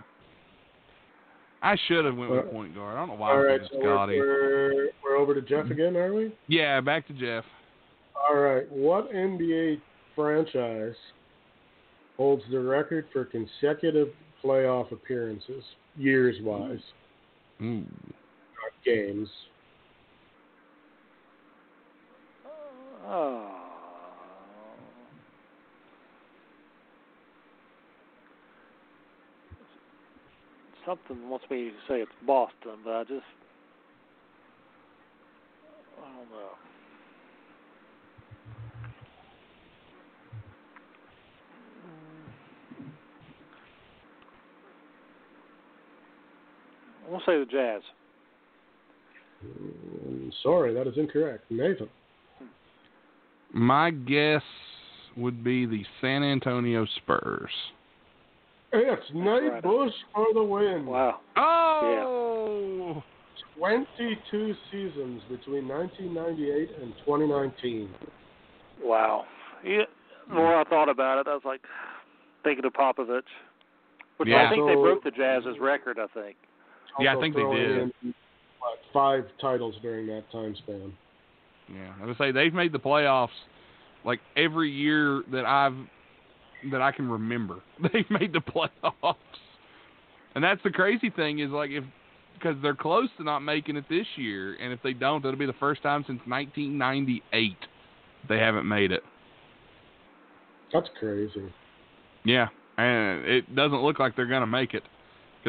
I should have went with Uh, point guard. I don't know why All I right, was so Scottie. we're we're over to Jeff again, are we? Yeah, back to Jeff. All right. What NBA franchise holds the record for consecutive playoff appearances, years wise, Ooh. Hmm. not games? Oh. Something wants me to say it's Boston, but I just I don't know. I want to say the Jazz. Mm, sorry, that is incorrect. Nathan. My guess would be the San Antonio Spurs. It's Nate right. Bush for the win. Wow. Oh. 22 seasons between 1998 and 2019. Wow. Yeah, the more I thought about it, I was like thinking of Popovich. Which Yeah. I think they broke the Jazz's record, I think. Yeah, I think they did. in, what, five titles during that time span. Yeah, I would say they've made the playoffs like every year that I've that I can remember. They've made the playoffs, and that's the crazy thing is like if because they're close to not making it this year, and if they don't, that'll be the first time since 1998 they haven't made it. That's crazy. Yeah, and it doesn't look like they're gonna make it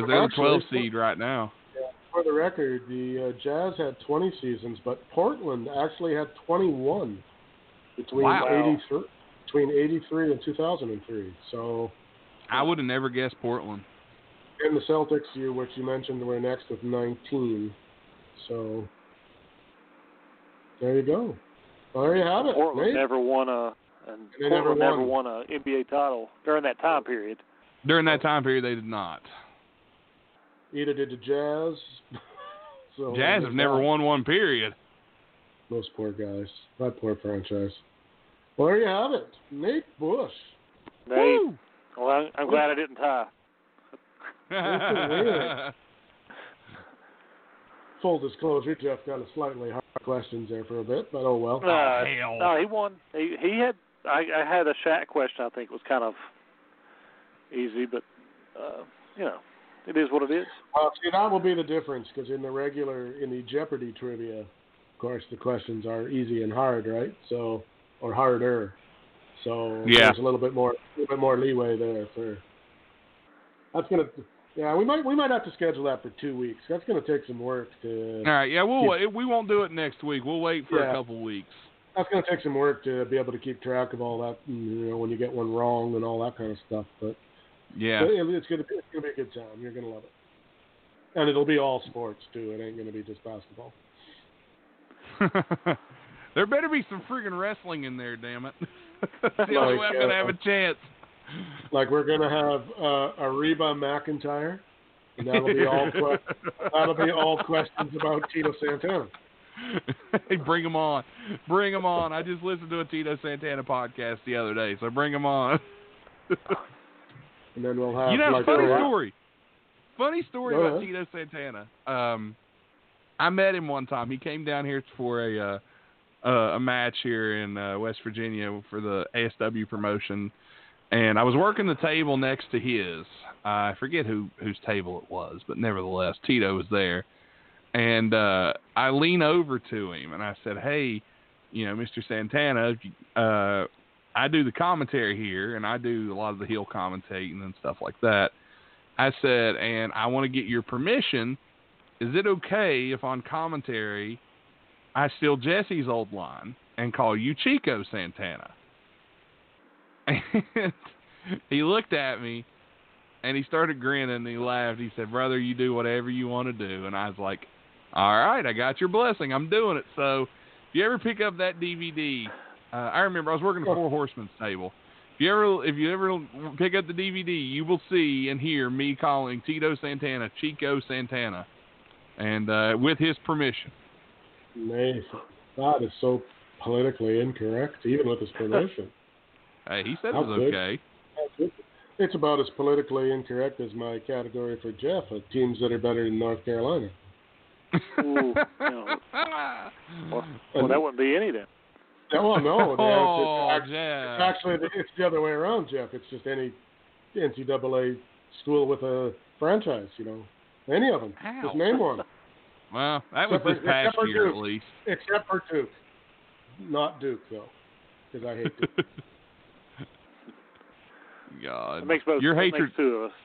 because they're the Actually, 12 seed right now. For the record, the uh, Jazz had 20 seasons, but Portland actually had 21 between Wow. 83 between 83 and 2003. So, I would have never guessed Portland. and the Celtics, you which you mentioned, were next with 19. So, there you go. Well, there you have it. Portland Nate. never won a and They never Portland never won. won a NBA title during that time period. During that time period, they did not. Either did the Jazz. so Jazz have never won one period. Those poor guys. That poor franchise. Well, there you have it. Nate Bush. They, well, I'm, I'm glad I didn't tie. Full disclosure, Jeff got a slightly hard questions there for a bit, but oh well. Uh, hell. No, he won. He he had. I I had a Shaq question. I think was kind of easy, but uh, you know, it is what it is. Well, see, that will be the difference because in the regular, in the Jeopardy trivia, of course, the questions are easy and hard, right? So, or harder. So Yeah. there's a little bit more, a little bit more leeway there for. That's gonna, yeah. We might, we might have to schedule that for two weeks. That's gonna take some work to. All right, yeah, we'll Yeah. wait. We won't do it next week. We'll wait for Yeah. a couple weeks. That's gonna take some work to be able to keep track of all that. You know, when you get one wrong and all that kind of stuff. But Yeah. It's gonna be it's gonna be a good time. You're gonna love it, and it'll be all sports too. It ain't gonna be just basketball. there better be some friggin' wrestling in there, damn it. That's the only way I'm gonna uh, have a chance. Like we're gonna have uh, Ariba McIntyre, and that'll be all que- that'll be all questions about Tito Santana. hey, bring him on. Bring him on. I just listened to a Tito Santana podcast the other day, so bring him on. And then we'll have you know, like funny story. Funny story about. Tito Santana. Um, I met him one time. He came down here for a uh, uh, a match here in uh, West Virginia for the ASW promotion, and I was working the table next to his. I forget who whose table it was, but nevertheless, Tito was there, and uh, I lean over to him and I said, "Hey, you know, Mr. Santana, uh, I do the commentary here, and I do a lot of the heel commentating and stuff like that." I said, and I want to get your permission. Is it okay if on commentary I steal Jesse's old line and call you Chico Santana? And he looked at me and he started grinning and he laughed. He said, Brother, you do whatever you want to do. And I was like, All right, I got your blessing. I'm doing it. So if you ever pick up that DVD, uh, I remember I was working the Four Horsemen's table. If you ever if you ever pick up the DVD, you will see and hear me calling Tito Santana Chico Santana, and uh, with his permission. Nay, that is so politically incorrect, even with his permission. Hey, he said it was good. okay. It's about as politically incorrect as my category for Jeff of teams that are better than North Carolina. Ooh, no. Well, well, that wouldn't be any then. Yeah, well, no, oh, it's, it's, it's actually it's the other way around, Jeff. It's just any NCAA school with a franchise, you know, any of them. Ow. Just name one, Well, that was Except for- this past except for year at Duke. least. except for Duke. Not Duke though, because I hate Duke. God, It makes both. your hatred, makes two of us.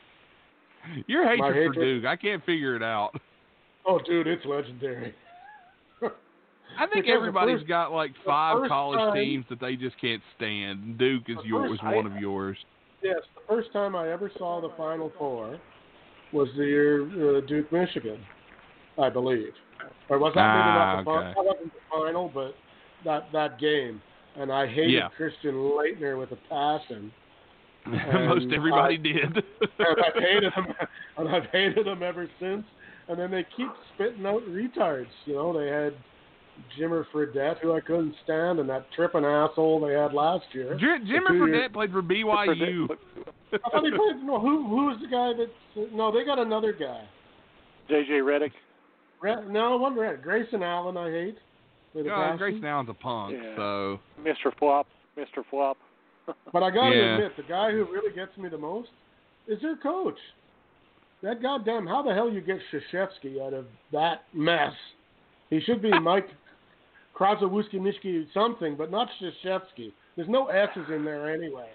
your hatred for hatred- Duke, I can't figure it out. oh, dude, it's legendary. I think Because everybody's first- got like five college time- teams that they just can't stand. Duke is The your first- was one I- of yours. Yes, the first time I ever saw the Final Four was the year uh, Duke Michigan, I believe, or was that Ah, maybe not the okay. final? Wasn't the final, but that that game. And I hated Yeah. Christian Laettner with a passion. Most everybody I- did. and I've hated him, and I've hated him ever since. And then they keep spitting out retards. You know, they had Jimmer Fredette, who I couldn't stand, and that tripping asshole they had last year. Jim, Jimmy two years- Fredette played for BYU. I thought he played. No, who who was the guy that? No, they got another guy. JJ Redick. Re- no, one Red. Grayson Allen, I hate. with a God, uh, passion. Grayson Allen's a punk, Yeah. so Mr. Flop. Mr. Flop. But I got to Yeah. admit, the guy who really gets me the most is their coach. That goddamn, how the hell you get Shashevsky out of that mess? He should be Mike Krasowski Nishki something, but not Shashevsky. There's no S's in there anyway.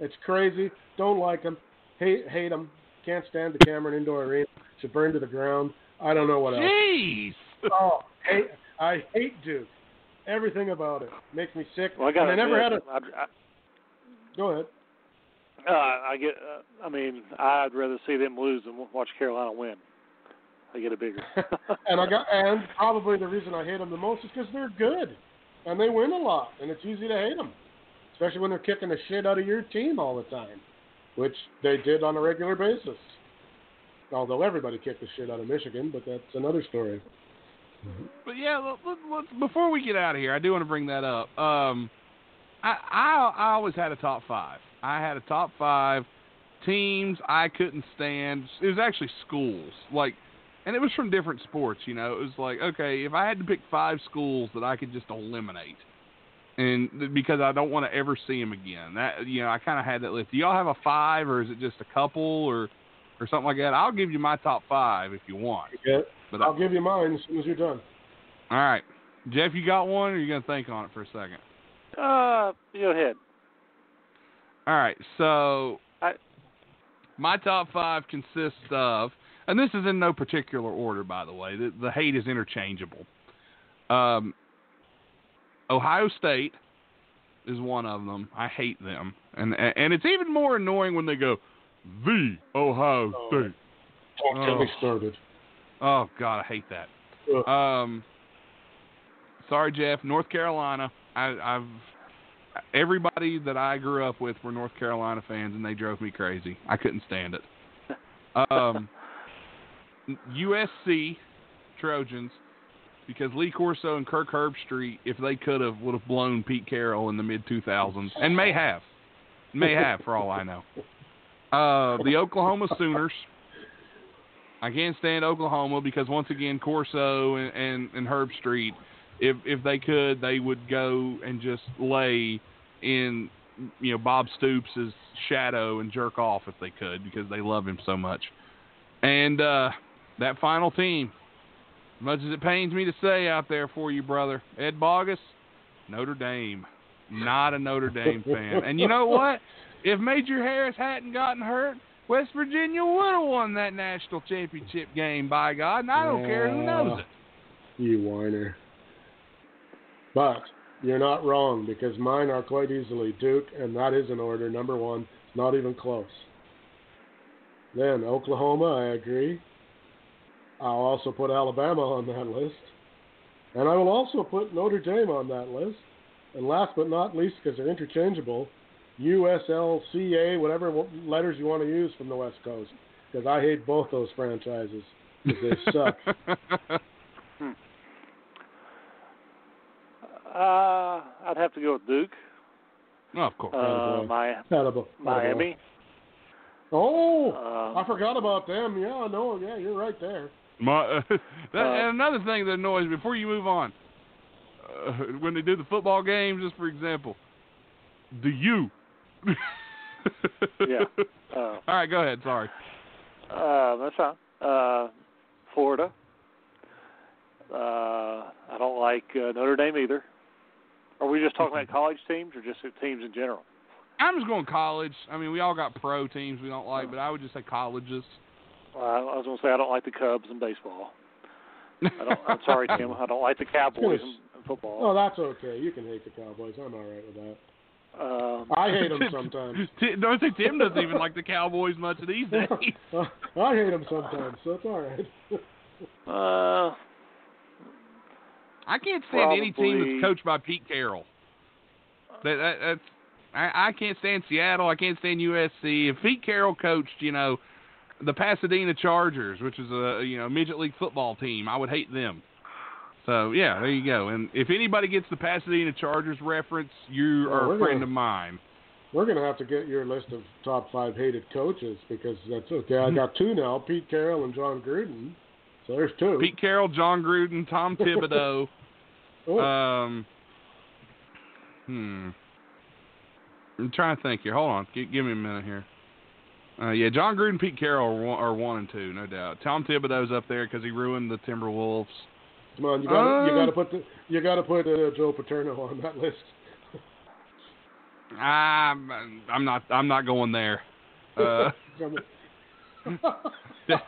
It's crazy. Don't like him. Hate hate him. Can't stand the Cameron Indoor Arena. Should burn to the ground. I don't know what else. jeez. Oh, hate, I hate Duke. Everything about it makes me sick. Well, I got. and I never had a. I, Go ahead. I, uh, I get. Uh, I mean, I'd rather see them lose than watch Carolina win. I get it bigger. and I got, and probably the reason I hate them the most is because they're good, and they win a lot, and it's easy to hate them, especially when they're kicking the shit out of your team all the time, which they did on a regular basis. Although everybody kicked the shit out of Michigan, but that's another story. But yeah, let, let, let's, before we get out of here, I do want to bring that up. Um, I, I I always had a top five. I had a top five teams I couldn't stand. It was actually schools, like, and it was from different sports. You know, it was like, okay, if I had to pick five schools that I could just eliminate, and because I don't want to ever see them again. That you know, I kind of had that list. Do y'all have a five, or is it just a couple, or or something like that. I'll give you my top five if you want. Yeah, But I'll give you mine as soon as you're done. all right, Jeff, you got one, or you gonna think on it for a second? Uh, go ahead. All right, so I- my top five consists of, and this is in no particular order, by the way. The, the hate is interchangeable. Um, Ohio State is one of them. I hate them, and and it's even more annoying when they go the Ohio Oh. State. Get me Oh. started. Oh God, I hate that. Ugh. Um, sorry, Jeff. North Carolina. I, I've everybody that I grew up with were North Carolina fans, and they drove me crazy. I couldn't stand it. Um, USC Trojans, because Lee Corso and Kirk Herbstreit, if they could have, would have blown Pete Carroll in the mid 2000s, and may have, may have for all I know. Uh, the Oklahoma Sooners. I can't stand Oklahoma because once again Corso and, and, and Herb Street, if if they could, they would go and just lay in you know Bob Stoops' shadow and jerk off if they could because they love him so much. And uh, that final team, as much as it pains me to say out there for you, brother, Ed Bogus, Notre Dame, not a Notre Dame fan. And you know what? If Major Harris hadn't gotten hurt, West Virginia would have won that national championship game, by God, and I don't care who knows it. You whiner. But you're not wrong because mine are quite easily Duke, and that is in order. Number one, not even close. Then Oklahoma, I agree. I'll also put Alabama on that list. And I will also put Notre Dame on that list. And last but not least, because they're interchangeable, USLCA, whatever letters you want to use from the West Coast. Because I hate both those franchises because they suck. Uh, I'd have to go with Duke. oh, of course. Uh, Attaboy. my Attaboy. Miami. Oh, Uh, I forgot about them. Yeah, no, yeah, you're right there. My, that, Uh, and another thing that annoys me before you move on, uh, when they do the football games, just for example, do you? Yeah. Uh, All right, go ahead. Sorry. Uh, that's fine. Uh, Florida. Uh, I don't like uh, Notre Dame either. Are we just talking about college teams or just teams in general? I'm just going college. I mean, we all got pro teams we don't like, but I would just say colleges. Uh, I was going to say I don't like the Cubs in baseball. I don't, I'm sorry, Tim. I don't like the Cowboys in, in football. Oh, that's okay. You can hate the Cowboys. I'm all right with that. Um, I hate them sometimes. Ti- Don't think Tim doesn't even like the Cowboys much these days. I hate them sometimes, so it's all right. uh, I can't stand any team that's coached by Pete Carroll. That, that that's I, I can't stand Seattle. I can't stand USC. If Pete Carroll coached, you know, the Pasadena Chargers, which is a you know midget league football team, I would hate them. So yeah, there you go. And if anybody gets the Pasadena Chargers reference, you are a friend gonna- of mine. We're gonna have to get your list of top five hated coaches because that's okay. I got two now: Pete Carroll and Jon Gruden. So there's two. Pete Carroll, Jon Gruden, Tom Thibodeau. Oh, Um, hmm. I'm trying to think here. Hold on. Give, give me a minute here. Uh, yeah, Jon Gruden, Pete Carroll are one, are one and two, no doubt. Tom Thibodeau's up there because he ruined the Timberwolves. come on, you got to you uh, got to put the, you got to put uh, Joe Paterno on that list. I'm, I'm not. I'm not going there. Uh,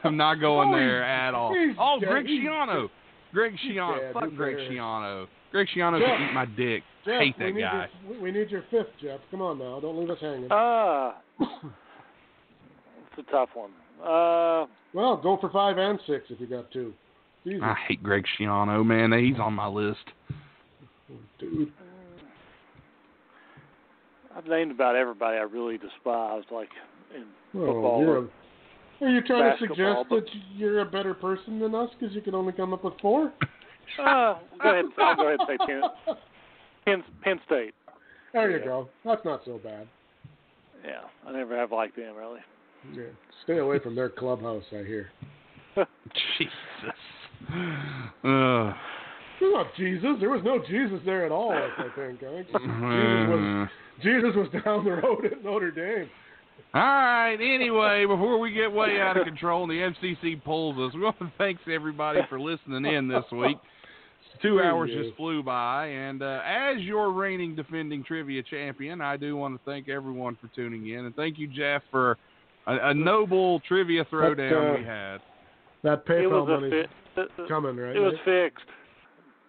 I'm not going Oh, there at all. Oh. Greg He's- Schiano. Greg he's Schiano. Fuck Greg cares? Schiano. Greg Schiano Jeff. can eat my dick. Jeff, Hate we that need guy. Your, we- we need your fifth, Jeff. Come on now, don't leave us hanging. uh, it's a tough one. Uh, well, go for five and six if you got two. Easy. I hate Greg Schiano, man. He's on my list. Dude. I've named about everybody I really despised, like in Oh, football. you're a- are you trying to suggest but- that you're a better person than us because you can only come up with four? Uh, go ahead. I'll go ahead and say Penn, Penn, Penn State. There you Yeah. go. That's not so bad. Yeah, I never have liked them really. Yeah. Stay away from their clubhouse, I hear. Jesus. Uh, not Jesus. There was no Jesus there at all, I think. I think Jesus was, Jesus was down the road at Notre Dame. All right. Anyway, before we get way out of control and the FCC pulls us, we want to thank everybody for listening in this week. Two hours just flew by, and uh, as your reigning defending trivia champion, I do want to thank everyone for tuning in, and thank you, Jeff, for a, a noble trivia throwdown uh, we had. That PayPal was a money's coming, right? it was Nate? fixed.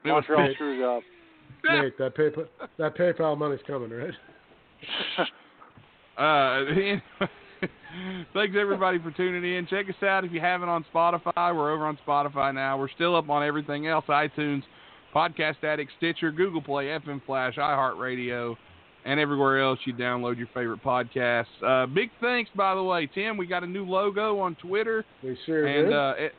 It was Montreal fixed. screwed up. Nate, that PayPal that PayPal money's coming, right? Uh, anyway, thanks everybody for tuning in. Check us out if you haven't on Spotify. We're over on Spotify now. We're still up on everything else: iTunes, Podcast Addict, Stitcher, Google Play, FM Flash, iHeartRadio, and everywhere else you download your favorite podcasts. Uh, big thanks, by the way, Tim. We got a new logo on Twitter, We sure and did. uh, Ed,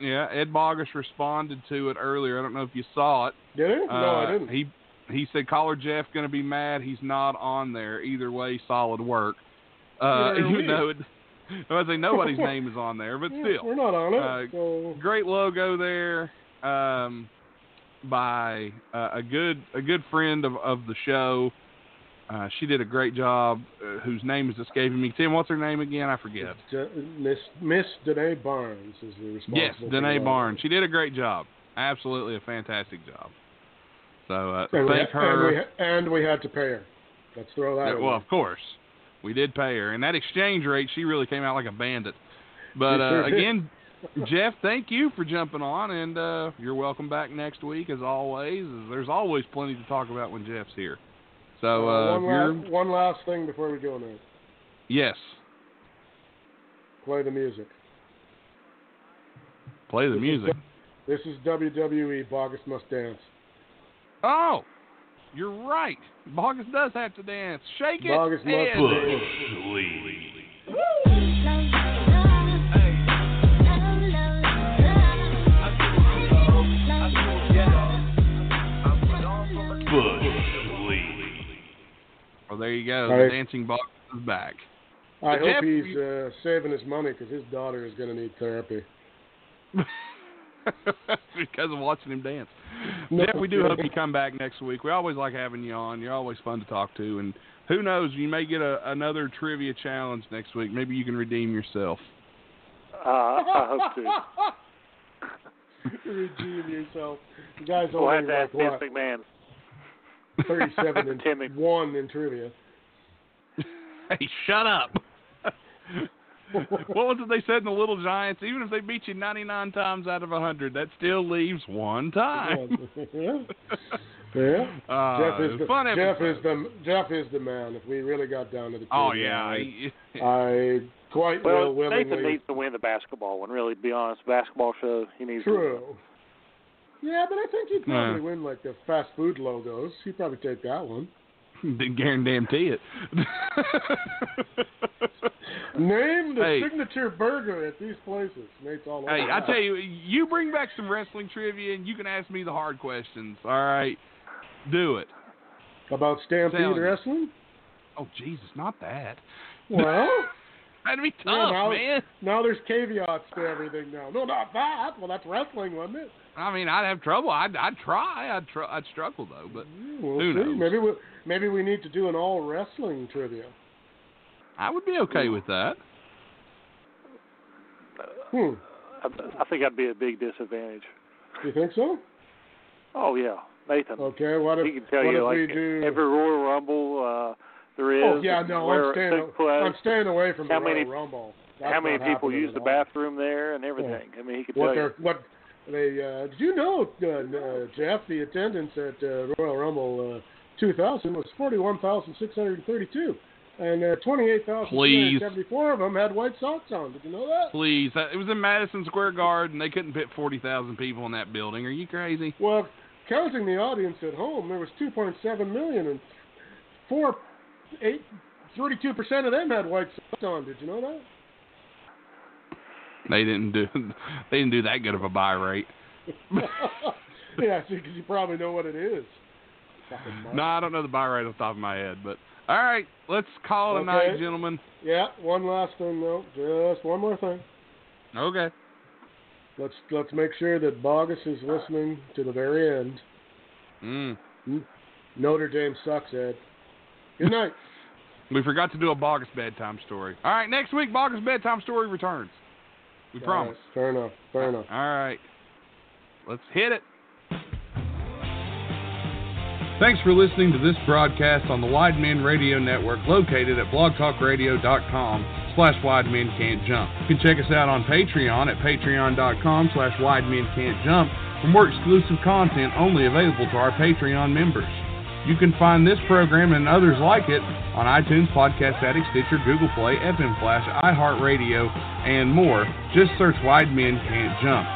yeah, Ed Bogus responded to it earlier. I don't know if you saw it. did it? no, I Uh, didn't. He he said caller Jeff going to be mad. He's not on there. Either way, solid work. Uh, Yeah, even we- it, I say nobody's name is on there, but Yeah, still, we're not on it. uh, so great logo there um, by uh, a good a good friend of, of the show. Uh, she did a great job. Uh, whose name is escaping me? Tim, what's her name again? I forget. Miss Miss Danae Barnes is the responsible. Yes, Danae Barnes. She did a great job. Absolutely a fantastic job. So uh, And we, thank her. And we, and we had to pay her. Let's throw that. Yeah, well, of course, we did pay her, and that exchange rate, she really came out like a bandit. But uh, again, Jeff, thank you for jumping on, and uh, you're welcome back next week as always. There's always plenty to talk about when Jeff's here. So Uh, uh, one, if one last thing before we go there. yes, Play the music. play the This is music. This is WWE. Bogus must dance. Oh, you're right. Bogus does have to dance. Shake it. Bogus must Ed. dance. Well, there you go. All The right. dancing Bogus is back. I But hope Jeff, he's you- uh, saving his money because his daughter is going to need therapy. because of watching him dance. No Jeff, we do hope you come back next week. We always like having you on. You're always fun to talk to, and who knows, you may get a, another trivia challenge next week. Maybe you can redeem yourself. Uh, I hope to. Redeem yourself. The guy's We'll have only to ask Vince McMahon. 37 and Tim Mc- one in trivia. Hey, shut up. what was it they said in the Little Giants? Even if they beat you 99 times out of 100, that still leaves one time. yeah. Yeah. Uh, Jeff is the fun Jeff episode. is the Jeff is the man. If we really got down to the Oh yeah, I, I- I quite Well, will Nathan willingly. needs to win the basketball one. Really, to be honest, basketball show he needs. To True. Yeah, but I think he'd uh. probably Yeah. win like the fast food logos. He'd probably take that one. guarantee it. Name the Hey. signature burger at these places. Nate's all Hey, I tell you, you bring back some wrestling trivia, and you can ask me the hard questions. All right, do it. about Stampede Wrestling. Oh Jesus, not that. Well, That'd be yeah, tough, now, man. now there's caveats to everything now. No, not that. Well, that's wrestling, wasn't it? I mean, I'd have trouble. I'd, I'd try. I'd try. I'd struggle though. But We'll Who see. knows? Maybe we maybe we need to do an all wrestling trivia. I would be okay with that. Hmm. I, I think I'd be a big disadvantage. You think so? Oh yeah, Nathan. Okay. What if he can tell what you if like we do? every Royal Rumble uh, there is. oh yeah, no, where I'm staying. place, I'm staying away from how the Royal many- Rumble. That's how many people use the bathroom there and everything. I mean, he could What tell you. what they uh, did you know uh, uh, Jeff the attendance at uh, Royal Rumble uh, 2000 was 41,632 and uh, 28,674 of them had white socks on. Did you know that? Please, Uh, it was in Madison Square Garden. They couldn't fit forty thousand people in that building. Are you crazy? Well, counting the audience at home, there was 2.7 million and four eight 32 percent of them had white socks on. Did you know that? They didn't do. They didn't do that good of a buy rate. yeah, because you probably know what it is. No, I don't know the buy rate off the top of my head, but all right, let's call it a night, gentlemen. Yeah, one last thing though. Just one more thing. Okay. Let's let's make sure that Bogus is listening to the very end. Mm. Notre Dame sucks, Ed. Good night. We forgot to do a Bogus bedtime story. All right, next week Bogus bedtime story returns. We All promise. right, fair enough. Fair enough. All right. Let's hit it. Thanks for listening to this broadcast on the Wide Men Radio Network located at blogtalkradio.com slash Wide Men Can't Jump. You can check us out on Patreon at patreon.com slash Wide Men Can't Jump for more exclusive content only available to our Patreon members. You can find this program and others like it on iTunes, Podcast Addict, Stitcher, Google Play, FM Flash, iHeartRadio, and more. Just search Wide Men Can't Jump.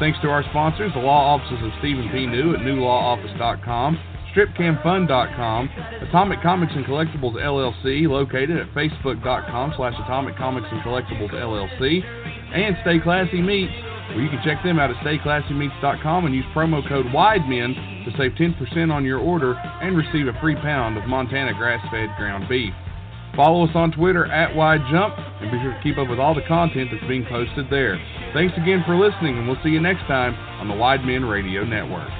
Thanks to our sponsors, the law offices of Stephen P. New at newlawoffice.com, stripcamfun.com, Atomic Comics and Collectibles LLC, located at facebook.com slash Atomic Comics and Collectibles LLC, and Stay Classy Meats, where you can check them out at stayclassymeats.com and use promo code WIDEMEN to save 10% on your order and receive a free pound of Montana grass-fed ground beef. Follow us on Twitter at WideJump and be sure to keep up with all the content that's being posted there. Thanks again for listening, and we'll see you next time on the Wide Men Radio Network.